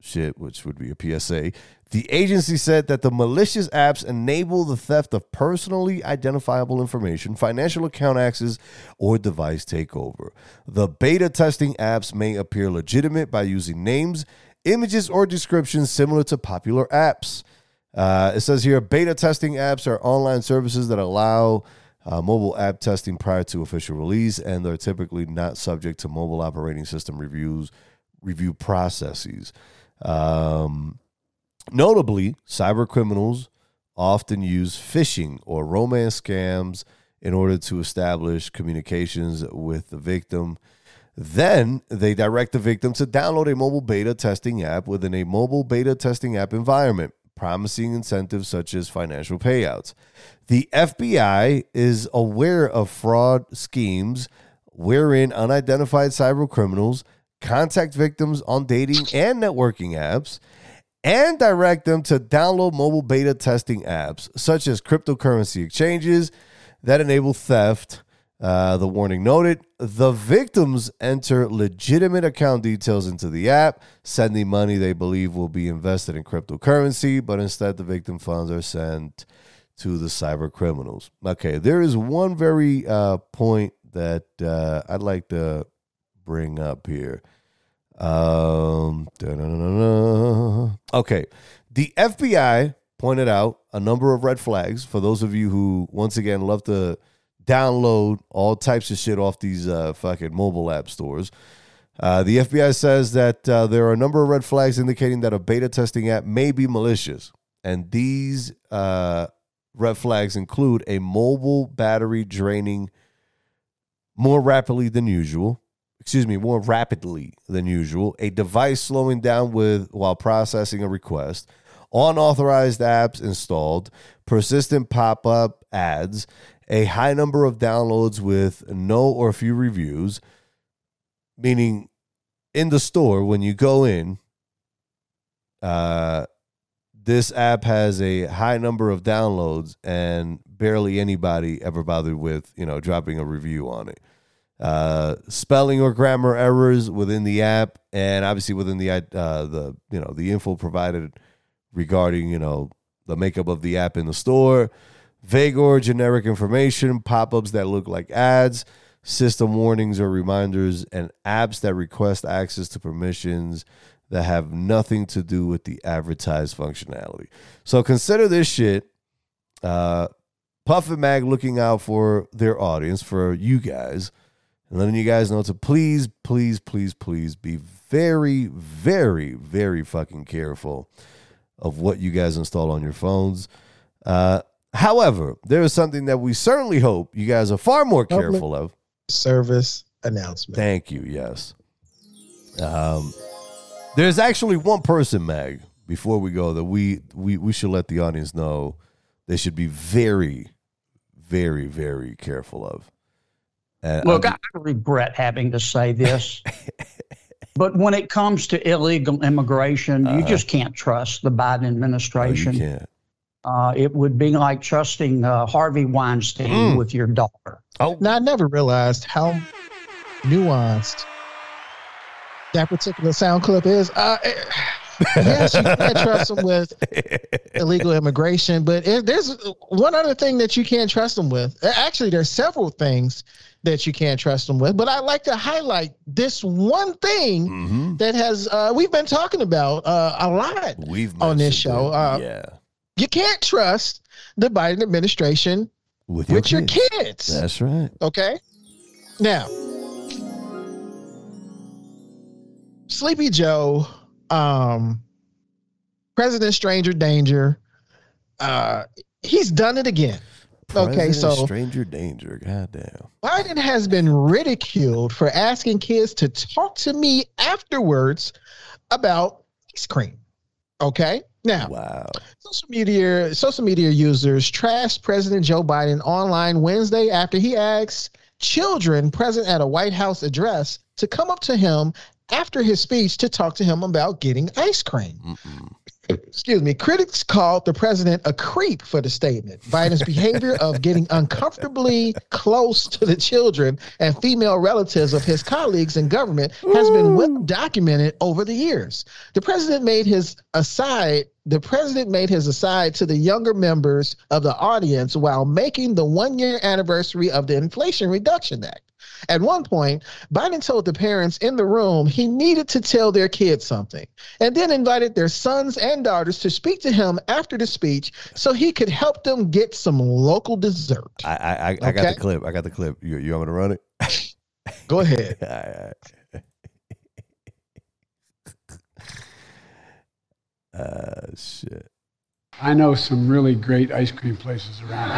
Speaker 1: shit, which would be a PSA, the agency said that the malicious apps enable the theft of personally identifiable information, financial account access, or device takeover. The beta testing apps may appear legitimate by using names, images, or descriptions similar to popular apps. Uh, it says here beta testing apps are online services that allow uh, mobile app testing prior to official release, and they're typically not subject to mobile operating system reviews review processes. Um, notably, cyber criminals often use phishing or romance scams in order to establish communications with the victim. Then they direct the victim to download a mobile beta testing app within a mobile beta testing app environment, promising incentives such as financial payouts. The FBI is aware of fraud schemes wherein unidentified cyber criminals contact victims on dating and networking apps and direct them to download mobile beta testing apps such as cryptocurrency exchanges that enable theft. Uh, the warning noted the victims enter legitimate account details into the app, sending money they believe will be invested in cryptocurrency, but instead the victim funds are sent to the cyber criminals. Okay, there is one very uh, point that uh, I'd like to bring up here. Um, okay, the FBI pointed out a number of red flags for those of you who, once again, love to download all types of shit off these uh, fucking mobile app stores. Uh, the FBI says that uh, there are a number of red flags indicating that a beta testing app may be malicious, and these uh, red flags include a mobile battery draining more rapidly than usual. Excuse me, more rapidly than usual. A device slowing down with while processing a request. Unauthorized apps installed. Persistent pop-up ads. A high number of downloads with no or few reviews. Meaning, in the store when you go in, uh, this app has a high number of downloads and barely anybody ever bothered with you know dropping a review on it uh, spelling or grammar errors within the app, and obviously within the uh, the you know the info provided regarding you know the makeup of the app in the store, vague or generic information, pop ups that look like ads, system warnings or reminders, and apps that request access to permissions that have nothing to do with the advertised functionality. So consider this shit. Uh, Puff and Mag looking out for their audience, for you guys, and letting you guys know to please, please, please, please be very, very, very fucking careful of what you guys install on your phones. Uh, however, there is something that we certainly hope you guys are far more careful of.
Speaker 2: Service announcement.
Speaker 1: Thank you. Yes. Um, there's actually one person, Mag, before we go, that we we we should let the audience know they should be very, very, very careful of. And
Speaker 5: Look,
Speaker 1: I'm-
Speaker 5: I regret having to say this, but when it comes to illegal immigration, you just can't trust the Biden
Speaker 1: Uh-huh. you
Speaker 5: administration.
Speaker 1: can't.
Speaker 5: Uh, it would be like trusting uh, Harvey Weinstein
Speaker 1: Mm.
Speaker 5: with your daughter.
Speaker 1: Oh,
Speaker 2: Now I never realized how nuanced that particular sound clip is. Uh, eh, yes, you can't trust them with illegal immigration, but it, there's one other thing that you can't trust them with. Actually, there's several things that you can't trust them with, but I'd like to highlight this one thing
Speaker 1: Mhm.
Speaker 2: that has uh, we've been talking about uh, a lot.
Speaker 1: We've
Speaker 2: On this show, uh,
Speaker 1: yeah,
Speaker 2: You can't trust the Biden administration
Speaker 1: with your,
Speaker 2: with your
Speaker 1: kids.
Speaker 2: kids.
Speaker 1: That's right.
Speaker 2: Okay. Now, Sleepy Joe, um, President Stranger Danger, uh, he's done it again. Okay, so
Speaker 1: stranger danger. Goddamn.
Speaker 2: Biden has been ridiculed for asking kids to talk to me afterwards about ice cream. Okay. Now,
Speaker 1: Wow.
Speaker 2: Social media social media users trashed President Joe Biden online Wednesday after he asked children present at a White House address to come up to him after his speech to talk to him about getting ice cream.
Speaker 1: Mm-mm.
Speaker 2: Excuse me. Critics called the president a creep for the statement. Biden's behavior of getting uncomfortably close to the children and female relatives of his colleagues in government has been well documented over the years. The president made his aside. The president made his aside to the younger members of the audience while making the one year anniversary of the Inflation Reduction Act. At one point, Biden told the parents in the room he needed to tell their kids something, and then invited their sons and daughters to speak to him after the speech so he could help them get some local dessert.
Speaker 1: I I, I, I got the clip. I got the clip. You you want me to run it?
Speaker 2: Go ahead.
Speaker 1: All right, all right. Uh, shit.
Speaker 10: I know some really great ice cream places around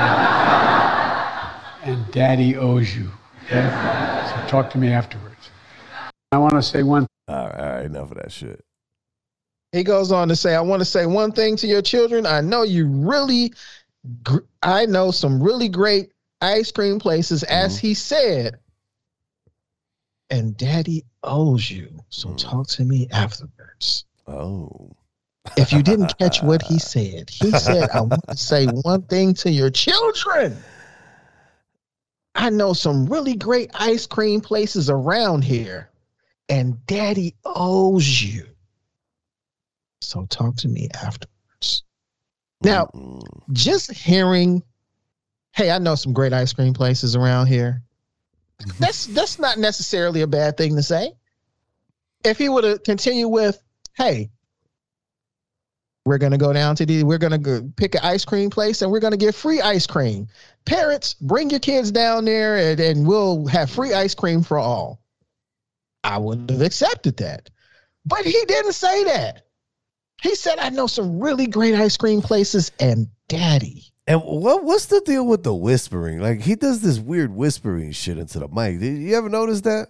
Speaker 10: here. and daddy owes you. Okay? So talk to me afterwards. I want to say one
Speaker 1: All right, all right. Enough of that shit.
Speaker 2: He goes on to say, I want to say one thing to your children. I know you really, gr- I know some really great ice cream places, as he said. And daddy owes you. So
Speaker 1: Mm.
Speaker 2: talk to me afterwards.
Speaker 1: Oh.
Speaker 2: If you didn't catch what he said, he said, I want to say one thing to your children. I know some really great ice cream places around here, and daddy owes you. So talk to me afterwards. Now, just hearing, hey, I know some great ice cream places around here. Mm-hmm. That's that's not necessarily a bad thing to say. If he would have continued with, hey, we're gonna go down to the, we're gonna go pick an ice cream place and we're gonna get free ice cream. Parents, bring your kids down there and, and we'll have free ice cream for all. I wouldn't have accepted that. But he didn't say that. He said, I know some really great ice cream places and daddy.
Speaker 1: And what what's the deal with the whispering? Like he does this weird whispering shit into the mic. Did you ever notice that?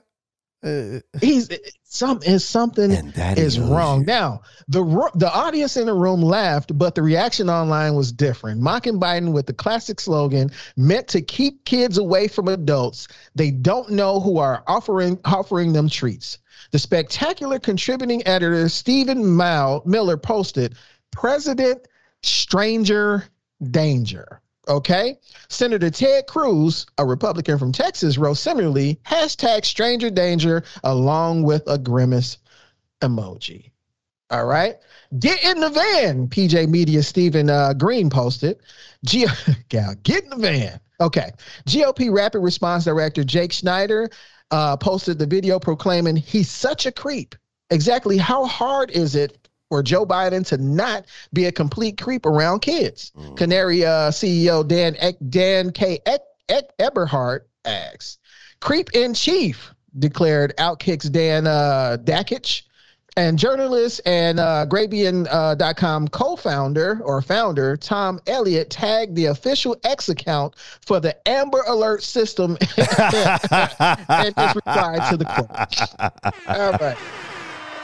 Speaker 1: Uh,
Speaker 2: He's some is something is wrong.
Speaker 1: you.
Speaker 2: Now, the the audience in the room laughed, but the reaction online was different. Mocking Biden with the classic slogan meant to keep kids away from adults they don't know who are offering offering them treats. The spectacular contributing editor Stephen Mao Miller posted, "President Stranger Danger." Okay. Senator Ted Cruz, a Republican from Texas, wrote similarly, hashtag stranger danger along with a grimace emoji. All right. Get in the van, PJ Media Stephen uh, Green posted. G- Gal, get in the van. Okay. GOP Rapid Response Director Jake Schneider uh, posted the video proclaiming he's such a creep. Exactly how hard is it for Joe Biden to not be a complete creep around kids. Canary uh, CEO Dan Ek- Dan K. Ek- Ek- Eberhart asks, "Creep in chief," declared OutKick's Dan uh, Dakich. And journalist and uh, Grabien.com co-founder or founder Tom Elliott tagged the official X account for the Amber Alert system and his reply to the quote. All right.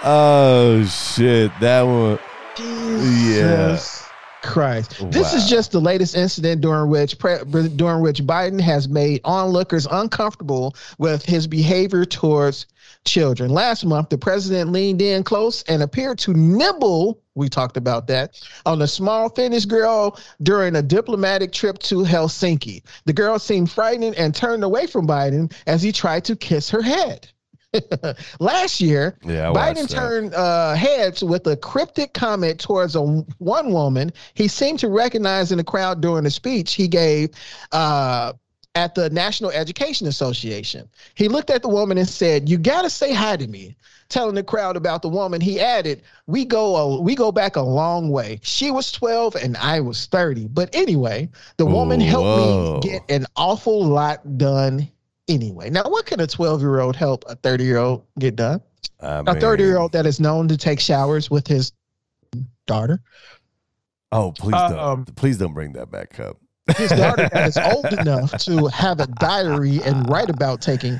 Speaker 1: Oh shit, that one. Yeah.
Speaker 2: Jesus Christ. This is just the latest incident during which pre- during which Biden has made onlookers uncomfortable with his behavior towards children. Last month, the president leaned in close and appeared to nibble, we talked about that, on a small Finnish girl during a diplomatic trip to Helsinki. The girl seemed frightened and turned away from Biden as he tried to kiss her head. Last year,
Speaker 1: Yeah,
Speaker 2: Biden turned uh, heads with a cryptic comment towards a one woman he seemed to recognize in the crowd during a speech he gave uh, at the National Education Association. He looked at the woman and said, "You got to say hi to me." Telling the crowd about the woman, he added, "We go a, we go back a long way. She was 12 and I was 30. But anyway, the woman helped
Speaker 1: Whoa.
Speaker 2: me get an awful lot done." Anyway, now what can a 12 year old help a 30 year old get done? A 30 year old that is known to take showers with his daughter.
Speaker 1: Oh, please
Speaker 2: Um,
Speaker 1: don't. Please don't bring that back up.
Speaker 2: His daughter that is old enough to have a diary and write about taking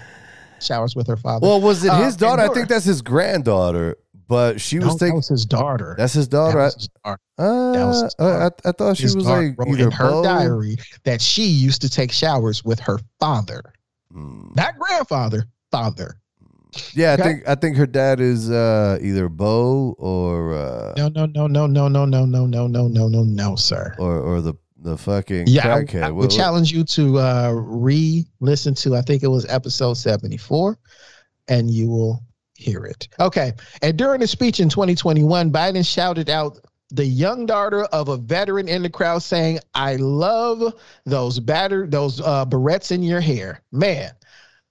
Speaker 2: showers with her father.
Speaker 1: Well, was it
Speaker 2: Uh,
Speaker 1: his daughter? I think that's his granddaughter, but she was
Speaker 2: No, that
Speaker 1: taking.
Speaker 2: was his daughter.
Speaker 1: That's his daughter.
Speaker 2: That
Speaker 1: I-
Speaker 2: was his daughter.
Speaker 1: Uh,
Speaker 2: That was his
Speaker 1: I, I, I thought she
Speaker 2: His
Speaker 1: was like
Speaker 2: wrote
Speaker 1: either
Speaker 2: in her
Speaker 1: Bo-
Speaker 2: diary that she used to take showers with her father,
Speaker 1: Hmm.
Speaker 2: not grandfather, father.
Speaker 1: Yeah, I think I think her dad is uh, either Bo or uh,
Speaker 2: No, no, no, no, no, no, no, no, no, no, no, no, no, sir.
Speaker 1: or or the the fucking
Speaker 2: Yeah, I. I would challenge you to uh, re-listen to. I think it was episode seventy-four, and you will hear it. Okay. And during the speech in 2021, Biden shouted out the young daughter of a veteran in the crowd, saying, "I love those batter those uh, barrettes in your hair, man."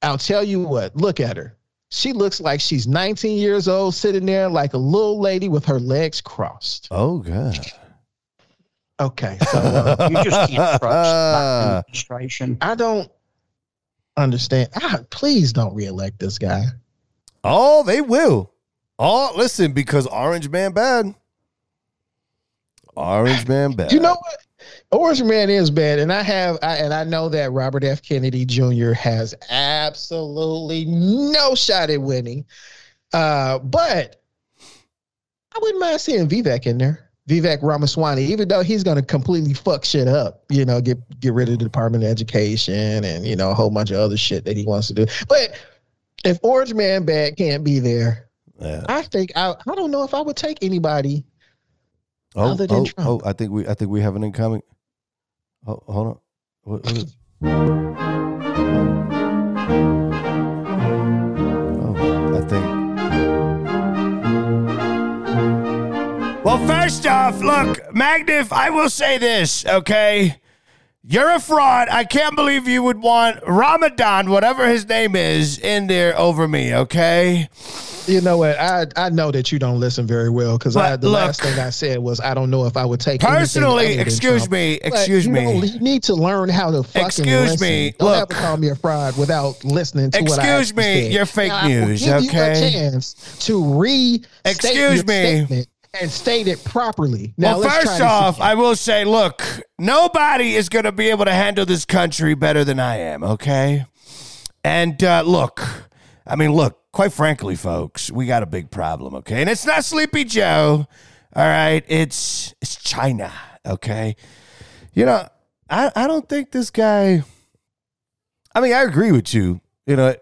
Speaker 2: I'll tell you what. Look at her. She looks like she's 19 years old, sitting there like a little lady with her legs crossed.
Speaker 1: Oh god.
Speaker 2: Okay, so uh,
Speaker 5: You just can't trust Biden administration.
Speaker 2: I don't understand. Ah, please don't reelect this guy.
Speaker 1: Oh, they will. Oh, listen, because Orange Man bad. Orange Man bad.
Speaker 2: You know what? Orange Man is bad, and I have, I, and I know that Robert F. Kennedy Jr. has absolutely no shot at winning. Uh, but I wouldn't mind seeing Vivek in there. Vivek Ramaswamy, even though he's going to completely fuck shit up, you know, get get rid of the Department of Education and you know a whole bunch of other shit that he wants to do. But if Orange Man Bad can't be there,
Speaker 1: Yeah.
Speaker 2: I think I I don't know if I would take anybody.
Speaker 1: Oh,
Speaker 2: other than
Speaker 1: oh,
Speaker 2: Trump.
Speaker 1: oh, I think we I think we have an incoming. Oh, hold on. What, what is? Oh, I think.
Speaker 11: Well, first off, look, Magnif, I will say this, okay? You're a fraud. I can't believe you would want Ramadan, whatever his name is, in there over me, okay?
Speaker 2: You know what? I I know that you don't listen very well because I the
Speaker 11: look-
Speaker 2: last thing I said was I don't know if I would take
Speaker 11: Personally, excuse me, excuse
Speaker 2: you
Speaker 11: me.
Speaker 2: know, you need to learn how to fucking
Speaker 11: Excuse
Speaker 2: listen.
Speaker 11: me,
Speaker 2: Don't
Speaker 11: look.
Speaker 2: ever call me a fraud without listening to what I
Speaker 11: Excuse me,
Speaker 2: said.
Speaker 11: you're fake
Speaker 2: Now, I will
Speaker 11: news,
Speaker 2: give you
Speaker 11: okay?
Speaker 2: a chance to re
Speaker 11: Excuse
Speaker 2: your
Speaker 11: me.
Speaker 2: statement and state it properly. Now,
Speaker 11: well, first off. I will say, look, nobody is going to be able to handle this country better than I am, okay? And uh, look, I mean, look, quite frankly, folks, we got a big problem, okay? And it's not Sleepy Joe, all right? It's it's China, okay?
Speaker 1: You know, I, I don't think this guy. I mean, I agree with you. You know,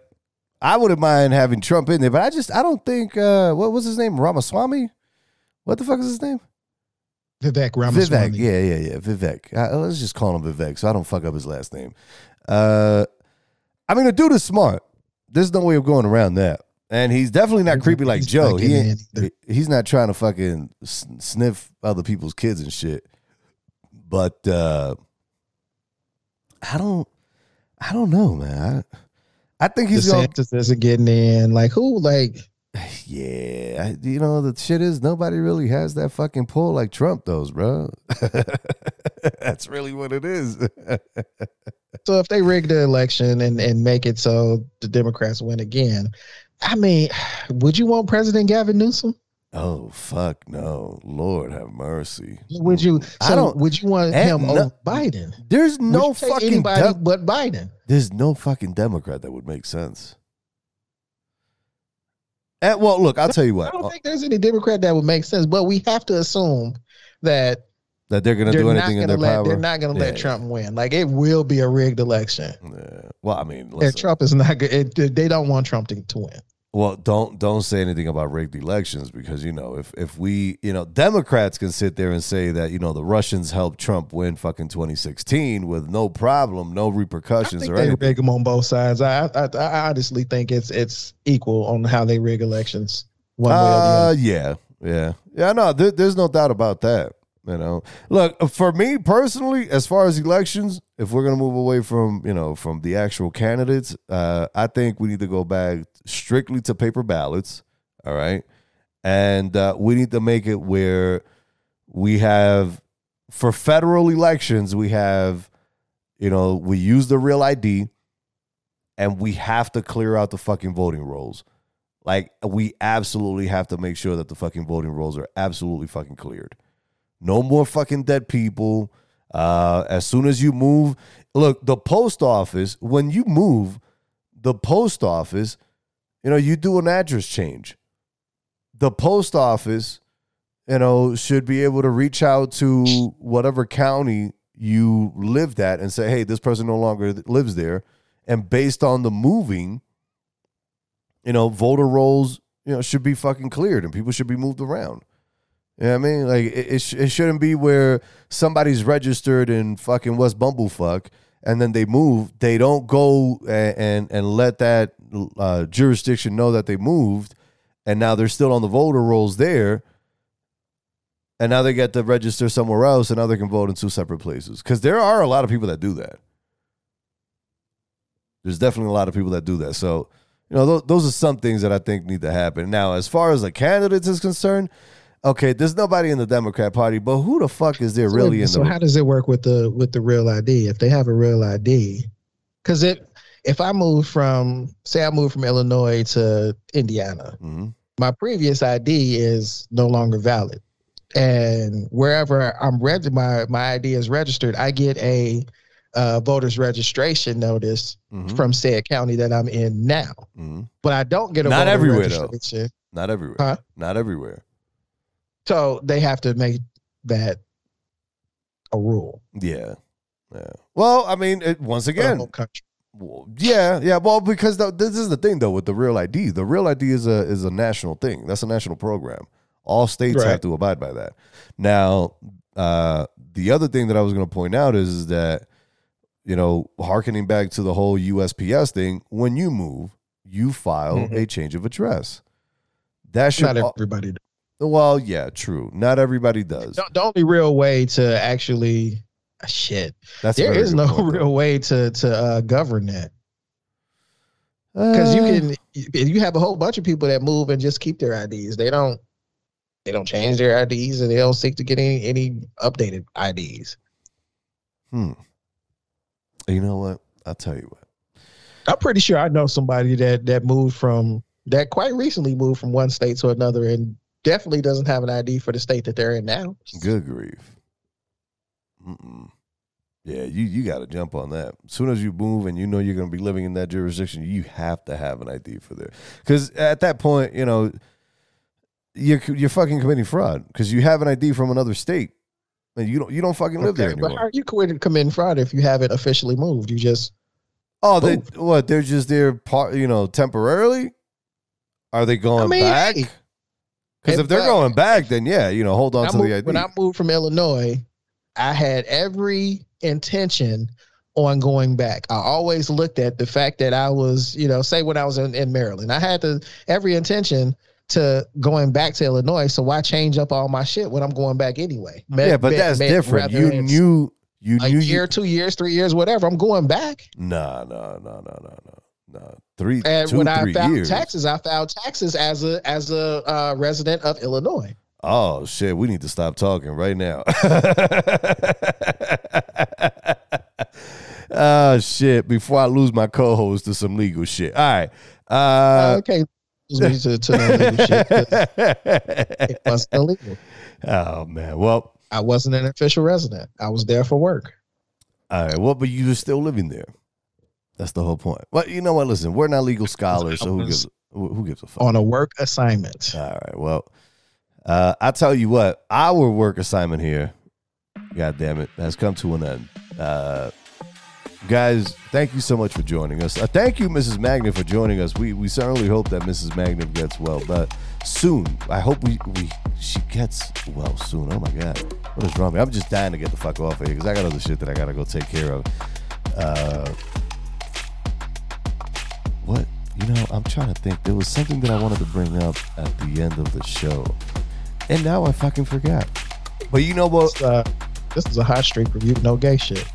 Speaker 1: I wouldn't mind having Trump in there, but I just I don't think. uh What was his name? Ramaswamy. What the fuck is his name?
Speaker 2: Vivek Ramaswamy.
Speaker 1: Vivek. Yeah, yeah, yeah. Vivek. Uh, let's just call him Vivek, so I don't fuck up his last name. Uh, I mean, the dude is smart. There's no way of going around that, and he's definitely not creepy like
Speaker 2: He's
Speaker 1: Joe. He ain't, he's not trying to fucking sniff other people's kids and shit. But uh I don't, I don't know, man. I, I think he's going.
Speaker 2: DeSantis isn't getting in. Like who? Like
Speaker 1: Yeah, you know the shit is nobody really has that fucking pull like Trump does, bro. That's really what it is.
Speaker 2: So if they rig the election and, and make it so the Democrats win again, I mean, would you want President Gavin Newsom?
Speaker 1: oh fuck no, Lord have mercy.
Speaker 2: Would you?
Speaker 1: I don't-
Speaker 2: would you want him
Speaker 1: no-
Speaker 2: over Biden?
Speaker 1: There's no fucking
Speaker 2: anybody
Speaker 1: Dem-
Speaker 2: but Biden.
Speaker 1: there's no fucking Democrat that would make sense. And, well, look, I'll tell you what.
Speaker 2: I don't uh, think there's any Democrat that would make sense, but we have to assume that
Speaker 1: that they're gonna do anything in their
Speaker 2: let
Speaker 1: power.
Speaker 2: they're not going to let
Speaker 1: Yeah,
Speaker 2: Trump win. Like it will be a rigged election.
Speaker 1: yeah. Well, I mean,
Speaker 2: And Trump is not good. It, they don't want Trump to, to win.
Speaker 1: Well, don't don't say anything about rigged elections because you know if if we you know Democrats can sit there and say that you know the Russians helped Trump win fucking 2016 with no problem, no
Speaker 2: I
Speaker 1: repercussions
Speaker 2: think
Speaker 1: or
Speaker 2: they
Speaker 1: anything.
Speaker 2: rig them on both sides. I, I I honestly think it's it's equal on how they rig elections. One way or the
Speaker 1: Uh,
Speaker 2: other.
Speaker 1: yeah, yeah, yeah. No, there, there's no doubt about that. You know, look for me personally, as far as elections, if we're gonna move away from you know from the actual candidates, uh, I think we need to go back strictly to paper ballots. All right, and uh, we need to make it where we have for federal elections we have you know we use the real id and we have to clear out the fucking voting rolls. Like we absolutely have to make sure that the fucking voting rolls are absolutely fucking cleared no more fucking dead people uh as soon as you move look the post office when you move the post office you know you do an address change the post office you know, should be able to reach out to whatever county you lived at and say, hey, this person no longer lives there. And based on the moving, you know, voter rolls, you know, should be fucking cleared and people should be moved around. You know what I mean? Like, it, it, sh- it shouldn't be where somebody's registered in fucking West Bumblefuck and then they move. They don't go and, and, and let that uh, jurisdiction know that they moved and now they're still on the voter rolls there and now they get to register somewhere else and now they can vote in two separate places because there are a lot of people that do that there's definitely a lot of people that do that so you know th- those are some things that i think need to happen now as far as the candidates is concerned okay there's nobody in the democrat party but who the fuck is there really in the
Speaker 2: so
Speaker 1: the
Speaker 2: how does it work with the with the real ID? If they have a real ID, because it if I move from say I move from Illinois to Indiana,
Speaker 1: Mhm.
Speaker 2: my previous ID is no longer valid, and wherever I'm reg my my ID is registered, I get a uh, voter's registration notice
Speaker 1: Mhm.
Speaker 2: from said county that I'm in now,
Speaker 1: Mhm.
Speaker 2: but I don't get a
Speaker 1: Not
Speaker 2: voter
Speaker 1: everywhere, though. not everywhere
Speaker 2: Huh?
Speaker 1: not everywhere
Speaker 2: So they have to make that a rule.
Speaker 1: yeah yeah well i mean it, once again. Well, yeah, yeah. Well, because the, this is the thing though with the real ID. The real ID is a is a national thing. That's a national program. All states have to abide by that. Now, uh, the other thing that I was going to point out is, is that you know, harkening back to the whole USPS thing, when you move, you file
Speaker 2: Mhm.
Speaker 1: a change of address. That should
Speaker 2: Not everybody. does.
Speaker 1: Well, yeah, true. Not everybody does.
Speaker 2: The, the only real way to actually shit.
Speaker 1: That's
Speaker 2: there is no
Speaker 1: point, though.
Speaker 2: real way to to uh, govern that because you
Speaker 1: Uh,
Speaker 2: can you have a whole bunch of people that move and just keep their IDs. They don't they don't change their IDs and they don't seek to get any any updated IDs.
Speaker 1: Hmm. You know what? I'll tell you what.
Speaker 2: I'm pretty sure I know somebody that that moved from that quite recently moved from one state to another and definitely doesn't have an ID for the state that they're in now.
Speaker 1: Good grief. Mm-mm. Yeah, you you got to jump on that. As soon as you move and you know you're going to be living in that jurisdiction, you have to have an ID for there. Because at that point, you know, you're you're fucking committing fraud because you have an ID from another state and you don't you don't fucking live there
Speaker 2: Okay, but how are you committing committing fraud if you haven't officially moved? You just
Speaker 1: Oh, they what? They're just there, part you know, temporarily. Are they going
Speaker 2: I mean,
Speaker 1: back?
Speaker 2: hey,
Speaker 1: Because if they're
Speaker 2: fact-
Speaker 1: going back, then yeah, you know, hold on to
Speaker 2: moved-
Speaker 1: the ID.
Speaker 2: When I moved from Illinois, I had every intention on going back. I always looked at the fact that I was, you know, say when I was in, in Maryland, I had to every intention to going back to Illinois. So why change up all my shit when I'm going back anyway?
Speaker 1: yeah, but that's different. You
Speaker 2: knew
Speaker 1: knew you
Speaker 2: a
Speaker 1: knew
Speaker 2: year,
Speaker 1: you,
Speaker 2: two years, three years, whatever. I'm going back.
Speaker 1: No, no, no, no, no, no. No, three,
Speaker 2: And
Speaker 1: two,
Speaker 2: when I filed
Speaker 1: years.
Speaker 2: taxes, I filed taxes as a as a uh, resident of Illinois.
Speaker 1: Oh shit, we need to stop talking right now. oh shit, before I lose my co-host to some legal shit. All right. Uh,
Speaker 2: okay, me to, to legal shit. It was illegal.
Speaker 1: oh man. Well,
Speaker 2: I wasn't an official resident. I was there for work.
Speaker 1: all right. Well, but you were still living there. That's the whole point. Well, you know what? Listen, we're not legal scholars, so who gives who gives a fuck?
Speaker 2: on a work assignment.
Speaker 1: All right. Well, uh, I tell you what, our work assignment here, God damn it, has come to an end. Uh, guys, thank you so much for joining us. Uh, thank you, Mrs. Magnet, for joining us. We we certainly hope that Mrs. Magnet gets well, but soon. I hope we we she gets well soon. Oh my God, what is wrong? with me? I'm just dying to get the fuck off of here because I got other shit that I gotta go take care of. Uh, what? You know, I'm trying to think. There was something that I wanted to bring up at the end of the show, and now I fucking forgot. But you know what?
Speaker 2: Uh, this is a hot streak review. No gay shit.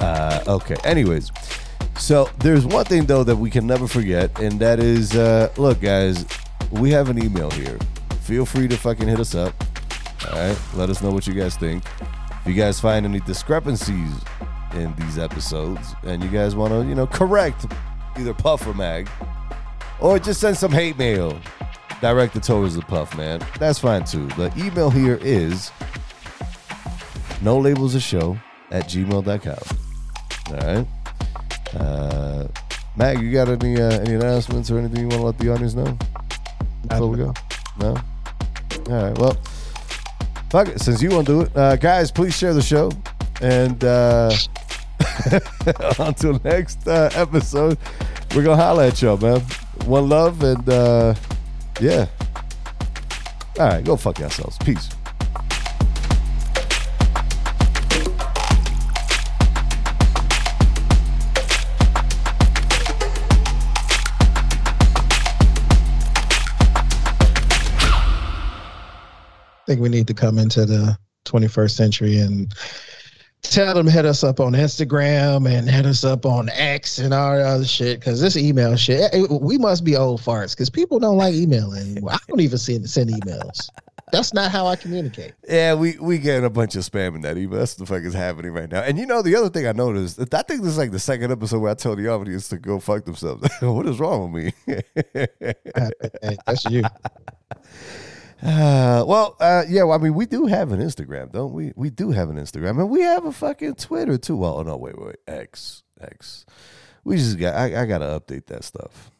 Speaker 1: Uh, okay. Anyways, so there's one thing though that we can never forget, and that is, uh, look, guys, we have an email here. Feel free to fucking hit us up. All right, let us know what you guys think. If you guys find any discrepancies in these episodes, and you guys want to, you know, correct either Puff or Mag, or just send some hate mail directed towards the Puff, man. That's fine too. The email here is Know Labels a show at gmail.com. All right. Uh, Mag, you got any uh, any announcements or anything you want to let the audience know before we go? No. All right. Well, fuck it. Since you want to do it, uh, guys, please share the show. And uh, until next uh, episode, we're gonna holla at y'all, man. One love and uh, yeah. All right, go fuck yourselves. Peace.
Speaker 2: I think we need to come into the 21st century and tell them hit us up on Instagram and hit us up on X and all that other shit. Because this email shit, eh, we must be old farts because people don't like emailing anymore. I don't even send send emails. That's not how I communicate.
Speaker 1: Yeah, we we getting a bunch of spam in that email. That's the fuck is happening right now. And you know the other thing I noticed, I think this is like the second episode where I tell the audience to go fuck themselves. what is wrong with me?
Speaker 2: Hey, that's you.
Speaker 1: Uh, well, uh, yeah. Well, I mean, we do have an Instagram, don't we? We do have an Instagram, and we have a fucking Twitter too. Well, oh, no, wait, wait, X, X. We just got. I, I gotta update that stuff.